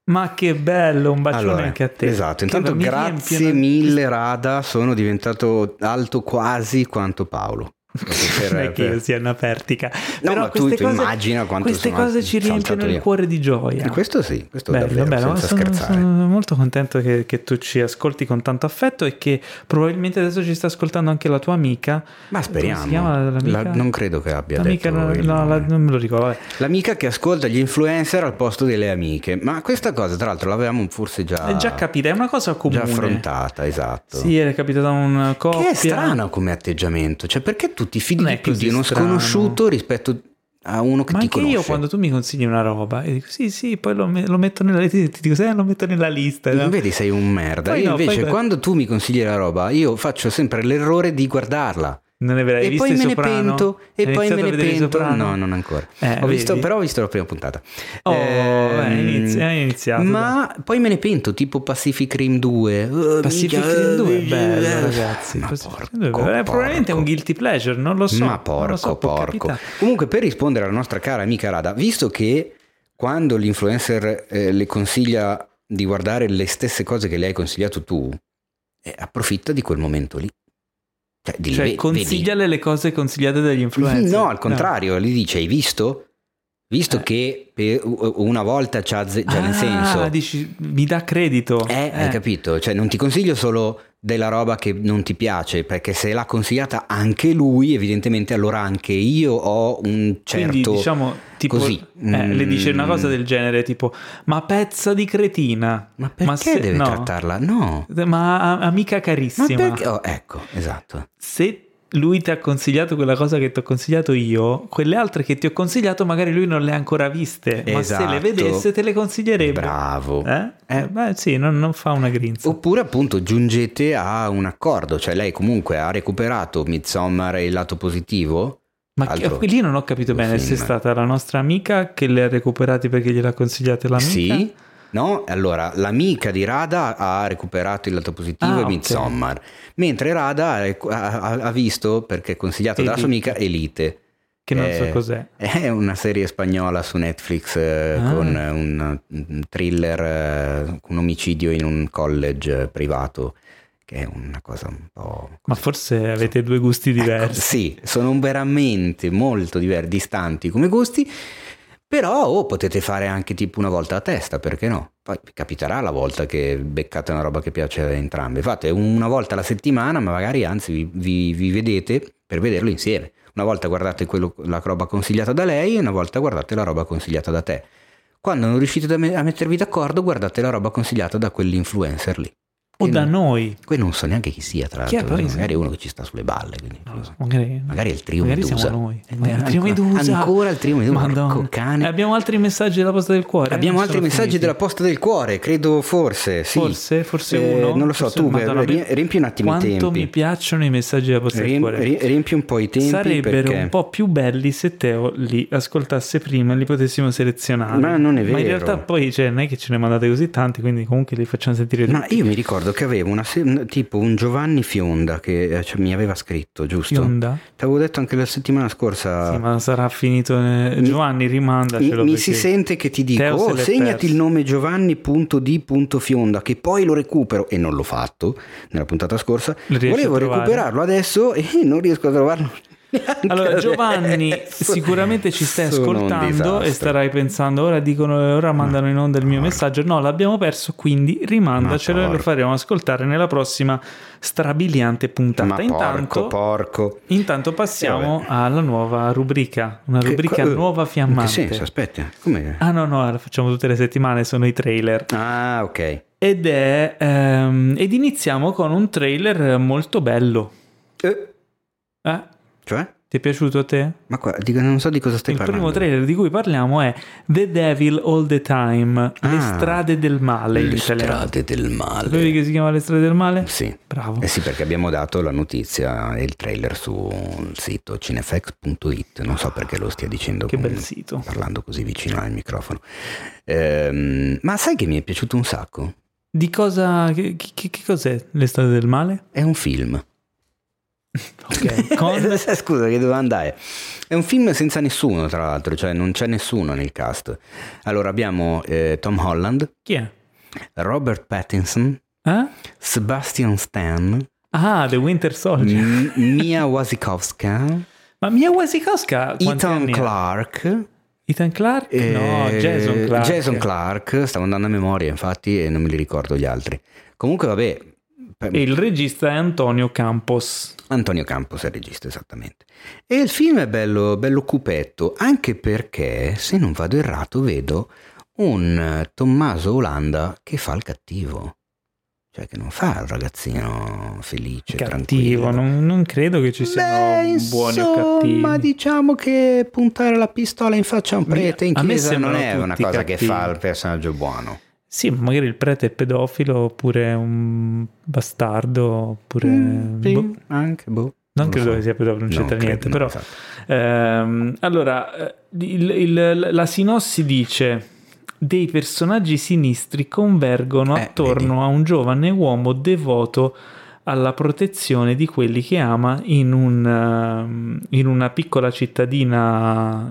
[SPEAKER 1] Ma che bello, un bacione allora, anche a te.
[SPEAKER 3] Esatto, intanto grazie mille Rada, sono diventato alto quasi quanto Paolo.
[SPEAKER 1] Per, non è che io sia una pertica.
[SPEAKER 3] No,
[SPEAKER 1] Però
[SPEAKER 3] ma tu,
[SPEAKER 1] queste
[SPEAKER 3] tu
[SPEAKER 1] cose,
[SPEAKER 3] immagina quanto
[SPEAKER 1] queste cose ci riempiono il cuore di gioia.
[SPEAKER 3] E questo sì, questo
[SPEAKER 1] bello,
[SPEAKER 3] davvero,
[SPEAKER 1] bello.
[SPEAKER 3] senza
[SPEAKER 1] Sono,
[SPEAKER 3] scherzare.
[SPEAKER 1] sono molto contento che, che, tu ci ascolti con tanto affetto e che probabilmente adesso ci sta ascoltando anche la tua amica.
[SPEAKER 3] Ma speriamo. La, non credo che abbia
[SPEAKER 1] l'amica,
[SPEAKER 3] detto
[SPEAKER 1] no, la,
[SPEAKER 3] nome.
[SPEAKER 1] non me lo ricordo. Vabbè.
[SPEAKER 3] L'amica che ascolta gli influencer al posto delle amiche. Ma questa cosa, tra l'altro, l'avevamo forse già,
[SPEAKER 1] È già capita, è una cosa comune.
[SPEAKER 3] già affrontata, esatto.
[SPEAKER 1] Sì, è capitata una coppia.
[SPEAKER 3] Che è strano come atteggiamento, cioè perché tu ti fidi
[SPEAKER 1] Non
[SPEAKER 3] di più di uno
[SPEAKER 1] strano.
[SPEAKER 3] sconosciuto rispetto a uno che
[SPEAKER 1] Ma
[SPEAKER 3] ti
[SPEAKER 1] anche
[SPEAKER 3] conosce?
[SPEAKER 1] io quando tu mi consigli una roba e dico sì sì poi lo, me- lo metto nella lista ti dico sì lo metto nella lista no?
[SPEAKER 3] Vedi, sei un merda.
[SPEAKER 1] Poi
[SPEAKER 3] io
[SPEAKER 1] no,
[SPEAKER 3] invece,
[SPEAKER 1] poi-
[SPEAKER 3] quando tu mi consigli la roba, io faccio sempre l'errore di guardarla.
[SPEAKER 1] Non è vero hai
[SPEAKER 3] e
[SPEAKER 1] visto
[SPEAKER 3] poi me ne pento. E
[SPEAKER 1] Hai
[SPEAKER 3] poi me ne pento. No, non ancora.
[SPEAKER 1] Eh,
[SPEAKER 3] ho visto, però ho visto la prima puntata.
[SPEAKER 1] Oh, inizi- hai iniziato,
[SPEAKER 3] Ma poi me ne pento, tipo Pacific Rim 2. Uh,
[SPEAKER 1] Pacific
[SPEAKER 3] minchia,
[SPEAKER 1] Rim 2 è
[SPEAKER 3] eh,
[SPEAKER 1] bello ragazzi
[SPEAKER 3] Ma porco,
[SPEAKER 1] 2 è probabilmente è un
[SPEAKER 3] porco.
[SPEAKER 1] guilty pleasure non lo so
[SPEAKER 3] Ma
[SPEAKER 1] lo so,
[SPEAKER 3] porco, porco. Comunque, per rispondere alla nostra cara amica Rada, visto che quando l'influencer eh, le consiglia di guardare le stesse cose che le hai consigliato tu, eh, approfitta di quel momento lì. Cioè, di
[SPEAKER 1] cioè
[SPEAKER 3] vedi-
[SPEAKER 1] consigliale le cose consigliate dagli influencer
[SPEAKER 3] No, al contrario, gli dice: Hai visto? Visto
[SPEAKER 1] Eh.
[SPEAKER 3] che una volta c'ha, ze- cioè, nel
[SPEAKER 1] Ah,
[SPEAKER 3] senso.
[SPEAKER 1] dici mi dà credito
[SPEAKER 3] Eh, hai capito? Cioè, non ti consiglio solo della roba che non ti piace, perché se l'ha consigliata anche lui, evidentemente allora anche io ho un certo...
[SPEAKER 1] Quindi diciamo tipo
[SPEAKER 3] così.
[SPEAKER 1] eh, le dice una cosa
[SPEAKER 3] Mm.
[SPEAKER 1] del genere tipo ma pezza di cretina
[SPEAKER 3] Ma perché
[SPEAKER 1] se-
[SPEAKER 3] deve
[SPEAKER 1] no.
[SPEAKER 3] trattarla? No.
[SPEAKER 1] ma amica
[SPEAKER 3] Ma
[SPEAKER 1] carissima
[SPEAKER 3] perché? oh, ecco, esatto.
[SPEAKER 1] se lui ti ha consigliato quella cosa che ti ho consigliato io quelle altre che ti ho consigliato magari lui non le ha ancora viste ma se
[SPEAKER 3] Esatto.
[SPEAKER 1] le vedesse te le consiglierebbe
[SPEAKER 3] Bravo.
[SPEAKER 1] eh?
[SPEAKER 3] Eh.
[SPEAKER 1] beh sì non, non fa una grinza
[SPEAKER 3] Oppure appunto giungete a un accordo, cioè lei comunque ha recuperato Midsommar e il lato positivo.
[SPEAKER 1] ma che-
[SPEAKER 3] altro
[SPEAKER 1] lì non ho capito bene se è
[SPEAKER 3] film.
[SPEAKER 1] stata la nostra amica che le ha recuperati perché gliel'ha consigliate l'amica
[SPEAKER 3] Sì, no? Allora, l'amica di Rada ha recuperato il lato positivo
[SPEAKER 1] Ah,
[SPEAKER 3] e. Midsommar, mentre Rada ha, ha- visto, perché consigliato dalla sua
[SPEAKER 1] Elite.
[SPEAKER 3] amica, Elite.
[SPEAKER 1] che non so
[SPEAKER 3] Eh,
[SPEAKER 1] cos'è
[SPEAKER 3] È una serie spagnola su Netflix eh,
[SPEAKER 1] Ah.
[SPEAKER 3] con un, un thriller, eh, un omicidio in un college privato, che è una cosa un po'...
[SPEAKER 1] Ma forse avete due gusti
[SPEAKER 3] Ecco,
[SPEAKER 1] diversi.
[SPEAKER 3] sì, sono veramente molto diver- distanti come gusti, però oh, potete fare anche tipo una volta a testa, perché no? Poi capiterà la volta che beccate una roba che piace a entrambi. Fate una volta alla settimana, ma magari anzi vi, vi- vi vedete per vederlo insieme. Una volta guardate quello- la roba consigliata da lei e una volta guardate la roba consigliata da te. Quando non riuscite a mettervi d'accordo, guardate la roba consigliata da quell'influencer lì.
[SPEAKER 1] O da noi.
[SPEAKER 3] Poi non so neanche chi sia, tra l'altro. magari è uno che ci sta sulle balle.
[SPEAKER 1] lo so, magari,
[SPEAKER 3] Magari è il trio
[SPEAKER 1] magari
[SPEAKER 3] Medusa.
[SPEAKER 1] siamo noi.
[SPEAKER 3] Eh,
[SPEAKER 1] il trio
[SPEAKER 3] ancora-
[SPEAKER 1] Medusa.
[SPEAKER 3] Ancora il trio Medusa. Porco cane.
[SPEAKER 1] Abbiamo altri messaggi della posta del cuore?
[SPEAKER 3] Abbiamo altri messaggi
[SPEAKER 1] finiti.
[SPEAKER 3] della posta del cuore, credo forse, sì.
[SPEAKER 1] Forse, forse
[SPEAKER 3] Eh,
[SPEAKER 1] uno.
[SPEAKER 3] Non lo so,
[SPEAKER 1] Forse-
[SPEAKER 3] tu
[SPEAKER 1] Madonna,
[SPEAKER 3] riempi un attimo i
[SPEAKER 1] Quanto
[SPEAKER 3] tempi.
[SPEAKER 1] mi piacciono i messaggi della posta del
[SPEAKER 3] Riem-
[SPEAKER 1] cuore.
[SPEAKER 3] ri- riempi un po' i tempi
[SPEAKER 1] Sarebbero
[SPEAKER 3] perché...
[SPEAKER 1] un po' più belli se Teo li ascoltasse prima e li potessimo selezionare.
[SPEAKER 3] Ma non è
[SPEAKER 1] Ma in
[SPEAKER 3] vero.
[SPEAKER 1] realtà poi cioè, non è che ce ne mandate così tanti, quindi comunque li facciamo sentire
[SPEAKER 3] Ma io mi ricordo che avevo una tipo un Giovanni Fionda che eh, cioè, mi aveva scritto, giusto?
[SPEAKER 1] Fionda?
[SPEAKER 3] Ti avevo detto anche la settimana scorsa.
[SPEAKER 1] Sì, ma sarà finito. eh, Giovanni,
[SPEAKER 3] Mi,
[SPEAKER 1] rimandacelo.
[SPEAKER 3] mi
[SPEAKER 1] perché-
[SPEAKER 3] si sente che ti dico, oh, segnati
[SPEAKER 1] perso."
[SPEAKER 3] il nome Giovanni.d.fionda che poi lo recupero e non l'ho fatto nella puntata scorsa. Volevo recuperarlo adesso e non riesco a trovarlo.
[SPEAKER 1] Allora, Giovanni,
[SPEAKER 3] adesso.
[SPEAKER 1] sicuramente ci stai
[SPEAKER 3] Sono
[SPEAKER 1] ascoltando e starai pensando, ora dicono, ora mandano in onda il mio messaggio. No, l'abbiamo perso, quindi rimandacelo
[SPEAKER 3] Ma
[SPEAKER 1] e lo faremo ascoltare nella prossima strabiliante puntata.
[SPEAKER 3] Ma
[SPEAKER 1] intanto,
[SPEAKER 3] porco, porco.
[SPEAKER 1] intanto passiamo alla nuova rubrica, una
[SPEAKER 3] Che-
[SPEAKER 1] rubrica
[SPEAKER 3] co-
[SPEAKER 1] nuova
[SPEAKER 3] In che
[SPEAKER 1] fiammante.
[SPEAKER 3] senso? Aspetta, come?
[SPEAKER 1] Ah no, no, la facciamo tutte le settimane, sono i trailer.
[SPEAKER 3] Ah, ok.
[SPEAKER 1] Ed è... ehm, ed iniziamo con un trailer molto bello.
[SPEAKER 3] Eh,
[SPEAKER 1] Eh?
[SPEAKER 3] Cioè?
[SPEAKER 1] Ti è piaciuto a te?
[SPEAKER 3] Ma qua, dico, non so di cosa stai
[SPEAKER 1] Il
[SPEAKER 3] parlando.
[SPEAKER 1] primo trailer di cui parliamo è The Devil All the Time, Le
[SPEAKER 3] Ah.
[SPEAKER 1] strade del male
[SPEAKER 3] Le
[SPEAKER 1] italiano.
[SPEAKER 3] strade del male.
[SPEAKER 1] Sapevi che si chiama Le strade del male?
[SPEAKER 3] Sì.
[SPEAKER 1] Bravo.
[SPEAKER 3] Eh sì, perché abbiamo dato la notizia e il trailer sul sito cinefx.it. Non so perché lo stia dicendo.
[SPEAKER 1] Che
[SPEAKER 3] con-
[SPEAKER 1] bel sito.
[SPEAKER 3] Parlando così vicino al microfono. Ehm, ma sai che mi è piaciuto un sacco?
[SPEAKER 1] Di cosa... Che, che- che cos'è Le strade del male?
[SPEAKER 3] È un film.
[SPEAKER 1] Ok. (laughs) Con...
[SPEAKER 3] Scusa, che domanda è? È un film senza nessuno, tra l'altro, cioè non c'è nessuno nel cast. Allora abbiamo eh, Tom Holland,
[SPEAKER 1] Chi è?
[SPEAKER 3] Robert Pattinson,
[SPEAKER 1] Eh?
[SPEAKER 3] Sebastian Stan
[SPEAKER 1] Ah, The Winter Soldier.
[SPEAKER 3] M- (laughs) Mia Wasikowska.
[SPEAKER 1] Ma Mia Wasikowska
[SPEAKER 3] Ethan Clark.
[SPEAKER 1] Ethan Clark? Eh, no, Jason Clark.
[SPEAKER 3] Jason Clark, stavo andando a memoria infatti e non me li ricordo gli altri. Comunque vabbè.
[SPEAKER 1] E il regista è Antonio Campos.
[SPEAKER 3] Antonio Campos è il regista, esattamente. E il film è bello, bello cupetto, anche perché, se non vado errato, vedo un Tommaso Olanda che fa il cattivo. Cioè che non fa il ragazzino felice,
[SPEAKER 1] cattivo, non, non, credo che ci siano Beh, buoni o cattivi.
[SPEAKER 3] Ma diciamo che puntare la pistola in faccia a un prete in chiesa non è una cosa cattivi. che fa il personaggio buono.
[SPEAKER 1] Sì, magari il prete è pedofilo oppure un bastardo oppure... Mm,
[SPEAKER 3] sì, boh. anche, boh.
[SPEAKER 1] Non, credo so. che sia pedofilo, non c'entra niente, però... Esatto. Ehm, allora, eh, il, il, la sinossi dice dei personaggi sinistri convergono eh, attorno vedi. a un giovane uomo devoto alla protezione di quelli che ama in, un, uh, in una piccola cittadina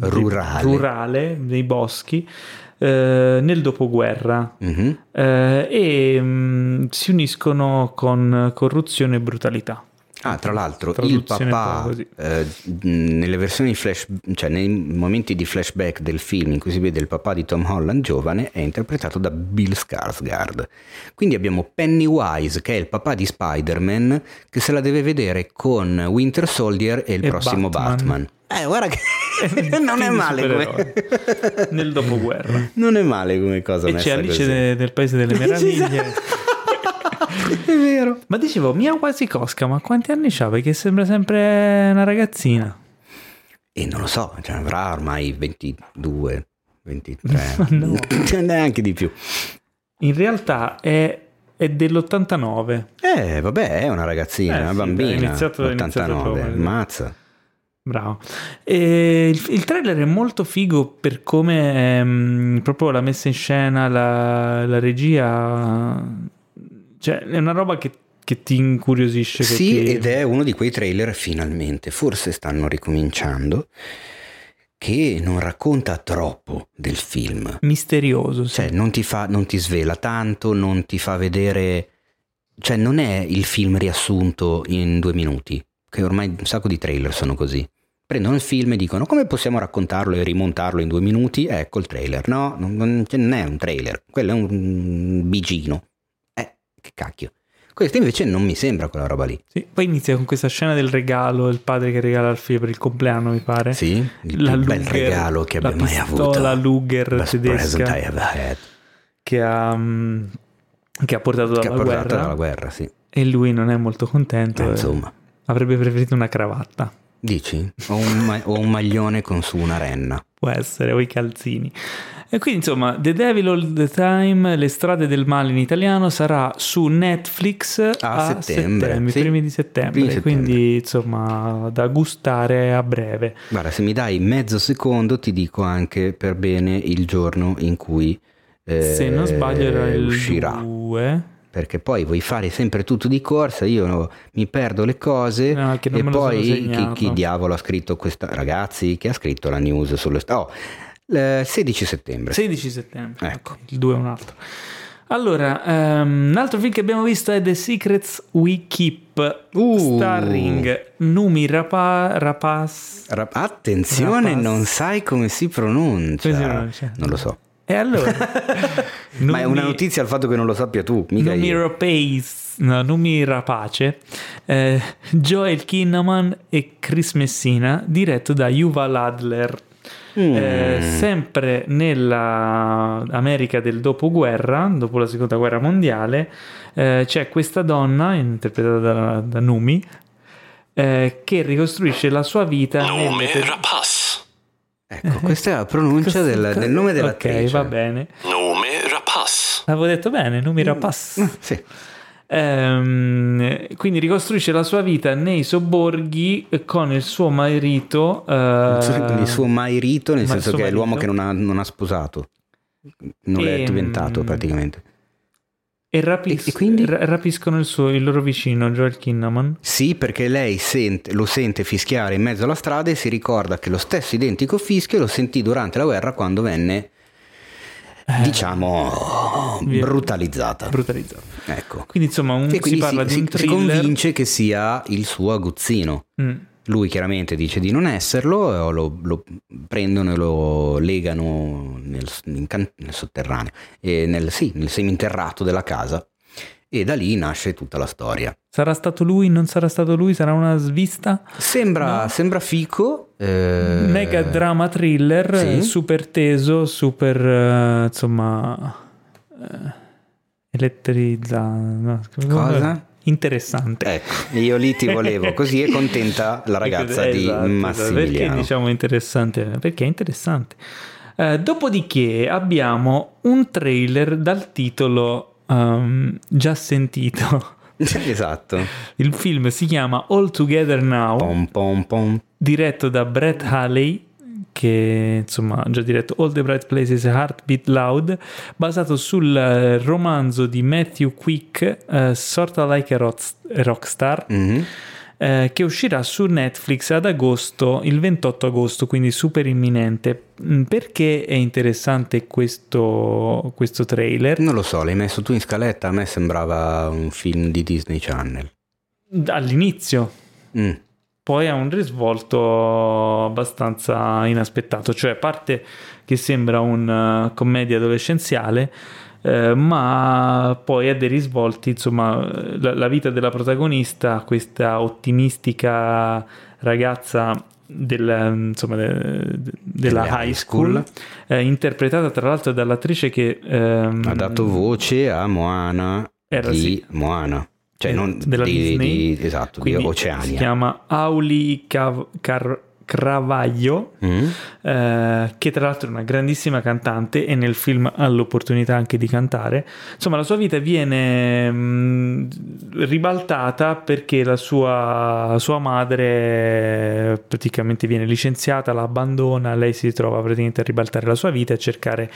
[SPEAKER 3] rurale,
[SPEAKER 1] rurale nei boschi uh, nel dopoguerra mm-hmm. uh, e um, si uniscono con corruzione e brutalità.
[SPEAKER 3] Ah, tra l'altro, il papà eh, nelle versioni flash, cioè nei momenti di flashback del film in cui si vede il papà di Tom Holland giovane è interpretato da Bill Skarsgård. Quindi abbiamo Pennywise che è il papà di Spider-Man che se la deve vedere con Winter Soldier e il e prossimo Batman. Batman. Eh, guarda che (laughs) (laughs) non è male come
[SPEAKER 1] nel dopoguerra. (laughs)
[SPEAKER 3] Non è male come cosa
[SPEAKER 1] E c'è Alice de, del Paese delle Meraviglie.
[SPEAKER 3] È vero.
[SPEAKER 1] Ma dicevo, Mia Wasikowska, ma quanti anni c'ha? Perché sembra sempre una ragazzina.
[SPEAKER 3] E non lo so, cioè avrà ormai 22, 23, (laughs) no. (laughs) neanche di più.
[SPEAKER 1] In realtà è, è dell'89.
[SPEAKER 3] Eh, vabbè, è una ragazzina, eh, una sì, bambina. È iniziato, 89, ammazza.
[SPEAKER 1] Bravo. E il, il, trailer è molto figo per come ehm, proprio la messa in scena, la, la regia cioè, è una roba che, che ti incuriosisce.
[SPEAKER 3] Sì,
[SPEAKER 1] ti...
[SPEAKER 3] ed è uno di quei trailer finalmente, forse stanno ricominciando, che non racconta troppo del film.
[SPEAKER 1] Misterioso, sì.
[SPEAKER 3] Cioè, non ti, fa, non ti svela tanto, non ti fa vedere... Cioè, non è il film riassunto in due minuti, che ormai un sacco di trailer sono così prendono il film e dicono come possiamo raccontarlo e rimontarlo in due minuti? Ecco il trailer. No, non, non è un trailer, quello è un bigino che cacchio. Questo invece non mi sembra quella roba lì.
[SPEAKER 1] Sì, poi inizia con questa scena del regalo, il padre che regala al figlio per il compleanno, mi pare.
[SPEAKER 3] Sì, il la più Luger, bel regalo che abbia mai avuto.
[SPEAKER 1] La Luger Best tedesca che ha, mm, che ha portato dalla, ha guerra,
[SPEAKER 3] dalla guerra. sì.
[SPEAKER 1] E lui non è molto contento. Eh, insomma. Avrebbe preferito una cravatta.
[SPEAKER 3] Dici? O un, ma- o un maglione con su una renna.
[SPEAKER 1] Può essere, o i calzini. E quindi insomma, The Devil All the Time, Le strade del male in italiano, sarà su Netflix a, a settembre, settembre sì. primi di settembre, primi quindi insomma da gustare a breve.
[SPEAKER 3] Guarda, se mi dai mezzo secondo ti dico anche per bene il giorno in cui eh,
[SPEAKER 1] se non sbaglio era il uscirà. 2
[SPEAKER 3] perché poi vuoi fare sempre tutto di corsa, io mi perdo le cose no, e poi chi, chi, diavolo ha scritto questa ragazzi, chi ha scritto la news sullo oh, 16 settembre.
[SPEAKER 1] 16 settembre, ecco, il 2 è un altro. Allora, um, un altro film che abbiamo visto è The Secrets We Keep, uh. starring Numi Rapa, Rapas.
[SPEAKER 3] Rap- attenzione, Rapas. non sai come si pronuncia. Non lo so.
[SPEAKER 1] E allora? (laughs) (laughs)
[SPEAKER 3] Ma è una notizia il fatto che non lo sappia tu, mica
[SPEAKER 1] Numi Rapace, no, Numi Rapace, eh, Joel Kinnaman e Chris Messina, diretto da Yuval Adler. Mm. Eh, sempre nella America del dopoguerra, dopo la seconda guerra mondiale, eh, c'è questa donna, interpretata da, da Numi, eh, che ricostruisce la sua vita.
[SPEAKER 2] Nome nelle... Rapace.
[SPEAKER 3] Ecco, questa è la pronuncia del, del, nome dell'attrice.
[SPEAKER 1] Ok, va bene.
[SPEAKER 2] Nome Rapace.
[SPEAKER 1] L'avevo detto bene, Numi Rapace.
[SPEAKER 3] Mm, (laughs) sì.
[SPEAKER 1] Ehm, quindi ricostruisce la sua vita nei sobborghi con il suo marito. Eh,
[SPEAKER 3] il suo marito, nel senso che marito. è l'uomo che non ha, non ha sposato, non e, è diventato ehm, praticamente.
[SPEAKER 1] E, rapis- e, quindi? rapiscono il, suo, il, loro vicino, Joel Kinnaman.
[SPEAKER 3] Sì, perché lei sente, lo sente fischiare in mezzo alla strada e si ricorda che lo stesso identico fischio lo sentì durante la guerra quando venne diciamo brutalizzata.
[SPEAKER 1] Brutalizzata.
[SPEAKER 3] Ecco.
[SPEAKER 1] Quindi insomma un, si parla
[SPEAKER 3] si,
[SPEAKER 1] di un
[SPEAKER 3] thriller. Si convince che sia il suo aguzzino. Mm. Lui chiaramente dice di non esserlo, lo, lo prendono e lo legano nel, can- nel sotterraneo, nel, sì, nel seminterrato della casa e da lì nasce tutta la storia.
[SPEAKER 1] Sarà stato lui, non sarà stato lui, sarà una svista?
[SPEAKER 3] Sembra, no. sembra fico.
[SPEAKER 1] Eh... Mega drama thriller, sì. super teso, super uh, insomma... Uh, elettrizza... No,
[SPEAKER 3] Cosa?
[SPEAKER 1] Interessante.
[SPEAKER 3] Ecco, io lì ti volevo, (laughs) così è contenta la ragazza esatto, di esatto. Massimiliano.
[SPEAKER 1] Perché diciamo interessante? Perché è interessante. Uh, dopodiché abbiamo un trailer dal titolo um, già sentito. (laughs)
[SPEAKER 3] esatto.
[SPEAKER 1] Il film si chiama All Together Now,
[SPEAKER 3] pom, pom, pom.
[SPEAKER 1] diretto da Brett Haley, che insomma ha già diretto All the Bright Places Heartbeat Loud, basato sul eh, romanzo di Matthew Quick, uh, Sorta Like a Rockstar. Mm-hmm eh, che uscirà su Netflix ad agosto, il 28 agosto, quindi super imminente. Mm, perché è interessante questo, questo trailer?
[SPEAKER 3] Non lo so, l'hai messo tu in scaletta, a me sembrava un film di Disney Channel.
[SPEAKER 1] All'inizio. Mm. Poi ha un risvolto abbastanza inaspettato, cioè a parte che sembra una uh, commedia adolescenziale, eh, ma poi ha dei risvolti, insomma, la, la vita della protagonista, questa ottimistica ragazza del, insomma, de, della high school, eh, interpretata tra l'altro dall'attrice che ehm,
[SPEAKER 3] ha dato voce a Moana
[SPEAKER 1] era,
[SPEAKER 3] di
[SPEAKER 1] sì.
[SPEAKER 3] Moana. Cioè non
[SPEAKER 1] della
[SPEAKER 3] di,
[SPEAKER 1] Disney.
[SPEAKER 3] di, esatto, di Oceania.
[SPEAKER 1] si chiama Auli Cav- Car- Cravaglio, mm. eh, che tra l'altro è una grandissima cantante e nel film ha l'opportunità anche di cantare. Insomma, la sua vita viene mh, mm, ribaltata perché la sua, sua, madre praticamente viene licenziata, la abbandona, lei si trova praticamente a ribaltare la sua vita e a cercare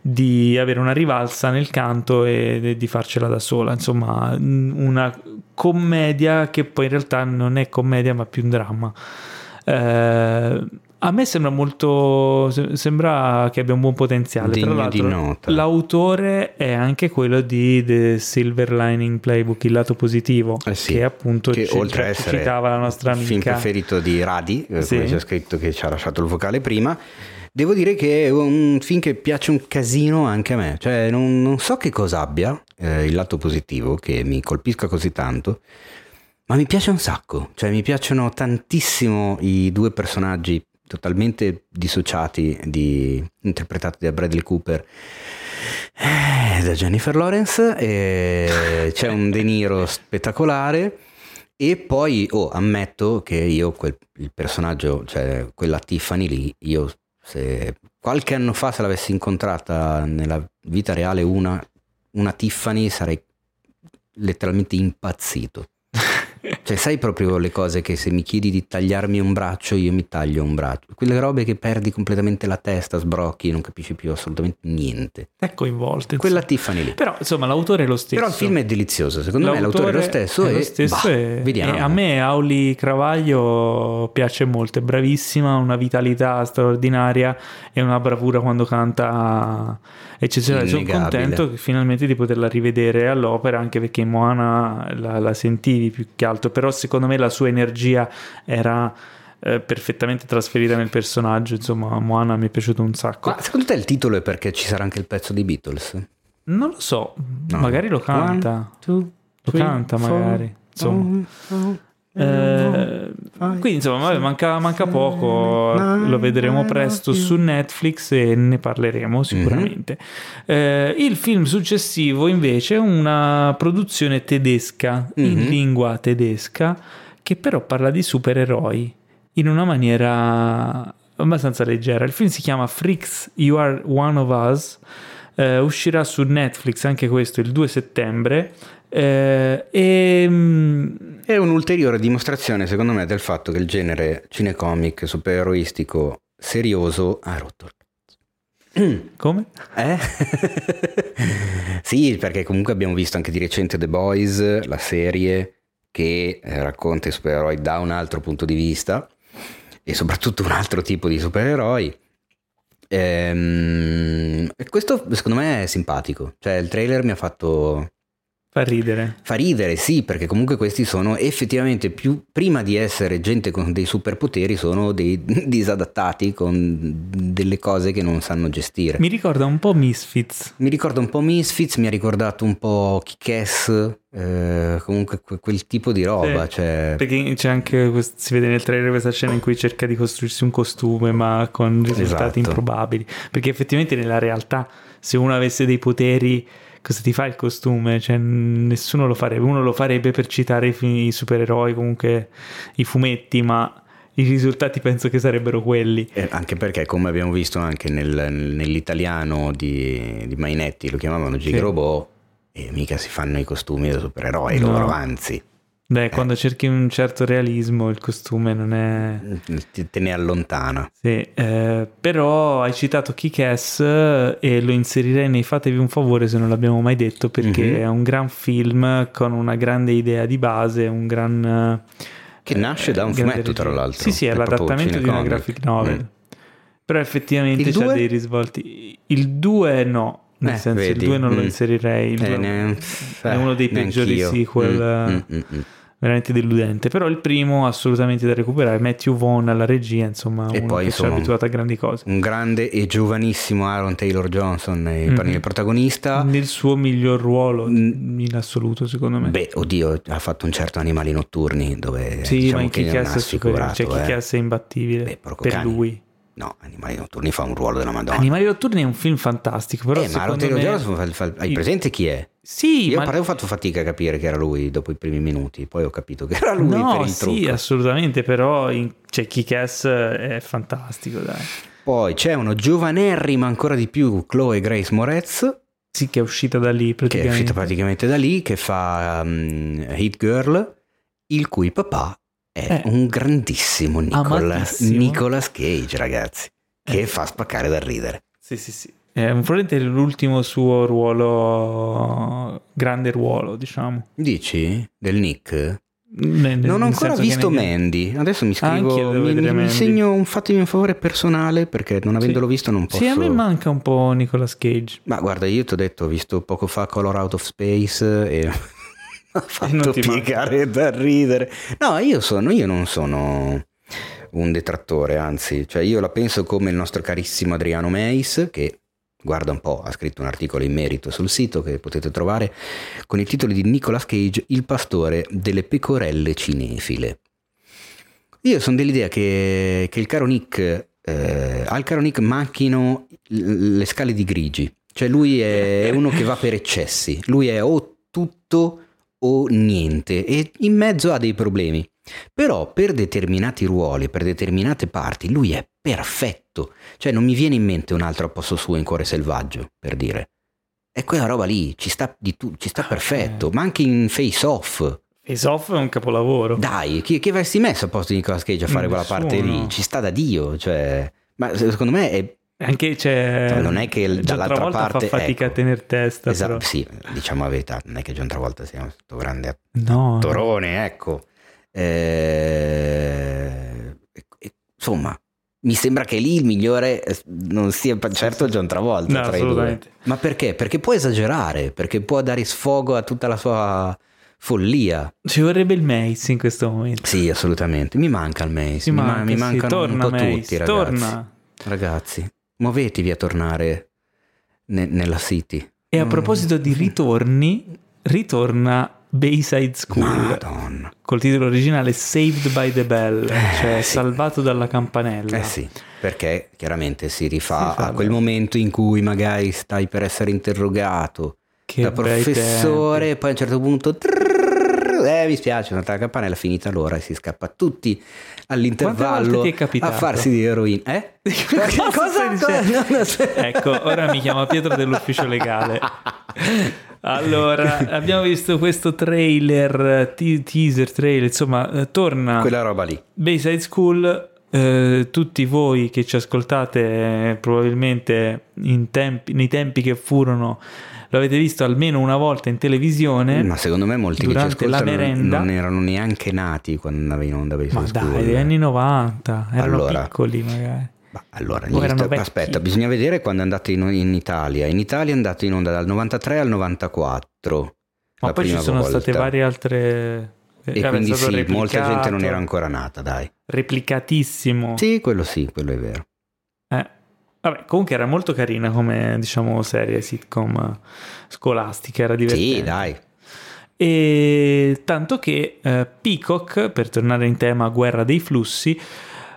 [SPEAKER 1] di avere una rivalsa nel canto e, e di farcela da sola. Insomma, una commedia che poi in realtà non è commedia ma più un dramma. Eh, a me sembra molto. Sembra che abbia un buon potenziale.
[SPEAKER 3] Degno
[SPEAKER 1] Tra l'altro, l'autore è anche quello di The Silver Lining Playbook, il lato positivo,
[SPEAKER 3] eh sì,
[SPEAKER 1] che appunto
[SPEAKER 3] che
[SPEAKER 1] ci,
[SPEAKER 3] oltre essere
[SPEAKER 1] citava la nostra amica.
[SPEAKER 3] Il film preferito di Radi, eh,
[SPEAKER 1] sì.
[SPEAKER 3] come c'è scritto che ci ha lasciato il vocale prima. Devo dire che è un film che piace un casino anche a me, cioè non, non so che cosa abbia eh, il lato positivo che mi colpisca così tanto, ma mi piace un sacco, cioè mi piacciono tantissimo i due personaggi totalmente dissociati, di, interpretati da Bradley Cooper e da Jennifer Lawrence, e c'è un De Niro spettacolare. E poi, oh, ammetto che io, quel, il personaggio, cioè quella Tiffany lì, io se qualche anno fa se l'avessi incontrata nella vita reale una, una Tiffany sarei letteralmente impazzito. Cioè, sai proprio le cose che se mi chiedi di tagliarmi un braccio, io mi taglio un braccio. Quelle robe che perdi completamente la testa, sbrocchi, non capisci più assolutamente niente.
[SPEAKER 1] È coinvolto.
[SPEAKER 3] Quella Tiffany lì.
[SPEAKER 1] Però, insomma, l'autore è lo stesso.
[SPEAKER 3] Però il film è delizioso. Secondo l'autore me l'autore è lo stesso.
[SPEAKER 1] È
[SPEAKER 3] lo
[SPEAKER 1] stesso
[SPEAKER 3] bah,
[SPEAKER 1] e,
[SPEAKER 3] vediamo.
[SPEAKER 1] E a me Auli Cravaglio piace molto. È bravissima, una vitalità straordinaria e una bravura quando canta eccezionale. Sono contento finalmente di poterla rivedere all'opera, anche perché Moana la, la sentivi più che altro. Però secondo me la sua energia era eh, perfettamente trasferita nel personaggio. Insomma, Moana mi è piaciuto un sacco.
[SPEAKER 3] Ma secondo te il titolo è perché ci sarà anche il pezzo di Beatles?
[SPEAKER 1] Non lo so, no. magari lo canta. One, two, lo three, canta magari. Insomma. Eh, quindi insomma vabbè, manca, manca, poco lo vedremo presto su Netflix e ne parleremo sicuramente. Mm-hmm. eh, il film successivo invece è una produzione tedesca mm-hmm. in lingua tedesca che però parla di supereroi in una maniera abbastanza leggera. Il film si chiama Freaks You Are One of Us eh, uscirà su Netflix anche questo il 2 settembre eh, e,
[SPEAKER 3] mm, è un'ulteriore dimostrazione, secondo me, del fatto che il genere cinecomic supereroistico serioso ha rotto (clears throat)
[SPEAKER 1] Come?
[SPEAKER 3] Eh? (laughs) sì, perché comunque abbiamo visto anche di recente The Boys, la serie che eh, racconta i supereroi da un altro punto di vista e soprattutto un altro tipo di supereroi. Ehm, questo secondo me è simpatico. Cioè, il trailer mi ha fatto.
[SPEAKER 1] Fa ridere.
[SPEAKER 3] Fa ridere, sì, perché comunque questi sono effettivamente più. Prima di essere gente con dei superpoteri, sono dei (laughs) disadattati con delle cose che non sanno gestire.
[SPEAKER 1] Mi ricorda un po' Misfits.
[SPEAKER 3] Mi ricorda un po' Misfits, mi ha ricordato un po' Kick-Ass. Eh, comunque quel tipo di roba. Sì, cioè...
[SPEAKER 1] Perché c'è anche, si vede nel trailer questa scena in cui cerca di costruirsi un costume, ma con risultati esatto. improbabili. Perché effettivamente nella realtà, se uno avesse dei poteri, cosa ti fa il costume? Cioè, nessuno lo farebbe. Uno lo farebbe per citare i, i supereroi, comunque i fumetti, ma i risultati penso che sarebbero quelli.
[SPEAKER 3] Eh, anche perché, come abbiamo visto anche nel, nell'italiano di, di Mainetti, lo chiamavano Gigrobot. Sì e mica si fanno i costumi da supereroi no. loro, anzi.
[SPEAKER 1] Beh, eh. quando cerchi un certo realismo il costume non è...
[SPEAKER 3] Te ne allontana.
[SPEAKER 1] Sì, eh, però hai citato Kick-Ass e lo inserirei nei Fatevi un favore se non l'abbiamo mai detto perché mm-hmm. è un gran film con una grande idea di base, un gran...
[SPEAKER 3] Che nasce da un eh, fumetto tra l'altro.
[SPEAKER 1] Sì, sì, è l'adattamento di una graphic novel. Mm. Però effettivamente c'è due? dei risvolti. Il 2 no, nel eh, senso, vedi. il 2 non mm. lo inserirei. Il eh, ne... è uno dei peggiori sequel. Mm, mm, mm, mm, veramente deludente. Però il primo assolutamente da recuperare. Matthew Vaughn alla regia, insomma, e uno poi, che insomma, ci è abituato a grandi cose.
[SPEAKER 3] Un grande e giovanissimo Aaron Taylor Johnson, il mm-hmm. protagonista.
[SPEAKER 1] Nel suo miglior ruolo in assoluto, secondo me.
[SPEAKER 3] Beh, oddio, ha fatto un certo Animali Notturni dove sì, diciamo ma in che non ha
[SPEAKER 1] assicurato. Cioè, eh. è imbattibile Beh, per cani. lui.
[SPEAKER 3] No, Animali Notturni fa un ruolo della Madonna.
[SPEAKER 1] Animali Notturni è un film fantastico, però
[SPEAKER 3] eh, ma Taylor me... Johnson, hai presente chi è?
[SPEAKER 1] Sì,
[SPEAKER 3] Io
[SPEAKER 1] ma...
[SPEAKER 3] ho fatto fatica a capire che era lui dopo i primi minuti, poi ho capito che era lui no, per il trucco.
[SPEAKER 1] sì, assolutamente, però in... cioè, Kick-Ass è fantastico, dai.
[SPEAKER 3] Poi c'è uno giovanerrima ancora di più, Chloe Grace Moretz.
[SPEAKER 1] Sì, che è uscita da lì praticamente.
[SPEAKER 3] Che è uscita praticamente da lì, che fa um, Hit Girl, il cui papà è eh, un grandissimo Nicolas, Nicolas Cage, ragazzi, che eh. fa spaccare dal ridere.
[SPEAKER 1] Sì, sì, sì. È probabilmente l'ultimo suo ruolo, grande ruolo, diciamo.
[SPEAKER 3] Dici? Del Nick? Nel, non ho ancora visto Mandy. Adesso mi scrivo, ah, mi, mi segno un fatemi un favore personale perché non avendolo
[SPEAKER 1] sì.
[SPEAKER 3] visto non posso.
[SPEAKER 1] Sì, a me manca un po' Nicolas Cage.
[SPEAKER 3] Ma guarda, io ti ho detto, ho visto poco fa Color Out of Space e ha fatto piegare manca. da ridere. No, io, sono, io non sono un detrattore, anzi, cioè io la penso come il nostro carissimo Adriano Meis, che guarda un po', ha scritto un articolo in merito sul sito che potete trovare con il titolo di Nicolas Cage, il pastore delle pecorelle cinefile. Io sono dell'idea che, che il caro Nick, eh, al caro Nick manchino le scale di grigi, cioè lui è (laughs) uno che va per eccessi, lui è o tutto o niente e in mezzo ha dei problemi. Però per determinati ruoli, per determinate parti, lui è perfetto. Cioè non mi viene in mente un altro a posto suo in Cuore Selvaggio, per dire. È quella roba lì, ci sta, tu- ci sta ah, perfetto, ma anche in Face Off.
[SPEAKER 1] Face Off è un capolavoro.
[SPEAKER 3] Dai, chi, chi avresti messo a posto di Nicolas Cage a fare Nessuno. quella parte lì? Ci sta da Dio, cioè... Ma secondo me è
[SPEAKER 1] anche c'è.
[SPEAKER 3] Cioè, non è che dall'altra parte.
[SPEAKER 1] fa fatica ecco, a tenere testa. Esatto,
[SPEAKER 3] sì, diciamo la verità. Non è che John Travolta sia questo grande no, attorone, no. ecco. Eh, insomma, mi sembra che lì il migliore eh, non sia certo John Travolta no, tra i due. Ma perché? Perché può esagerare, perché può dare sfogo a tutta la sua follia.
[SPEAKER 1] Ci vorrebbe il Mace in questo momento.
[SPEAKER 3] Sì, assolutamente. Mi manca il Mace. Mi, manca, mi, mancano sì. Torna, un po' Mace. tutti, ragazzi. Torna. Ragazzi, muovetevi a tornare ne- nella City.
[SPEAKER 1] E a proposito di ritorni, ritorna Bayside School Madonna. col titolo originale Saved by the Bell, eh, cioè sì. salvato dalla campanella.
[SPEAKER 3] Eh sì, perché chiaramente si rifà si a quel momento in cui magari stai per essere interrogato che da professore, e poi a un certo punto trrr, eh mi spiace, la campanella è finita l'ora e si scappa tutti all'intervallo a farsi di eroina. Eh? (laughs)
[SPEAKER 1] Cosa? Cosa? (laughs) No, no, ecco, ora mi chiama Pietro dell'ufficio legale. (laughs) Allora, abbiamo visto questo trailer, te- teaser trailer, insomma, eh, torna...
[SPEAKER 3] Quella roba lì.
[SPEAKER 1] Bayside School, eh, tutti voi che ci ascoltate eh, probabilmente tempi, nei tempi che furono lo avete visto almeno una volta in televisione.
[SPEAKER 3] Ma secondo me molti che ci ascoltano non erano neanche nati quando andava in onda
[SPEAKER 1] Ma dai, degli anni 90, erano allora, piccoli magari.
[SPEAKER 3] Ma allora,
[SPEAKER 1] vecchi?
[SPEAKER 3] aspetta, bisogna vedere quando è andato in, in Italia. In Italia è andato in onda dal 93 al 94.
[SPEAKER 1] Ma poi ci sono
[SPEAKER 3] volta.
[SPEAKER 1] state varie altre...
[SPEAKER 3] E
[SPEAKER 1] vabbè,
[SPEAKER 3] quindi sì, molta gente non era ancora nata, dai.
[SPEAKER 1] Replicatissimo.
[SPEAKER 3] Sì, quello sì, quello è vero.
[SPEAKER 1] Vabbè, comunque era molto carina come, diciamo, serie sitcom scolastica, era divertente.
[SPEAKER 3] Sì, dai.
[SPEAKER 1] E tanto che eh, Peacock, per tornare in tema guerra dei flussi,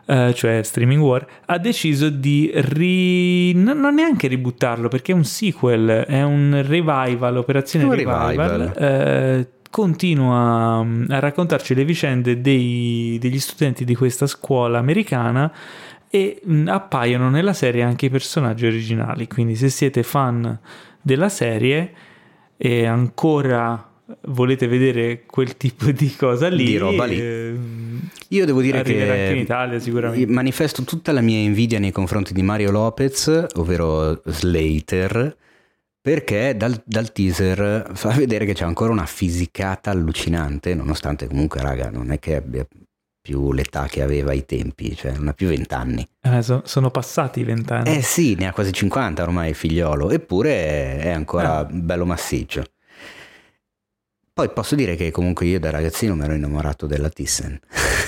[SPEAKER 1] eh, cioè streaming war, ha deciso di ri... non, non neanche ributtarlo perché è un sequel, è un revival, operazione
[SPEAKER 3] Un
[SPEAKER 1] revival.
[SPEAKER 3] revival.
[SPEAKER 1] eh, continua mm, a raccontarci le vicende dei- degli studenti di questa scuola americana e mh, appaiono nella serie anche i personaggi originali. Quindi, se siete fan della serie e ancora volete vedere quel tipo di cosa lì,
[SPEAKER 3] Di roba lì.
[SPEAKER 1] ehm,
[SPEAKER 3] Io devo dire che
[SPEAKER 1] anche in Italia, sicuramente.
[SPEAKER 3] manifesto tutta la mia invidia nei confronti di Mario Lopez, ovvero Slater, perché dal, dal teaser fa vedere che c'è ancora una fisicata allucinante, nonostante comunque, raga, non è che abbia più l'età che aveva ai tempi, cioè non ha più vent'anni.
[SPEAKER 1] eh, so- sono passati vent'anni.
[SPEAKER 3] Eh sì, ne ha quasi 50 ormai il figliolo, eppure è ancora
[SPEAKER 1] Ah.
[SPEAKER 3] bello massiccio. Poi posso dire che comunque io da ragazzino mi ero innamorato della Thyssen.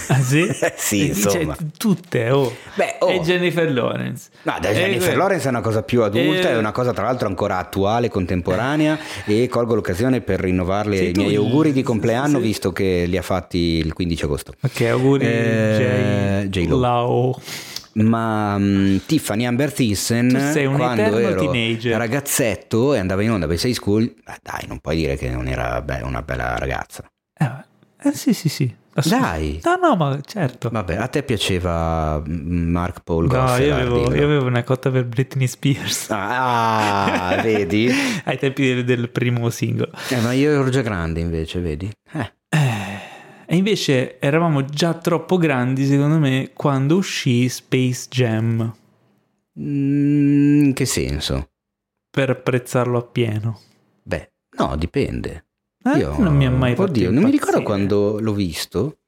[SPEAKER 1] Ah, sì? (laughs)
[SPEAKER 3] sì,
[SPEAKER 1] Eh,
[SPEAKER 3] insomma.
[SPEAKER 1] cioè, tutte, oh.
[SPEAKER 3] Beh, oh.
[SPEAKER 1] E Jennifer Lawrence.
[SPEAKER 3] No, da
[SPEAKER 1] E
[SPEAKER 3] Jennifer
[SPEAKER 1] que-
[SPEAKER 3] Lawrence è una cosa più adulta,
[SPEAKER 1] Eh.
[SPEAKER 3] è una cosa tra l'altro ancora attuale, contemporanea (laughs) e colgo l'occasione per rinnovarle
[SPEAKER 1] Sì,
[SPEAKER 3] i
[SPEAKER 1] tu
[SPEAKER 3] miei
[SPEAKER 1] gli-
[SPEAKER 3] auguri di compleanno
[SPEAKER 1] sì.
[SPEAKER 3] visto che li ha fatti il 15 agosto.
[SPEAKER 1] Ok, auguri
[SPEAKER 3] Eh,
[SPEAKER 1] J.
[SPEAKER 3] J-Lo.
[SPEAKER 1] Lau.
[SPEAKER 3] Ma mh, Tiffany Amber Thyssen quando ero
[SPEAKER 1] teenager.
[SPEAKER 3] ragazzetto e andava in onda per Sei School, eh, dai, non puoi dire che non era beh, una bella ragazza.
[SPEAKER 1] Eh, eh, sì, sì, sì.
[SPEAKER 3] Dai.
[SPEAKER 1] No, no, ma certo.
[SPEAKER 3] Vabbè, a te piaceva mh, Mark Paul
[SPEAKER 1] No, io avevo, io avevo una cotta per Britney Spears.
[SPEAKER 3] Ah, vedi? (laughs)
[SPEAKER 1] Ai tempi del, del primo singolo.
[SPEAKER 3] Eh, ma io ero già grande invece, vedi? Eh.
[SPEAKER 1] E invece eravamo già troppo grandi, secondo me, quando uscì Space Jam
[SPEAKER 3] Mm, in che senso?
[SPEAKER 1] per apprezzarlo appieno.
[SPEAKER 3] Beh, no, dipende.
[SPEAKER 1] Eh,
[SPEAKER 3] Io-
[SPEAKER 1] non mi ha mai fatto
[SPEAKER 3] Oddio, non mi ricordo quando l'ho visto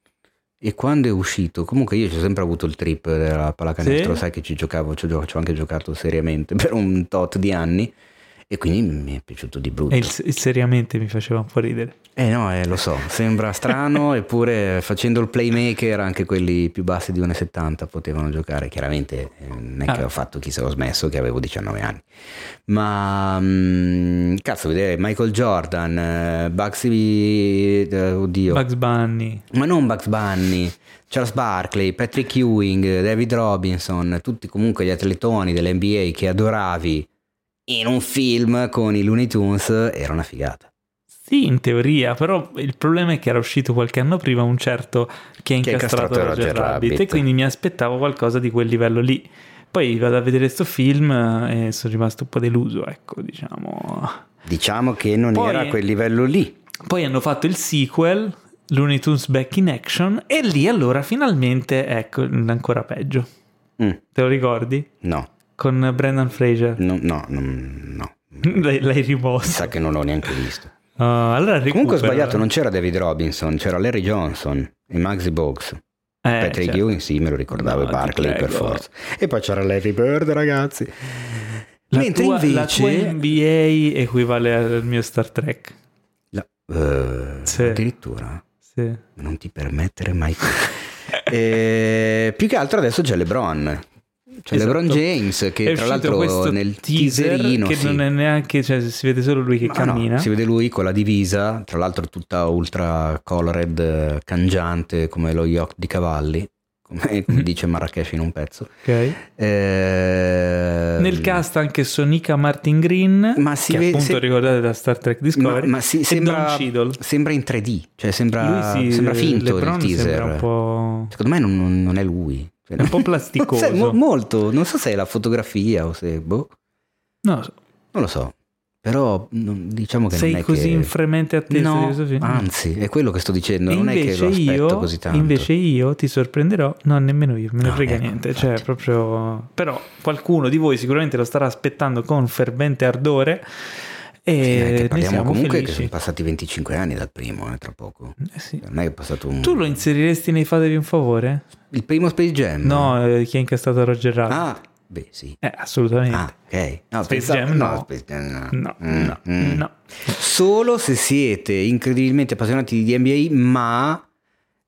[SPEAKER 3] e quando è uscito. Comunque io ho sempre avuto il trip della pallacanestro,
[SPEAKER 1] Sì?
[SPEAKER 3] sai che ci giocavo, ci ho, ci ho anche giocato seriamente (laughs) per un tot di anni e quindi mi è piaciuto di brutto.
[SPEAKER 1] E il, il seriamente mi faceva un po' ridere.
[SPEAKER 3] Eh no, eh, lo so, sembra strano, (laughs) eppure facendo il playmaker anche quelli più bassi di 1,70 potevano giocare. Chiaramente eh, non è che
[SPEAKER 1] Ah.
[SPEAKER 3] ho fatto chissà, ho smesso che avevo 19 anni. Ma mm, cazzo, vedere Michael Jordan, eh, Bugsy, eh, oddio,
[SPEAKER 1] Bugs Bunny.
[SPEAKER 3] ma non Bugs Bunny, Charles Barkley, Patrick Ewing, David Robinson, tutti comunque gli atletoni dell'NBA che adoravi in un film con i Looney Tunes era una figata.
[SPEAKER 1] Sì, in teoria, però il problema è che era uscito qualche anno prima un certo che ha incastrato
[SPEAKER 3] incastrato
[SPEAKER 1] Roger
[SPEAKER 3] Roger
[SPEAKER 1] Rabbit,
[SPEAKER 3] Rabbit.
[SPEAKER 1] e quindi mi aspettavo qualcosa di quel livello lì. Poi vado a vedere sto film eh, e sono rimasto un po' deluso, ecco, diciamo.
[SPEAKER 3] Diciamo che non
[SPEAKER 1] Poi-
[SPEAKER 3] era a quel livello lì.
[SPEAKER 1] Poi hanno fatto il sequel, Looney Tunes Back in Action, e lì allora finalmente, ecco, ancora peggio.
[SPEAKER 3] Mm,
[SPEAKER 1] Te lo ricordi?
[SPEAKER 3] no,
[SPEAKER 1] Con Brendan Fraser.
[SPEAKER 3] no, no, non- no. (laughs)
[SPEAKER 1] L'hai, l'hai rimosso.
[SPEAKER 3] Sa che non l'ho neanche visto.
[SPEAKER 1] Ah, allora
[SPEAKER 3] Comunque ho sbagliato, non c'era David Robinson, c'era Larry Johnson e Maxi Box.
[SPEAKER 1] Eh,
[SPEAKER 3] Patrick
[SPEAKER 1] certo.
[SPEAKER 3] Ewing sì, me lo ricordavo,
[SPEAKER 1] No, ti
[SPEAKER 3] Barkley per forza. E poi c'era Larry Bird, ragazzi.
[SPEAKER 1] La
[SPEAKER 3] Mentre
[SPEAKER 1] tua, la
[SPEAKER 3] invece...
[SPEAKER 1] tua NBA equivale al mio Star Trek.
[SPEAKER 3] La- eh,
[SPEAKER 1] Sì.
[SPEAKER 3] Addirittura,
[SPEAKER 1] Sì.
[SPEAKER 3] non ti permettere mai. (laughs) E più che altro adesso c'è LeBron. C'è
[SPEAKER 1] Esatto.
[SPEAKER 3] LeBron James che
[SPEAKER 1] È
[SPEAKER 3] tra l'altro nel
[SPEAKER 1] teaser
[SPEAKER 3] teaserino
[SPEAKER 1] che
[SPEAKER 3] sì.
[SPEAKER 1] non è neanche, cioè si vede solo lui che
[SPEAKER 3] Ma no,
[SPEAKER 1] cammina.
[SPEAKER 3] si vede lui con la divisa, tra l'altro tutta ultra colored, eh, cangiante come lo yacht di cavalli, come, (laughs) come dice Marrakesh in un pezzo.
[SPEAKER 1] Ok.
[SPEAKER 3] Eh,
[SPEAKER 1] Nel cast anche Sonica Martin Green,
[SPEAKER 3] Ma si
[SPEAKER 1] che
[SPEAKER 3] vede-
[SPEAKER 1] appunto
[SPEAKER 3] se-
[SPEAKER 1] ricordate da Star Trek
[SPEAKER 3] ma,
[SPEAKER 1] Discovery,
[SPEAKER 3] ma si-
[SPEAKER 1] e
[SPEAKER 3] sembra, sembra in 3D, cioè sembra,
[SPEAKER 1] Lui sì,
[SPEAKER 3] sembra finto il teaser.
[SPEAKER 1] sembra.
[SPEAKER 3] Secondo me non- non è lui. Cioè,
[SPEAKER 1] Un po' plasticoso.
[SPEAKER 3] Sai, mo- molto, non so se è la fotografia o se... Boh,
[SPEAKER 1] No,
[SPEAKER 3] non lo so. Però non- diciamo che
[SPEAKER 1] sei
[SPEAKER 3] non è
[SPEAKER 1] così
[SPEAKER 3] che...
[SPEAKER 1] in fremente attesa di
[SPEAKER 3] No,
[SPEAKER 1] questo film?
[SPEAKER 3] anzi, è quello che sto dicendo,
[SPEAKER 1] E
[SPEAKER 3] non è che
[SPEAKER 1] invece
[SPEAKER 3] lo aspetto
[SPEAKER 1] io,
[SPEAKER 3] così tanto.
[SPEAKER 1] invece io ti sorprenderò, no nemmeno io, me ne
[SPEAKER 3] No,
[SPEAKER 1] frega
[SPEAKER 3] ecco,
[SPEAKER 1] niente,
[SPEAKER 3] infatti.
[SPEAKER 1] cioè proprio... Però qualcuno di voi sicuramente lo starà aspettando con fervente ardore E
[SPEAKER 3] sì, parliamo comunque
[SPEAKER 1] felici.
[SPEAKER 3] che sono passati 25 anni dal primo, eh, tra poco.
[SPEAKER 1] Eh sì.
[SPEAKER 3] Non è che è passato un...
[SPEAKER 1] Tu lo inseriresti nei Fatevi un favore?
[SPEAKER 3] Il primo Space Jam?
[SPEAKER 1] No, eh, chi ha incastrato Roger Rabbit?
[SPEAKER 3] Ah, beh sì.
[SPEAKER 1] Eh, assolutamente.
[SPEAKER 3] Ah, ok. No,
[SPEAKER 1] Space
[SPEAKER 3] pensavo-
[SPEAKER 1] Jam no.
[SPEAKER 3] Space Jam
[SPEAKER 1] No,
[SPEAKER 3] Mm,
[SPEAKER 1] no,
[SPEAKER 3] mm.
[SPEAKER 1] no.
[SPEAKER 3] Solo se siete incredibilmente appassionati di NBA, ma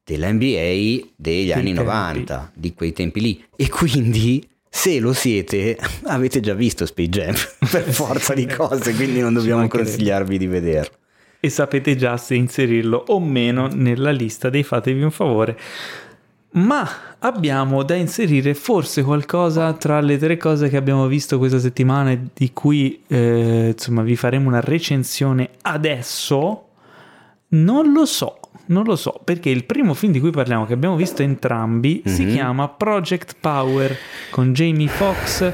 [SPEAKER 3] della NBA degli anni
[SPEAKER 1] tempi.
[SPEAKER 3] 90, di quei tempi lì. E quindi, se lo siete, (laughs) avete già visto Space Jam, (laughs) per forza di cose, quindi non dobbiamo consigliarvi di vederlo.
[SPEAKER 1] E sapete già se inserirlo o meno nella lista dei Fatevi un favore. Ma abbiamo da inserire forse qualcosa tra le tre cose che abbiamo visto questa settimana e di cui eh, insomma vi faremo una recensione adesso. Non lo so, non lo so, perché il primo film di cui parliamo, che abbiamo visto entrambi, si
[SPEAKER 3] Mhm.
[SPEAKER 1] chiama Project Power con Jamie Foxx,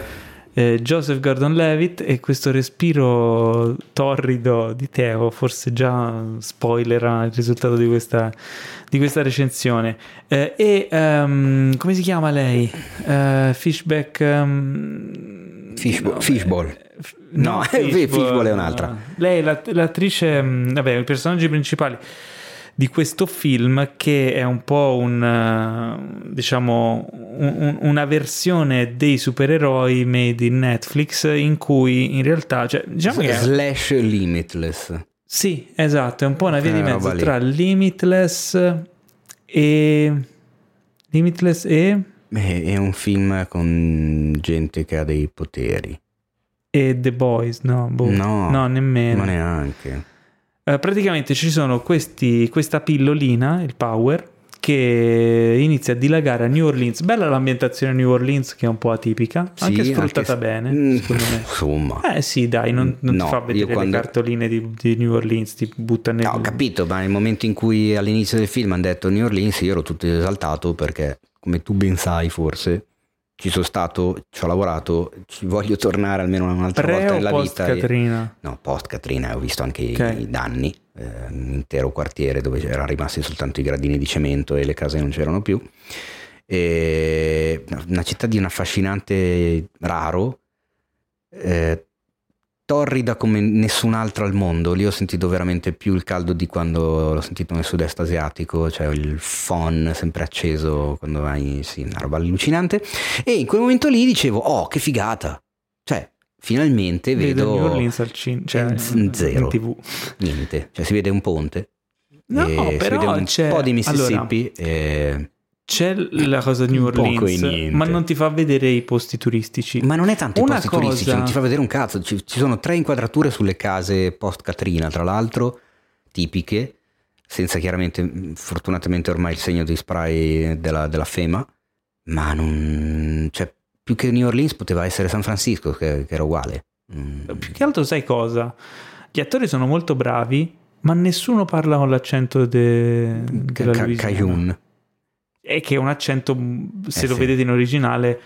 [SPEAKER 1] eh, Joseph Gordon-Levitt e questo respiro torrido di Teo, forse già spoilerà il risultato di questa, di questa recensione. Eh, e ehm, come si chiama lei? Eh, Fishback... ehm,
[SPEAKER 3] Fishbo-
[SPEAKER 1] no,
[SPEAKER 3] Fishball.
[SPEAKER 1] eh, f-
[SPEAKER 3] No, (laughs) Fishball è un'altra.
[SPEAKER 1] Lei è l'att- l'attrice, mh, vabbè, i personaggi principali di questo film che è un po' un eh, diciamo un- un- una versione dei supereroi made in Netflix in cui in realtà cioè, diciamo che
[SPEAKER 3] Slash Limitless.
[SPEAKER 1] sì esatto è un po' una via di
[SPEAKER 3] Quella
[SPEAKER 1] mezzo tra Limitless e Limitless e,
[SPEAKER 3] Beh, è un film con gente che ha dei poteri.
[SPEAKER 1] e The Boys no, boh.
[SPEAKER 3] No,
[SPEAKER 1] no nemmeno
[SPEAKER 3] Ma neanche.
[SPEAKER 1] Eh, praticamente ci sono questi, questa pillolina, il Power, che inizia a dilagare a New Orleans. Bella l'ambientazione a New Orleans, che è un po' atipica, anche
[SPEAKER 3] Sì,
[SPEAKER 1] sfruttata
[SPEAKER 3] anche-
[SPEAKER 1] bene,
[SPEAKER 3] Mm,
[SPEAKER 1] secondo me. (laughs)
[SPEAKER 3] Insomma.
[SPEAKER 1] Eh sì, dai, non, non
[SPEAKER 3] No,
[SPEAKER 1] ti fa vedere
[SPEAKER 3] quando-
[SPEAKER 1] le cartoline di, di New Orleans, ti butta nel...
[SPEAKER 3] No, ho capito, ma nel momento in cui all'inizio del film hanno detto New Orleans, io ero tutto esaltato perché, come tu ben sai forse, ci sono stato, ci ho lavorato, ci voglio tornare almeno un'altra
[SPEAKER 1] Pre
[SPEAKER 3] volta nella
[SPEAKER 1] post
[SPEAKER 3] vita. e-
[SPEAKER 1] Katrina?
[SPEAKER 3] No, post Katrina, ho visto anche i-
[SPEAKER 1] Ok.
[SPEAKER 3] i danni, eh, un intero quartiere dove erano rimasti soltanto i gradini di cemento e le case non c'erano più. E una città di un affascinante raro, eh, torrida come nessun'altra al mondo. Lì ho sentito veramente più il caldo di quando l'ho sentito nel sud-est asiatico, cioè il phon sempre acceso quando vai, sì, una roba allucinante. E in quel momento lì dicevo, oh, che figata! Cioè, finalmente
[SPEAKER 1] Vedo
[SPEAKER 3] vedo
[SPEAKER 1] New Orleans al cinema, cioè
[SPEAKER 3] z- zero.
[SPEAKER 1] tv.
[SPEAKER 3] niente, cioè si vede un ponte.
[SPEAKER 1] No,
[SPEAKER 3] e si
[SPEAKER 1] però
[SPEAKER 3] vede un
[SPEAKER 1] c'è-
[SPEAKER 3] po' di Mississippi. e-
[SPEAKER 1] C'è la cosa di New Orleans, ma non ti fa vedere i posti turistici.
[SPEAKER 3] Ma non è tanto i
[SPEAKER 1] Una
[SPEAKER 3] posti turistici,
[SPEAKER 1] cosa-
[SPEAKER 3] non ti fa vedere un cazzo. Ci, ci sono tre inquadrature sulle case post Katrina, tra l'altro, tipiche, senza chiaramente, fortunatamente ormai il segno di spray della, della FEMA, ma non... Cioè, più che New Orleans poteva essere San Francisco, che, che era uguale. Mm.
[SPEAKER 1] Più che altro sai cosa? Gli attori sono molto bravi, ma nessuno parla con l'accento de... della
[SPEAKER 3] Ca-. Cajun.
[SPEAKER 1] E che è un accento, se
[SPEAKER 3] Eh
[SPEAKER 1] lo
[SPEAKER 3] sì.
[SPEAKER 1] vedete in originale,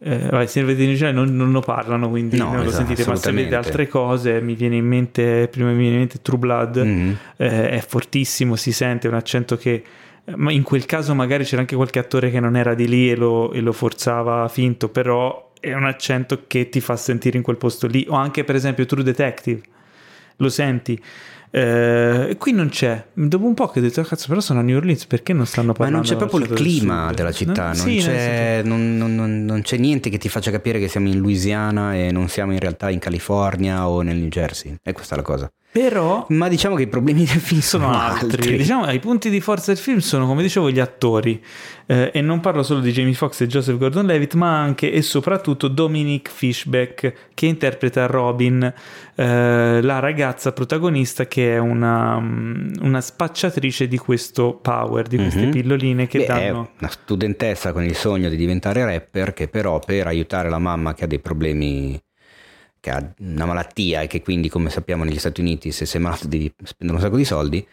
[SPEAKER 1] eh, vabbè, se lo vedete in originale non, non lo parlano, quindi
[SPEAKER 3] No,
[SPEAKER 1] non lo
[SPEAKER 3] esatto,
[SPEAKER 1] sentite, ma se vedete altre cose, mi viene in mente, prima mi viene in mente True Blood,
[SPEAKER 3] Mm.
[SPEAKER 1] eh, è fortissimo, si sente un accento che... Ma in quel caso magari c'era anche qualche attore che non era di lì e lo, e lo forzava finto, però è un accento che ti fa sentire in quel posto lì. O anche per esempio True Detective, lo senti. Eh, qui non c'è. Dopo un po' che ho detto, "Ah, cazzo, però sono a New Orleans, perché non stanno
[SPEAKER 3] Ma
[SPEAKER 1] parlando?
[SPEAKER 3] non c'è proprio il clima della città,
[SPEAKER 1] No?
[SPEAKER 3] non,
[SPEAKER 1] Sì,
[SPEAKER 3] c'è, non, non- non- non c'è niente che ti faccia capire che siamo in Louisiana e non siamo in realtà in California o nel New Jersey. E questa è la cosa.
[SPEAKER 1] Però
[SPEAKER 3] Ma diciamo che i problemi del film
[SPEAKER 1] sono
[SPEAKER 3] sono,
[SPEAKER 1] altri. Diciamo, i punti di forza del film sono, come dicevo, gli attori. Eh, e non parlo solo di Jamie Foxx e Joseph Gordon-Levitt, ma anche e soprattutto Dominic Fishback, che interpreta Robin, eh, la ragazza protagonista che è una, mm, una spacciatrice di questo power, di queste
[SPEAKER 3] Mhm.
[SPEAKER 1] pilloline che
[SPEAKER 3] Beh, è
[SPEAKER 1] danno...
[SPEAKER 3] una studentessa con il sogno di diventare rapper che però per aiutare la mamma che ha dei problemi, che ha una malattia e che quindi come sappiamo negli Stati Uniti se sei malato devi spendere un sacco di soldi,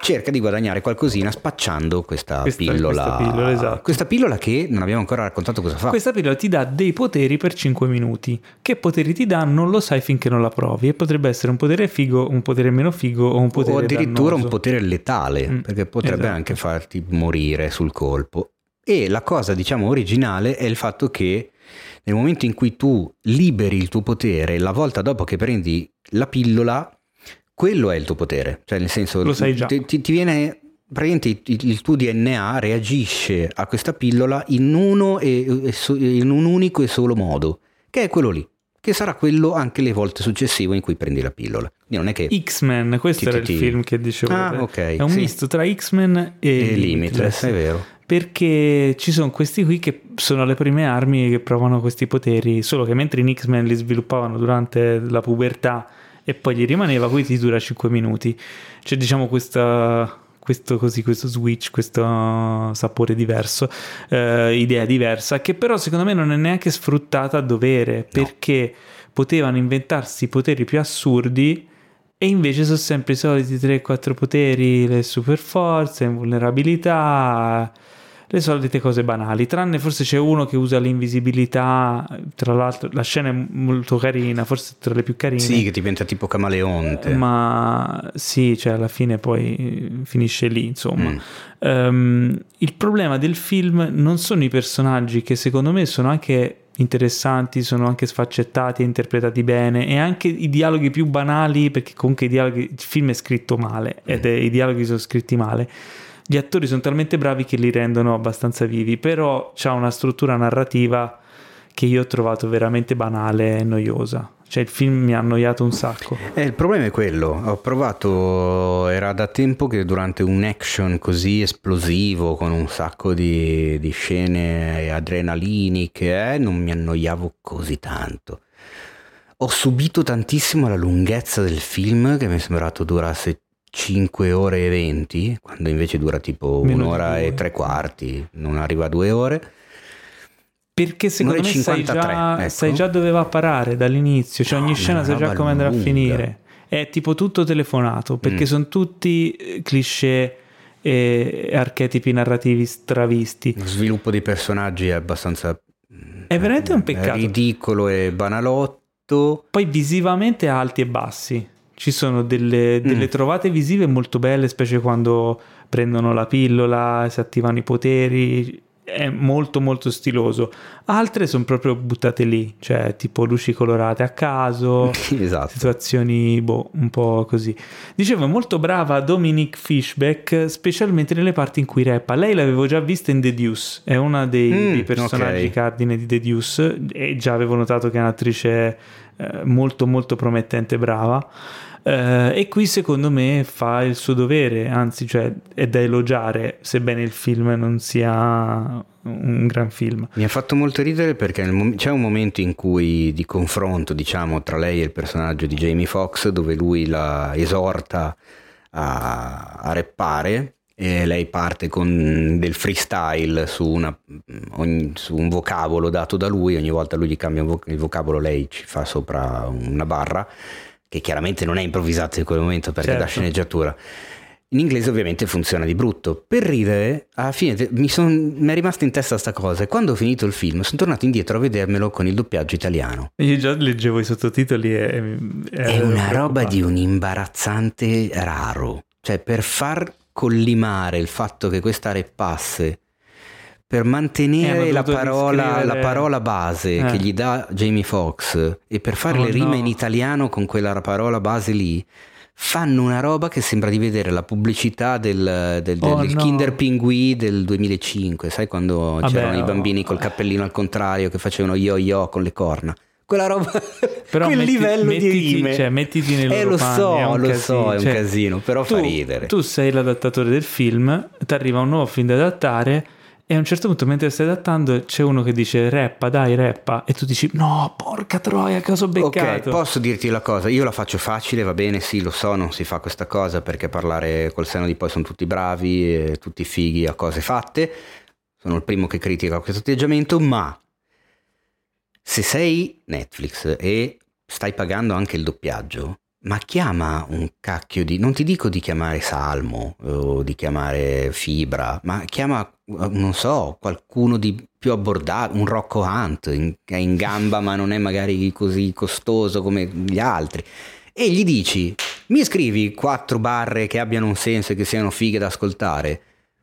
[SPEAKER 3] cerca di guadagnare qualcosina spacciando questa,
[SPEAKER 1] Questa-
[SPEAKER 3] pillola.
[SPEAKER 1] questa pillola, esatto.
[SPEAKER 3] Questa pillola che non abbiamo ancora raccontato cosa fa.
[SPEAKER 1] Questa pillola ti dà dei poteri per 5 minuti. Che poteri ti dà non lo sai finché non la provi. E potrebbe essere un potere figo, un potere meno figo o un potere
[SPEAKER 3] o addirittura
[SPEAKER 1] dannoso.
[SPEAKER 3] un potere letale,
[SPEAKER 1] Mm,
[SPEAKER 3] perché potrebbe
[SPEAKER 1] esatto.
[SPEAKER 3] anche farti morire sul colpo. E la cosa, diciamo, originale è il fatto che nel momento in cui tu liberi il tuo potere, la volta dopo che prendi la pillola, quello è il tuo potere, cioè nel senso
[SPEAKER 1] Lo sai già.
[SPEAKER 3] Ti, ti- ti viene praticamente il, il tuo DNA reagisce a questa pillola in uno e, e in un unico e solo modo, che è quello lì, che sarà quello anche le volte successive in cui prendi la pillola. Quindi non è che
[SPEAKER 1] X-Men, questo era il
[SPEAKER 3] TTT.
[SPEAKER 1] film che dicevo.
[SPEAKER 3] Ah, ok,
[SPEAKER 1] È un
[SPEAKER 3] sì.
[SPEAKER 1] misto tra X-Men e,
[SPEAKER 3] è limitless, è vero.
[SPEAKER 1] Perché ci sono questi qui che sono le prime armi che provano questi poteri, solo che mentre in X-Men li sviluppavano durante la pubertà e poi gli rimaneva, qui ti dura 5 minuti. C'è diciamo questa, questo, così, questo switch, questo sapore diverso, eh, idea diversa, che però secondo me non è neanche sfruttata a dovere, perché potevano inventarsi poteri più assurdi e invece sono sempre i soliti 3-4 poteri, le super forze, invulnerabilità, le solite cose banali. Tranne forse c'è uno che usa l'invisibilità, tra l'altro la scena è molto carina, forse tra le più carine.
[SPEAKER 3] Sì, che diventa tipo camaleonte.
[SPEAKER 1] Ma sì, cioè alla fine poi finisce lì, insomma.
[SPEAKER 3] Mm.
[SPEAKER 1] Ehm, il problema del film non sono i personaggi che secondo me sono anche interessanti, sono anche sfaccettati e interpretati bene e anche i dialoghi più banali perché comunque i dialoghi, il film è scritto male ed è- i dialoghi sono scritti male. Gli attori sono talmente bravi che li rendono abbastanza vivi, però c'ha una struttura narrativa che io ho trovato veramente banale e noiosa. Cioè il film mi ha annoiato un sacco.
[SPEAKER 3] Eh, il problema è quello, ho provato, era da tempo che durante un action così esplosivo, con un sacco di, di scene adrenaliniche, eh, non mi annoiavo così tanto. Ho subito tantissimo la lunghezza del film, che mi è sembrato durasse 5 ore e 20, quando invece dura tipo
[SPEAKER 1] Meno
[SPEAKER 3] un'ora e tre quarti, non arriva a due ore.
[SPEAKER 1] Perché secondo me
[SPEAKER 3] Un'ora e
[SPEAKER 1] sai
[SPEAKER 3] 53,
[SPEAKER 1] già,
[SPEAKER 3] ecco.
[SPEAKER 1] sai già dove va a parare dall'inizio, cioè
[SPEAKER 3] No,
[SPEAKER 1] ogni
[SPEAKER 3] ma
[SPEAKER 1] scena sai già come andrà a
[SPEAKER 3] lunga.
[SPEAKER 1] finire. È tipo tutto telefonato, perché
[SPEAKER 3] Mm.
[SPEAKER 1] sono tutti eh, cliché e archetipi narrativi stravisti.
[SPEAKER 3] Lo sviluppo dei personaggi è abbastanza
[SPEAKER 1] È veramente un peccato.
[SPEAKER 3] ridicolo e banalotto.
[SPEAKER 1] Poi visivamente alti e bassi. Ci sono delle, delle
[SPEAKER 3] Mm.
[SPEAKER 1] trovate visive molto belle, specie quando prendono la pillola, si attivano i poteri. È molto molto stiloso. Altre sono proprio buttate lì, cioè tipo luci colorate a caso. (laughs)
[SPEAKER 3] esatto.
[SPEAKER 1] situazioni boh, un po' così. Dicevo, molto brava Dominic Fishback, specialmente nelle parti in cui rappa. Lei l'avevo già vista in The Deuce, è una dei,
[SPEAKER 3] Mm,
[SPEAKER 1] dei personaggi
[SPEAKER 3] ok.
[SPEAKER 1] cardine di The Deuce e già avevo notato che è un'attrice eh, molto molto promettente brava. Eh, e qui secondo me fa il suo dovere, anzi cioè, è da elogiare, sebbene il film non sia un gran film.
[SPEAKER 3] Mi ha fatto molto ridere perché mom- c'è un momento in cui di confronto, diciamo, tra lei e il personaggio di Jamie Foxx, dove lui la esorta a, a rappare e lei parte con del freestyle su, una- ogni- su un vocabolo dato da lui, ogni volta lui gli cambia vo- il vocabolo, lei ci fa sopra una barra, che chiaramente non è improvvisata in quel momento perché è da
[SPEAKER 1] Certo.
[SPEAKER 3] sceneggiatura. In inglese ovviamente funziona di brutto. Per ridere, alla fine mi, son- mi è rimasta in testa sta cosa e quando ho finito il film sono tornato indietro a vedermelo con il doppiaggio italiano.
[SPEAKER 1] Io già leggevo i sottotitoli e... e-
[SPEAKER 3] È una roba di un imbarazzante raro. Cioè, per far collimare il fatto che questa reppasse, per
[SPEAKER 1] Eh,
[SPEAKER 3] mantenere
[SPEAKER 1] hanno
[SPEAKER 3] la parola, la parola base
[SPEAKER 1] Eh.
[SPEAKER 3] che gli dà Jamie Foxx e per fare
[SPEAKER 1] Oh,
[SPEAKER 3] le rime
[SPEAKER 1] no.
[SPEAKER 3] in italiano con quella parola base lì, fanno una roba che sembra di vedere la pubblicità del, del-
[SPEAKER 1] Oh,
[SPEAKER 3] del
[SPEAKER 1] no.
[SPEAKER 3] Kinder Pinguì del 2005, sai quando
[SPEAKER 1] Vabbè,
[SPEAKER 3] c'erano i
[SPEAKER 1] oh.
[SPEAKER 3] bambini col cappellino al contrario che facevano yo yo con le corna. Quella roba, (laughs)
[SPEAKER 1] Però
[SPEAKER 3] quel
[SPEAKER 1] metti-
[SPEAKER 3] livello
[SPEAKER 1] mettiti,
[SPEAKER 3] di rime.
[SPEAKER 1] cioè, mettiti nei
[SPEAKER 3] Eh, lo so,
[SPEAKER 1] un
[SPEAKER 3] lo
[SPEAKER 1] casino.
[SPEAKER 3] so, è un
[SPEAKER 1] Cioè,
[SPEAKER 3] casino, però
[SPEAKER 1] tu,
[SPEAKER 3] fa ridere.
[SPEAKER 1] Tu sei l'adattatore del film, ti arriva un nuovo film da adattare e a un certo punto mentre stai adattando c'è uno che dice rappa, dai, rappa. E tu dici no, porca troia, cosa ho
[SPEAKER 3] Ok,
[SPEAKER 1] beccato.
[SPEAKER 3] posso dirti la cosa, io la faccio facile, va bene, sì, lo so, non si fa questa cosa perché parlare col seno di poi sono tutti bravi, e tutti fighi a cose fatte, sono il primo che critica questo atteggiamento, ma se sei Netflix e stai pagando anche il doppiaggio, ma chiama un cacchio di... non ti dico di chiamare Salmo o di chiamare Fibra, ma chiama, non so, qualcuno di più abbordabile, un Rocco Hunt in- che è in gamba ma non è magari così costoso come gli altri. E gli dici, mi scrivi quattro barre che abbiano un senso e che siano fighe da ascoltare.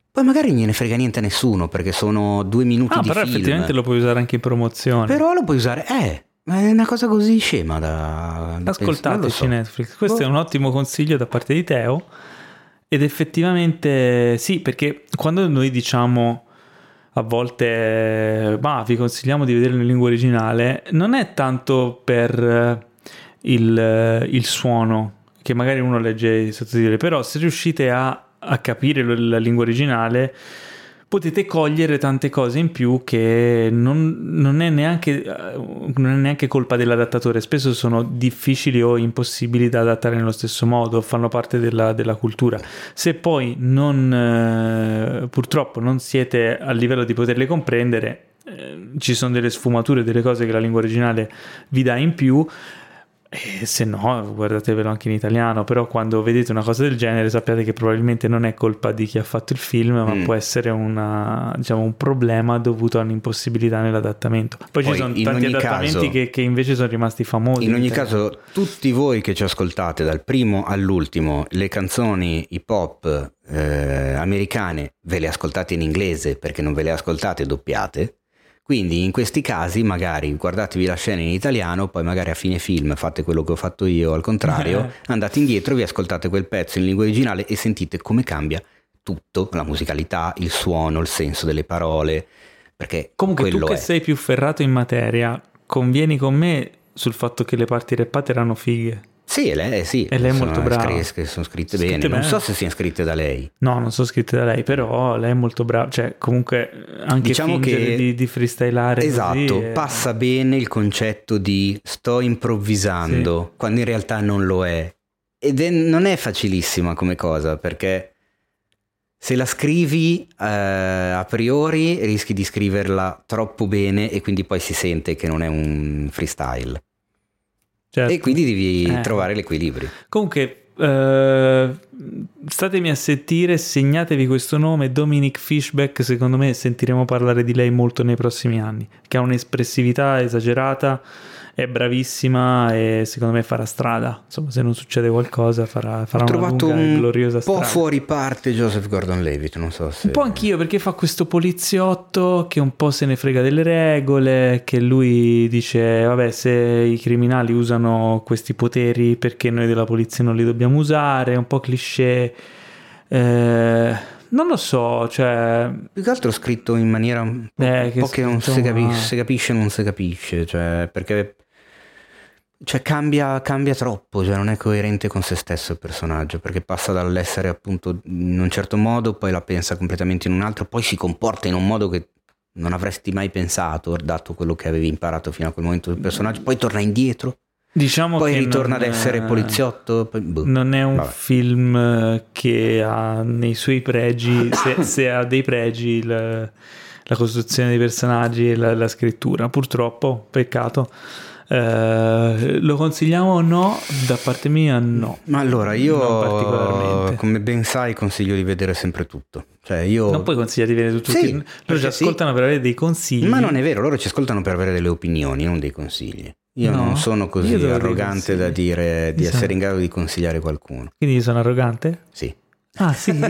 [SPEAKER 3] Poi magari gliene frega niente a nessuno perché sono due minuti
[SPEAKER 1] Ah,
[SPEAKER 3] di
[SPEAKER 1] però
[SPEAKER 3] film.
[SPEAKER 1] effettivamente lo puoi usare anche in promozione.
[SPEAKER 3] Però lo puoi usare, eh, Ma è una cosa così scema da...
[SPEAKER 1] Ascoltateci so. Netflix, questo oh. è un ottimo consiglio da parte di Teo ed effettivamente sì, perché quando noi diciamo a volte, ma vi consigliamo di vederlo in lingua originale, non è tanto per il, il suono, che magari uno legge i sottotitoli, però se riuscite a, a capire la lingua originale potete cogliere tante cose in più che non, non, è neanche, non, è neanche, colpa dell'adattatore, spesso sono difficili o impossibili da adattare nello stesso modo, fanno parte della, della cultura. Se poi non, eh, purtroppo non siete a livello di poterle comprendere, eh, ci sono delle sfumature, delle cose che la lingua originale vi dà in più e se no, guardatevelo anche in italiano, però quando vedete una cosa del genere sappiate che probabilmente non è colpa di chi ha fatto il film, ma mm. può essere una, diciamo, un problema dovuto a un'impossibilità nell'adattamento. Poi, Poi ci sono tanti adattamenti caso, che, che, invece sono rimasti famosi.
[SPEAKER 3] In ogni caso, tutti voi che ci ascoltate dal primo all'ultimo, le canzoni hip hop eh, americane ve le ascoltate in inglese perché non ve le ascoltate doppiate quindi in questi casi magari guardatevi la scena in italiano, poi magari a fine film fate quello che ho fatto io al contrario, (laughs) andate indietro, vi ascoltate quel pezzo in lingua originale e sentite come cambia tutto, la musicalità, il suono, il senso delle parole. Perché
[SPEAKER 1] Comunque tu che
[SPEAKER 3] è.
[SPEAKER 1] sei più ferrato in materia, convieni con me sul fatto che le parti rappate erano fighe.
[SPEAKER 3] Sì, lei, sì.
[SPEAKER 1] E lei è molto brava.
[SPEAKER 3] Scri- sono scritte, scritte bene. bene. Non so se siano scritte da lei.
[SPEAKER 1] No, non sono scritte da lei, però lei è molto brava. Cioè, comunque, anche diciamo che di, di freestylare.
[SPEAKER 3] Esatto,
[SPEAKER 1] è...
[SPEAKER 3] passa bene il concetto di sto improvvisando, sì. quando in realtà non lo è. Ed è, non è facilissima come cosa, perché se la scrivi eh, a priori rischi di scriverla troppo bene e quindi poi si sente che non è un freestyle. Certo. E quindi devi eh. trovare l'equilibrio.
[SPEAKER 1] Comunque, eh, statemi a sentire, segnatevi questo nome, Dominic Fishback, secondo me sentiremo parlare di lei molto nei prossimi anni, che ha un'espressività esagerata è bravissima e secondo me farà strada. Insomma, se non succede qualcosa, farà, farà Ho trovato un gloriosa
[SPEAKER 3] strada. Un po' fuori parte Joseph Gordon-Levitt, non so se...
[SPEAKER 1] Un po' anch'io, perché fa questo poliziotto che un po' se ne frega delle regole, che lui dice, vabbè, se i criminali usano questi poteri, perché noi della polizia non li dobbiamo usare? Un po' cliché. Eh, non lo so, cioè...
[SPEAKER 3] Più che altro scritto in maniera un po', eh, che, po che non si capisce, non si capisce, cioè, perché cioè cambia, cambia, troppo, cioè non è coerente con se stesso il personaggio, perché passa dall'essere appunto in un certo modo, poi la pensa completamente in un altro, poi si comporta in un modo che non avresti mai pensato, dato quello che avevi imparato fino a quel momento del personaggio, poi torna indietro.
[SPEAKER 1] Diciamo
[SPEAKER 3] poi ritorna ad essere poliziotto. Poi,
[SPEAKER 1] boh. Non è un Vabbè. film che ha nei suoi pregi, se, (coughs) se ha dei pregi, la, la, costruzione dei personaggi e la, la scrittura. Purtroppo, peccato. Eh, lo consigliamo o no? Da parte mia no.
[SPEAKER 3] Ma allora io come ben sai consiglio di vedere sempre tutto. Cioè io...
[SPEAKER 1] Non puoi consigliare di vedere tutto. Sì, loro ci ascoltano sì. per avere dei consigli.
[SPEAKER 3] Ma non è vero, loro ci ascoltano per avere delle opinioni, non dei consigli. Io no, non sono così arrogante da dire di essere in grado di consigliare qualcuno.
[SPEAKER 1] Quindi sono arrogante?
[SPEAKER 3] Sì.
[SPEAKER 1] Ah sì. (laughs)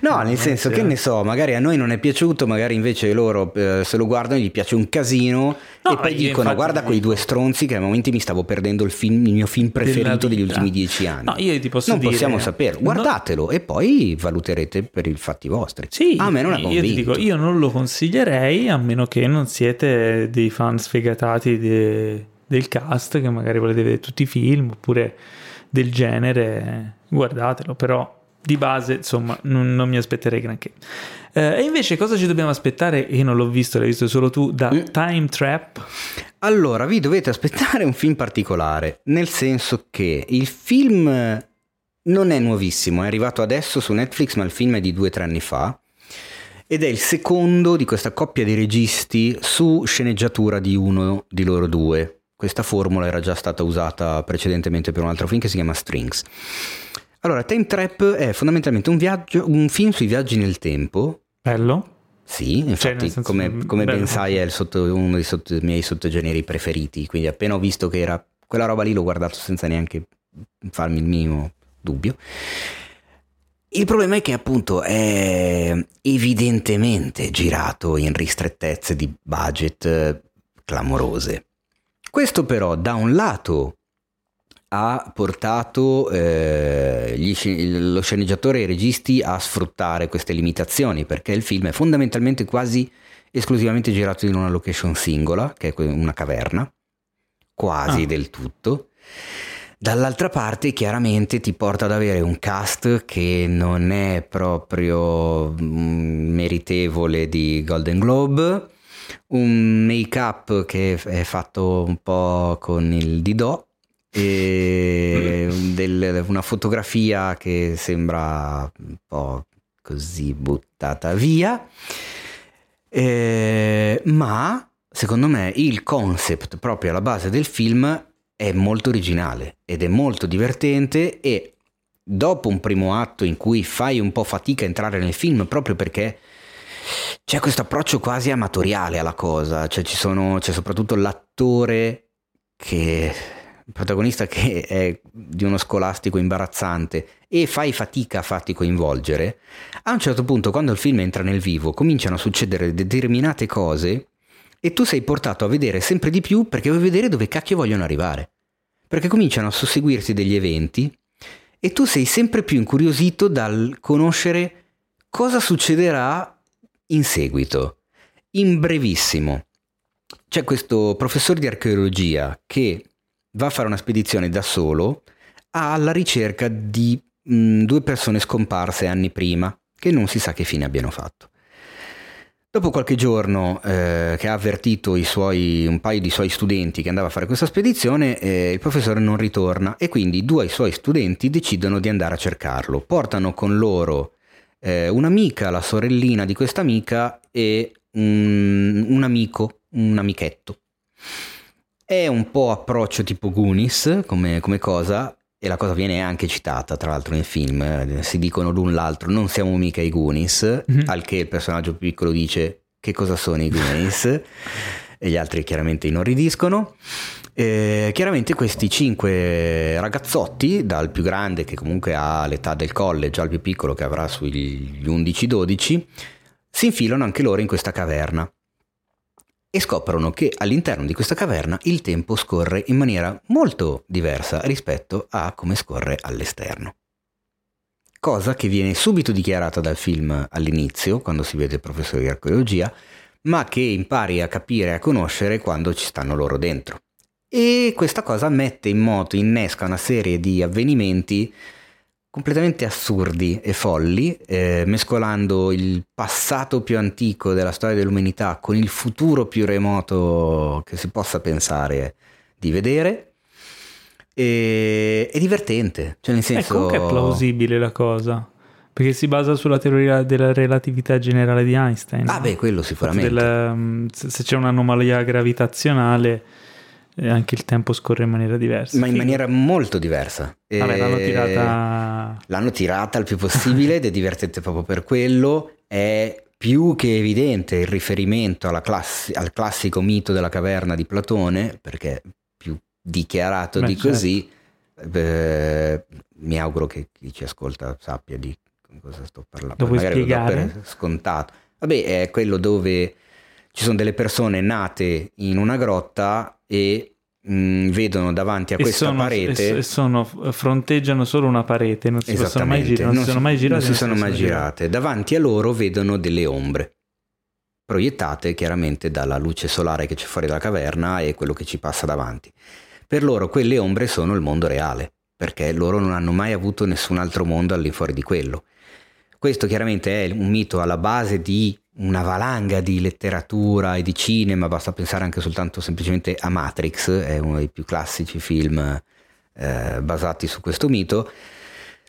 [SPEAKER 1] no,
[SPEAKER 3] nel senso che ne so, magari a noi non è piaciuto, magari invece loro eh, se lo guardano gli piace un casino no, e poi dicono guarda quei due stronzi che a momenti mi stavo perdendo il, film, il mio film preferito degli ultimi dieci anni.
[SPEAKER 1] No, io ti posso
[SPEAKER 3] non
[SPEAKER 1] dire...
[SPEAKER 3] possiamo saperlo, guardatelo no. e poi valuterete per i fatti vostri.
[SPEAKER 1] Sì,
[SPEAKER 3] a me non ha
[SPEAKER 1] convinto. Io ti dico, io non lo consiglierei a meno che non siete dei fan sfegatati de, del cast che magari volete vedere tutti i film oppure del genere guardatelo, però di base, insomma, non, non mi aspetterei granché. Eh, e invece cosa ci dobbiamo aspettare? Io non l'ho visto, l'hai visto solo tu, da mm. Time Trap?
[SPEAKER 3] Allora, vi dovete aspettare un film particolare, nel senso che il film non è nuovissimo, è arrivato adesso su Netflix, ma il film è di due o tre anni fa. Ed è il secondo di questa coppia di registi su sceneggiatura di uno di loro due. Questa formula era già stata usata precedentemente per un altro film che si chiama Strings. Allora, Time Trap è fondamentalmente un, viaggio, un film sui viaggi nel tempo.
[SPEAKER 1] Bello.
[SPEAKER 3] Sì, cioè, infatti, cioè, come, come ben sai, è sotto, uno dei, sotto, dei miei sottogeneri preferiti. Quindi, appena ho visto che era quella roba lì, l'ho guardato senza neanche farmi il minimo dubbio. Il problema è che, appunto, è evidentemente girato in ristrettezze di budget clamorose. Questo però da un lato ha portato eh, gli, lo sceneggiatore e i registi a sfruttare queste limitazioni perché il film è fondamentalmente quasi esclusivamente girato in una location singola, che è una caverna, quasi ah. del tutto. Dall'altra parte chiaramente ti porta ad avere un cast che non è proprio mm, meritevole di Golden Globe, un make-up che è fatto un po' con il Didò e del, una fotografia che sembra un po' così buttata via. Eh, ma secondo me il concept proprio alla base del film è molto originale ed è molto divertente e dopo un primo atto in cui fai un po' fatica a entrare nel film proprio perché c'è questo approccio quasi amatoriale alla cosa, cioè sono, c'è soprattutto l'attore che protagonista che è di uno scolastico imbarazzante e fai fatica a farti coinvolgere, a un certo punto quando il film entra nel vivo cominciano a succedere determinate cose e tu sei portato a vedere sempre di più perché vuoi vedere dove cacchio vogliono arrivare. Perché cominciano a susseguirsi degli eventi e tu sei sempre più incuriosito dal conoscere cosa succederà in seguito. In brevissimo, c'è questo professore di archeologia che va a fare una spedizione da solo alla ricerca di mh, due persone scomparse anni prima, che non si sa che fine abbiano fatto. Dopo qualche giorno eh, che ha avvertito suoi, un paio di suoi studenti che andava a fare questa spedizione, eh, il professore non ritorna e quindi due suoi studenti decidono di andare a cercarlo. Portano con loro eh, un'amica, la sorellina di questa amica e un, un amico, un amichetto. È un po' approccio tipo Goonies come, come cosa, e la cosa viene anche citata tra l'altro nel film, si dicono l'un l'altro, non siamo mica i Goonies, mm-hmm. al che il personaggio piccolo dice che cosa sono i Goonies (laughs) e gli altri chiaramente inorridiscono. Eh, chiaramente questi cinque ragazzotti, dal più grande che comunque ha l'età del college al più piccolo che avrà sugli 11-12, si infilano anche loro in questa caverna e scoprono che all'interno di questa caverna il tempo scorre in maniera molto diversa rispetto a come scorre all'esterno. Cosa che viene subito dichiarata dal film all'inizio, quando si vede il professore di archeologia, ma che impari a capire e a conoscere quando ci stanno loro dentro. E questa cosa mette in moto, innesca una serie di avvenimenti completamente assurdi e folli, eh, mescolando il passato più antico della storia dell'umanità con il futuro più remoto che si possa pensare di vedere. E, è divertente, cioè nel senso... E
[SPEAKER 1] comunque è plausibile la cosa. Perché si basa sulla teoria della relatività generale di Einstein.
[SPEAKER 3] Ah, beh, quello sicuramente.
[SPEAKER 1] Del, se c'è un'anomalia gravitazionale, e anche il tempo scorre in maniera diversa.
[SPEAKER 3] Ma in Figo. maniera molto diversa.
[SPEAKER 1] Vabbè, l'hanno tirata...
[SPEAKER 3] L'hanno tirata il più possibile ed è divertente proprio per quello. È più che evidente il riferimento classi- al classico mito della caverna di Platone, perché più dichiarato Beh, di certo. così, eh, mi auguro che chi ci ascolta sappia di cosa sto parlando.
[SPEAKER 1] Lo Magari spiegare?
[SPEAKER 3] lo do per scontato. Vabbè, è quello dove ci sono delle persone nate in una grotta e mh, mm, vedono davanti a
[SPEAKER 1] e
[SPEAKER 3] questa
[SPEAKER 1] sono,
[SPEAKER 3] parete
[SPEAKER 1] e sono, fronteggiano solo una parete non si possono mai girare non, non si sono mai girate
[SPEAKER 3] non si sono mai girate. Davanti a loro vedono delle ombre proiettate chiaramente dalla luce solare che c'è fuori dalla caverna e quello che ci passa davanti. Per loro quelle ombre sono il mondo reale perché loro non hanno mai avuto nessun altro mondo all'infuori di quello. Questo chiaramente è un mito alla base di una valanga di letteratura e di cinema, basta pensare anche soltanto semplicemente a Matrix, è uno dei più classici film eh, basati su questo mito.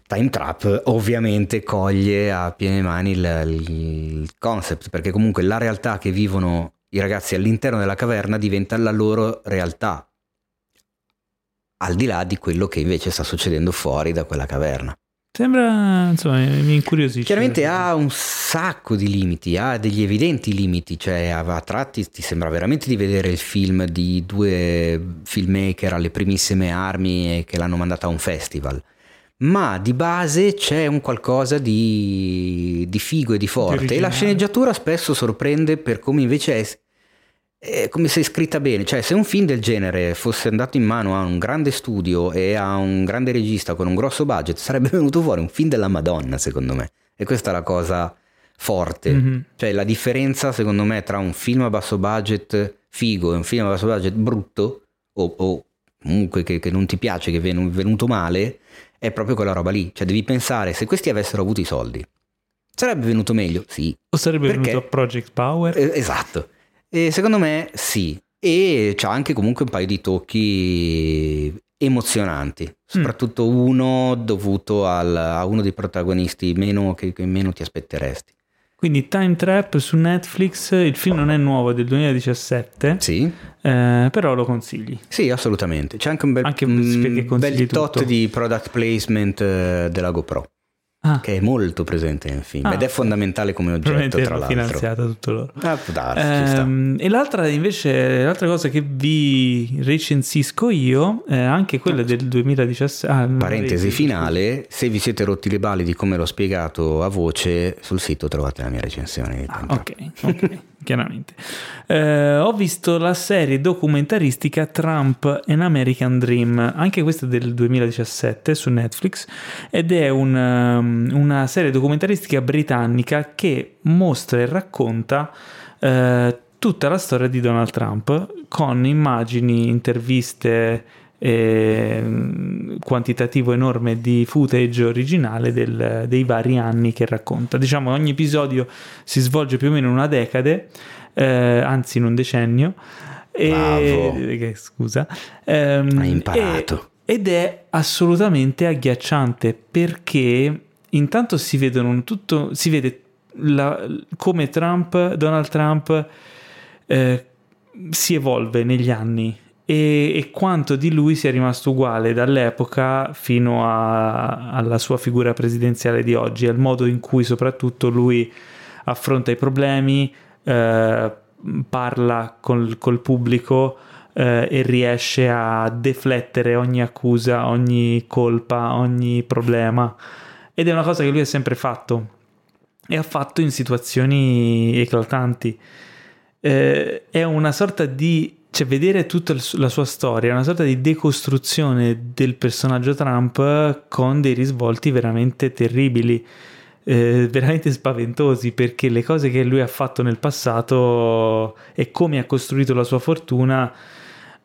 [SPEAKER 3] Time Trap ovviamente coglie a piene mani il, il concept, perché comunque la realtà che vivono i ragazzi all'interno della caverna diventa la loro realtà, al di là di quello che invece sta succedendo fuori da quella caverna.
[SPEAKER 1] Sembra, insomma, mi incuriosisce.
[SPEAKER 3] Chiaramente ha un sacco di limiti, ha degli evidenti limiti, cioè a tratti ti sembra veramente di vedere il film di due filmmaker alle primissime armi che l'hanno mandata a un festival. Ma di base c'è un qualcosa di, di figo e di forte. Di e la sceneggiatura spesso sorprende per come invece è è come se è scritta bene, cioè se un film del genere fosse andato in mano a un grande studio e a un grande regista con un grosso budget, sarebbe (laughs) venuto fuori un film della Madonna, secondo me. E questa è la cosa forte, mm-hmm. cioè la differenza secondo me tra un film a basso budget figo e un film a basso budget brutto o, o comunque che, che, non ti piace, che è venuto male, è proprio quella roba lì. Cioè devi pensare, se questi avessero avuto i soldi, sarebbe venuto meglio? Sì.
[SPEAKER 1] O sarebbe perché... venuto Project Power?
[SPEAKER 3] Eh, esatto. E secondo me sì. E c'ha anche comunque un paio di tocchi emozionanti, mm. soprattutto mm. uno dovuto al, a uno dei protagonisti meno, che, che meno ti aspetteresti.
[SPEAKER 1] Quindi Time Trap su Netflix, il film non è nuovo, è del 2017,
[SPEAKER 3] sì.
[SPEAKER 1] eh, però lo consigli.
[SPEAKER 3] Sì, assolutamente. C'è anche un bel, anche un bel tot di product placement eh, della GoPro ah. che è molto presente nel film ah, ed è fondamentale come oggetto tra l'altro.
[SPEAKER 1] finanziata tutto loro.
[SPEAKER 3] Ah, darsi, ehm,
[SPEAKER 1] e l'altra invece l'altra cosa che vi recensisco io è anche quella del 2017 ah,
[SPEAKER 3] parentesi finale se vi siete rotti le balle di come l'ho spiegato a voce sul sito trovate la mia recensione
[SPEAKER 1] ah, ok ok chiaramente. Eh, ho visto la serie documentaristica Trump and American Dream, anche questa del 2017 su Netflix, ed è un, um, una serie documentaristica britannica che mostra e racconta eh, tutta la storia di Donald Trump con immagini, interviste eh, quantitativo enorme di footage originale del, dei vari anni che racconta. Diciamo ogni episodio si svolge più o meno in una decade, eh, anzi in un decennio.
[SPEAKER 3] E,
[SPEAKER 1] eh, scusa. Ehm,
[SPEAKER 3] Hai imparato.
[SPEAKER 1] E, ed è assolutamente agghiacciante perché intanto si vedono tutto, si vede la, come Trump, Donald Trump eh, si evolve negli anni e, e, quanto di lui sia rimasto uguale dall'epoca fino a, alla sua figura presidenziale di oggi, al modo in cui soprattutto lui affronta i problemi, eh, parla col, col pubblico eh, e riesce a deflettere ogni accusa, ogni colpa, ogni problema. Ed è una cosa che lui ha sempre fatto e ha fatto in situazioni eclatanti. Eh, è una sorta di cioè vedere tutta la sua storia, una sorta di decostruzione del personaggio Trump con dei risvolti veramente terribili, eh, veramente spaventosi, perché le cose che lui ha fatto nel passato e come ha costruito la sua fortuna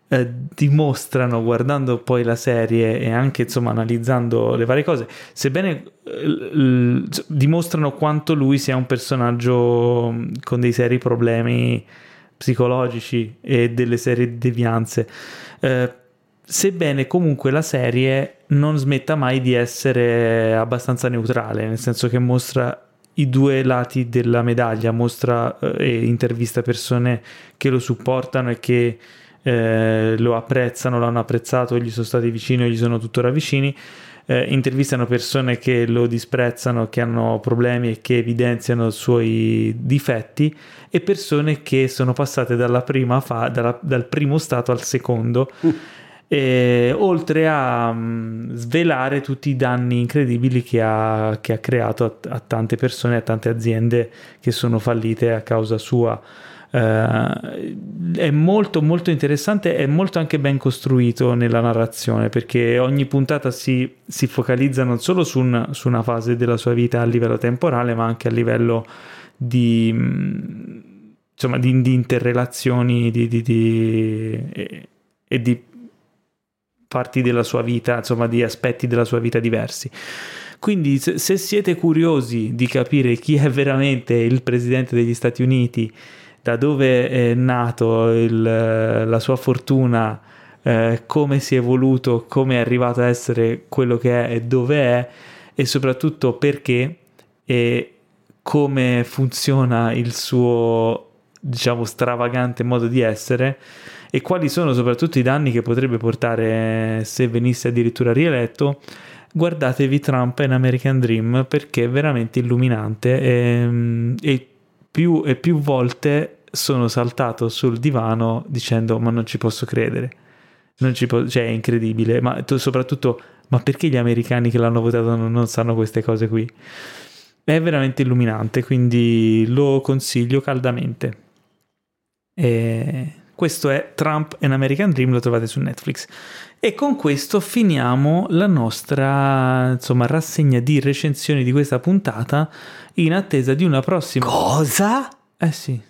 [SPEAKER 1] eh, dimostrano, guardando poi la serie e anche insomma analizzando le varie cose, sebbene eh, l- dimostrano quanto lui sia un personaggio con dei seri problemi psicologici e delle serie di devianze. Eh, sebbene comunque la serie non smetta mai di essere abbastanza neutrale, nel senso che mostra i due lati della medaglia, mostra eh, e intervista persone che lo supportano e che eh, lo apprezzano, l'hanno apprezzato, gli sono stati vicini o gli sono tuttora vicini eh, intervistano persone che lo disprezzano, che hanno problemi e che evidenziano i suoi difetti e persone che sono passate dalla prima fa- dalla, dal primo stato al secondo. Uh. E, oltre a um, svelare tutti i danni incredibili che ha, che ha creato a, a, tante persone, a tante aziende che sono fallite a causa sua. Uh, è molto molto interessante e molto anche ben costruito nella narrazione perché ogni puntata si, si focalizza non solo su, un, su, una fase della sua vita a livello temporale ma anche a livello di, insomma, di, di interrelazioni di, di, e, e di parti della sua vita, insomma di aspetti della sua vita diversi. Quindi se siete curiosi di capire chi è veramente il presidente degli Stati Uniti, da dove è nato il, la sua fortuna, eh, come si è evoluto, come è arrivato a essere quello che è e dove è e soprattutto perché e come funziona il suo diciamo stravagante modo di essere e quali sono soprattutto i danni che potrebbe portare se venisse addirittura rieletto. Guardatevi Trump in American Dream perché è veramente illuminante e, e più e più volte sono saltato sul divano dicendo ma non ci posso credere. Non ci po- cioè è incredibile, ma t- soprattutto ma perché gli americani che l'hanno votato non, non sanno queste cose qui? È veramente illuminante, quindi lo consiglio caldamente. E questo è Trump and American Dream, lo trovate su Netflix. E con questo finiamo la nostra insomma, rassegna di recensioni di questa puntata in attesa di una prossima.
[SPEAKER 3] Cosa?
[SPEAKER 1] Eh sì.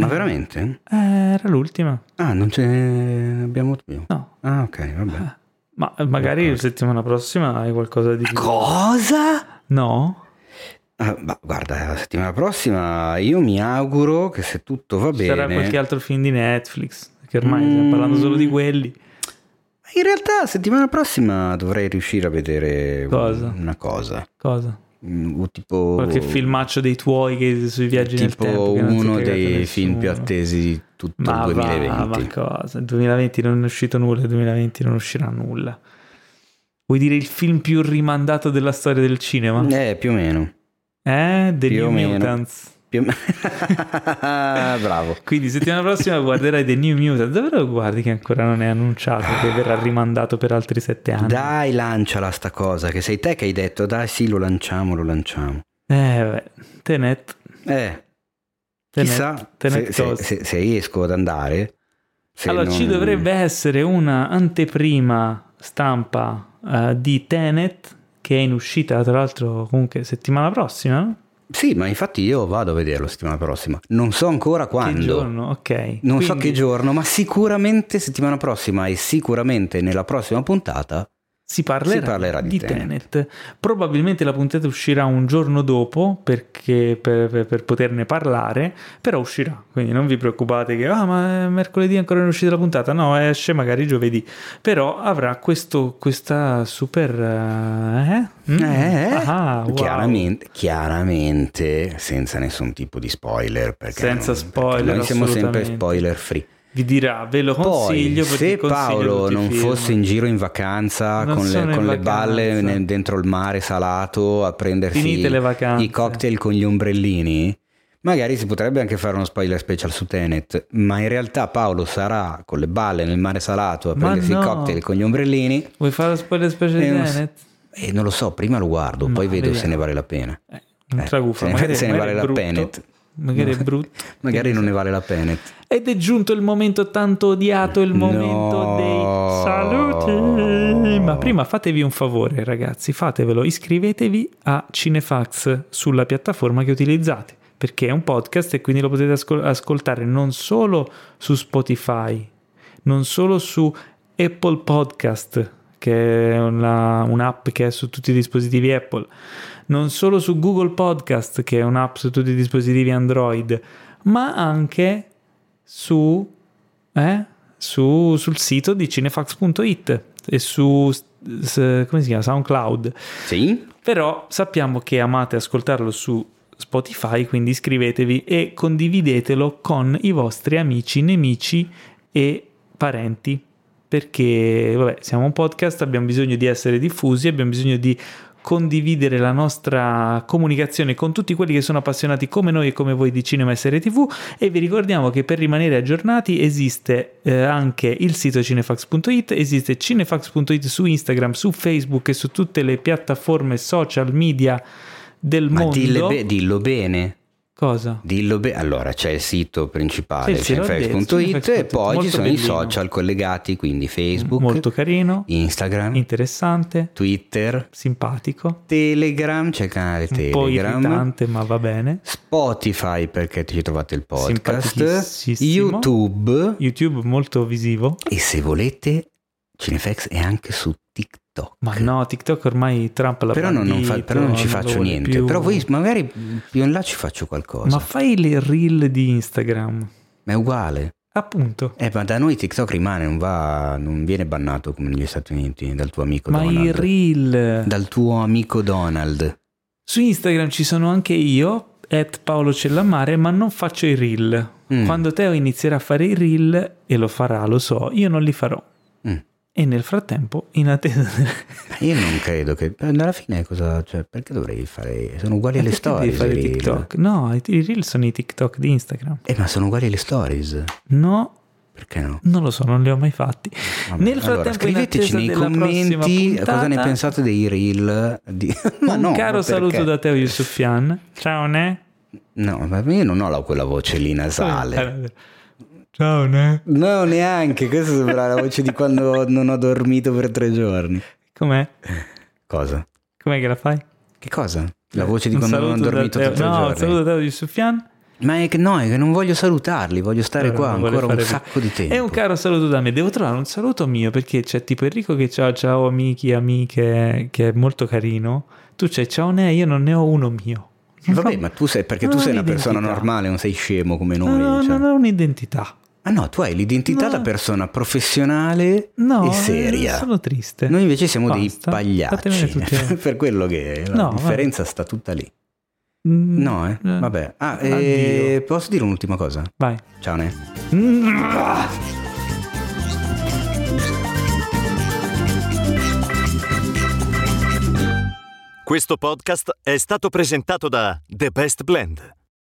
[SPEAKER 3] Ma veramente?
[SPEAKER 1] Eh, era l'ultima.
[SPEAKER 3] Ah, non ce ne abbiamo più?
[SPEAKER 1] No.
[SPEAKER 3] Ah, ok, vabbè.
[SPEAKER 1] Eh, ma magari la settimana prossima hai qualcosa di.
[SPEAKER 3] Cosa?
[SPEAKER 1] No?
[SPEAKER 3] Ah, ma guarda, la settimana prossima io mi auguro che se tutto va
[SPEAKER 1] Ci
[SPEAKER 3] bene...
[SPEAKER 1] Sarà qualche altro film di Netflix, che ormai mm. stiamo parlando solo di quelli.
[SPEAKER 3] In realtà settimana prossima dovrei riuscire a vedere
[SPEAKER 1] cosa?
[SPEAKER 3] una cosa.
[SPEAKER 1] Cosa?
[SPEAKER 3] Mm, tipo
[SPEAKER 1] qualche filmaccio dei tuoi che sui viaggi nel tempo
[SPEAKER 3] uno dei film più attesi di tutto
[SPEAKER 1] ma
[SPEAKER 3] il 2020
[SPEAKER 1] va, ma cosa? il 2020 non è uscito nulla il 2020 non uscirà nulla vuoi dire il film più rimandato della storia del cinema?
[SPEAKER 3] eh più o meno
[SPEAKER 1] eh? The
[SPEAKER 3] più
[SPEAKER 1] New Mutants
[SPEAKER 3] più (laughs) bravo.
[SPEAKER 1] Quindi settimana prossima guarderai The New Mutants dove lo guardi che ancora non è annunciato che verrà rimandato per altri sette anni?
[SPEAKER 3] Dai lanciala sta cosa che sei te che hai detto. Dai sì lo lanciamo lo lanciamo.
[SPEAKER 1] Eh beh Tenet.
[SPEAKER 3] Eh.
[SPEAKER 1] Tenet,
[SPEAKER 3] chissà
[SPEAKER 1] Tenet
[SPEAKER 3] se, se, se, se, riesco ad andare
[SPEAKER 1] allora
[SPEAKER 3] non...
[SPEAKER 1] ci dovrebbe essere una anteprima stampa uh, di Tenet che è in uscita tra l'altro comunque settimana prossima
[SPEAKER 3] sì, ma infatti io vado a vederlo settimana prossima. Non so ancora quando.
[SPEAKER 1] Che giorno, ok.
[SPEAKER 3] Non
[SPEAKER 1] Quindi...
[SPEAKER 3] so che giorno, ma sicuramente settimana prossima e sicuramente nella prossima puntata
[SPEAKER 1] si parlerà,
[SPEAKER 3] si parlerà di,
[SPEAKER 1] di Tenet. Tenet. Probabilmente la puntata uscirà un giorno dopo perché, per, per, per, poterne parlare, però uscirà. Quindi non vi preoccupate che ah, ma mercoledì ancora non è uscita la puntata. No, esce magari giovedì. Però avrà questo, questa super. Eh?
[SPEAKER 3] Mm. eh ah, wow. chiaramente, chiaramente, senza nessun tipo di spoiler.
[SPEAKER 1] Senza
[SPEAKER 3] non,
[SPEAKER 1] spoiler.
[SPEAKER 3] Perché noi siamo sempre spoiler free
[SPEAKER 1] vi dirà ve lo consiglio
[SPEAKER 3] Poi, se Paolo non
[SPEAKER 1] film.
[SPEAKER 3] fosse in giro in vacanza non con, le, con le, balle dentro il mare salato a prendersi i cocktail con gli ombrellini magari si potrebbe anche fare uno spoiler special su Tenet ma in realtà Paolo sarà con le balle nel mare salato a
[SPEAKER 1] ma
[SPEAKER 3] prendersi
[SPEAKER 1] no.
[SPEAKER 3] i cocktail con gli ombrellini
[SPEAKER 1] vuoi fare lo spoiler special di Tenet?
[SPEAKER 3] Eh, non lo so, prima lo guardo, ma poi vedo
[SPEAKER 1] vediamo.
[SPEAKER 3] se ne vale la pena.
[SPEAKER 1] Eh,
[SPEAKER 3] Eh,
[SPEAKER 1] tragufa,
[SPEAKER 3] se ne-
[SPEAKER 1] magari,
[SPEAKER 3] se ne vale la
[SPEAKER 1] brutto. Magari è brutto. (laughs)
[SPEAKER 3] Magari non
[SPEAKER 1] ne
[SPEAKER 3] ne vale la pena.
[SPEAKER 1] Ed è giunto il momento tanto odiato, il momento
[SPEAKER 3] No.
[SPEAKER 1] dei saluti. Ma prima fatevi un favore, ragazzi, fatevelo, iscrivetevi a Cinefax sulla piattaforma che utilizzate, perché è un podcast e quindi lo potete ascol- ascoltare non solo su Spotify, non solo su Apple Podcast, che è una- un'app che è su tutti i dispositivi Apple, non solo su Google Podcast, che è un'app su tutti i dispositivi Android, ma anche su, eh, su- sul sito di cinefax.it e su come si chiama? SoundCloud.
[SPEAKER 3] Sì?
[SPEAKER 1] Però sappiamo che amate ascoltarlo su Spotify, quindi iscrivetevi e condividetelo con i vostri amici, nemici e parenti. Perché, vabbè, siamo un podcast, abbiamo bisogno di essere diffusi, abbiamo bisogno di condividere la nostra comunicazione con tutti quelli che sono appassionati come noi e come voi di cinema e serie tv e vi ricordiamo che per rimanere aggiornati esiste eh, anche il sito cinefax.it, esiste cinefax.it su Instagram, su Facebook e su tutte le piattaforme social media del
[SPEAKER 3] Ma
[SPEAKER 1] mondo.
[SPEAKER 3] be- dillo bene.
[SPEAKER 1] Cosa?
[SPEAKER 3] Dillo bene. Allora c'è il sito principale,
[SPEAKER 1] Sì,
[SPEAKER 3] cinefax.it e poi ci sono i
[SPEAKER 1] bellino.
[SPEAKER 3] social collegati, quindi Facebook,
[SPEAKER 1] Molto carino,
[SPEAKER 3] Instagram,
[SPEAKER 1] interessante,
[SPEAKER 3] Twitter,
[SPEAKER 1] simpatico,
[SPEAKER 3] Telegram, c'è il canale
[SPEAKER 1] un po'
[SPEAKER 3] Telegram,
[SPEAKER 1] irritante ma va bene.
[SPEAKER 3] Spotify perché ci trovate il podcast. YouTube
[SPEAKER 1] YouTube molto visivo.
[SPEAKER 3] e se volete Cinefax è anche su TikTok.
[SPEAKER 1] Ma no, TikTok ormai Trump l'ha
[SPEAKER 3] Però non, non fa-
[SPEAKER 1] bandito,
[SPEAKER 3] però non ci faccio niente.
[SPEAKER 1] più.
[SPEAKER 3] Però voi magari più in là ci faccio qualcosa.
[SPEAKER 1] Ma fai le reel di Instagram.
[SPEAKER 3] Ma è uguale.
[SPEAKER 1] Appunto.
[SPEAKER 3] Eh, ma da noi TikTok rimane, non va, non viene bannato come negli Stati Uniti dal tuo amico
[SPEAKER 1] Ma i
[SPEAKER 3] Donald.
[SPEAKER 1] reel.
[SPEAKER 3] Dal tuo amico Donald.
[SPEAKER 1] Su Instagram ci sono anche io, at Paolo Cellamare, ma non faccio i reel.
[SPEAKER 3] Mm.
[SPEAKER 1] Quando Teo inizierà a fare i reel, e lo farà, lo so, io non li farò. E nel frattempo, in attesa... (laughs)
[SPEAKER 3] Io non credo che alla fine cosa, cioè, perché dovrei fare sono uguali alle stories.
[SPEAKER 1] devi fare
[SPEAKER 3] i reel.
[SPEAKER 1] TikTok? No, i reel sono i TikTok di Instagram.
[SPEAKER 3] Eh, ma sono uguali alle stories.
[SPEAKER 1] No,
[SPEAKER 3] Perché no?
[SPEAKER 1] non lo so, non li ho mai fatti.
[SPEAKER 3] Vabbè,
[SPEAKER 1] Nel
[SPEAKER 3] allora,
[SPEAKER 1] frattempo,
[SPEAKER 3] scriveteci
[SPEAKER 1] in
[SPEAKER 3] nei commenti cosa ne
[SPEAKER 1] puntata,
[SPEAKER 3] pensate dei reel. Di... (laughs)
[SPEAKER 1] Un
[SPEAKER 3] no,
[SPEAKER 1] caro saluto
[SPEAKER 3] perché?
[SPEAKER 1] da Teo Yusufian. Ciao, ne?
[SPEAKER 3] No, ma io non ho la- quella voce lì nasale.
[SPEAKER 1] Ciao, ne?
[SPEAKER 3] No, neanche. Questa sembra la voce di quando non ho dormito per tre giorni.
[SPEAKER 1] Com'è?
[SPEAKER 3] Cosa?
[SPEAKER 1] Com'è che la fai?
[SPEAKER 3] Che cosa? La voce di un quando non ho dormito per tre no, giorni.
[SPEAKER 1] No, saluto da Yusufian.
[SPEAKER 3] Ma è che no, è che non voglio salutarli, voglio stare allora, qua ancora un sacco di tempo.
[SPEAKER 1] È un caro saluto da me, devo trovare un saluto mio perché c'è tipo Enrico che ciao ciao amici, amiche, che è molto carino. Tu c'hai ciao ne, io non ne ho uno mio.
[SPEAKER 3] Vabbè, ma tu sei perché tu sei una persona normale, non sei scemo come noi.
[SPEAKER 1] No,
[SPEAKER 3] cioè.
[SPEAKER 1] non ho un'identità.
[SPEAKER 3] Ah no, tu hai l'identità no. da persona professionale no, e seria.
[SPEAKER 1] sono triste.
[SPEAKER 3] Noi invece siamo Basta. dei pagliacci. (laughs) per quello che la no, differenza vabbè. sta tutta lì. Mm, no, eh? eh. Vabbè. Ah, eh, posso dire un'ultima cosa?
[SPEAKER 1] Vai.
[SPEAKER 3] Ciao, Ne.
[SPEAKER 6] Questo podcast è stato presentato da The Best Blend.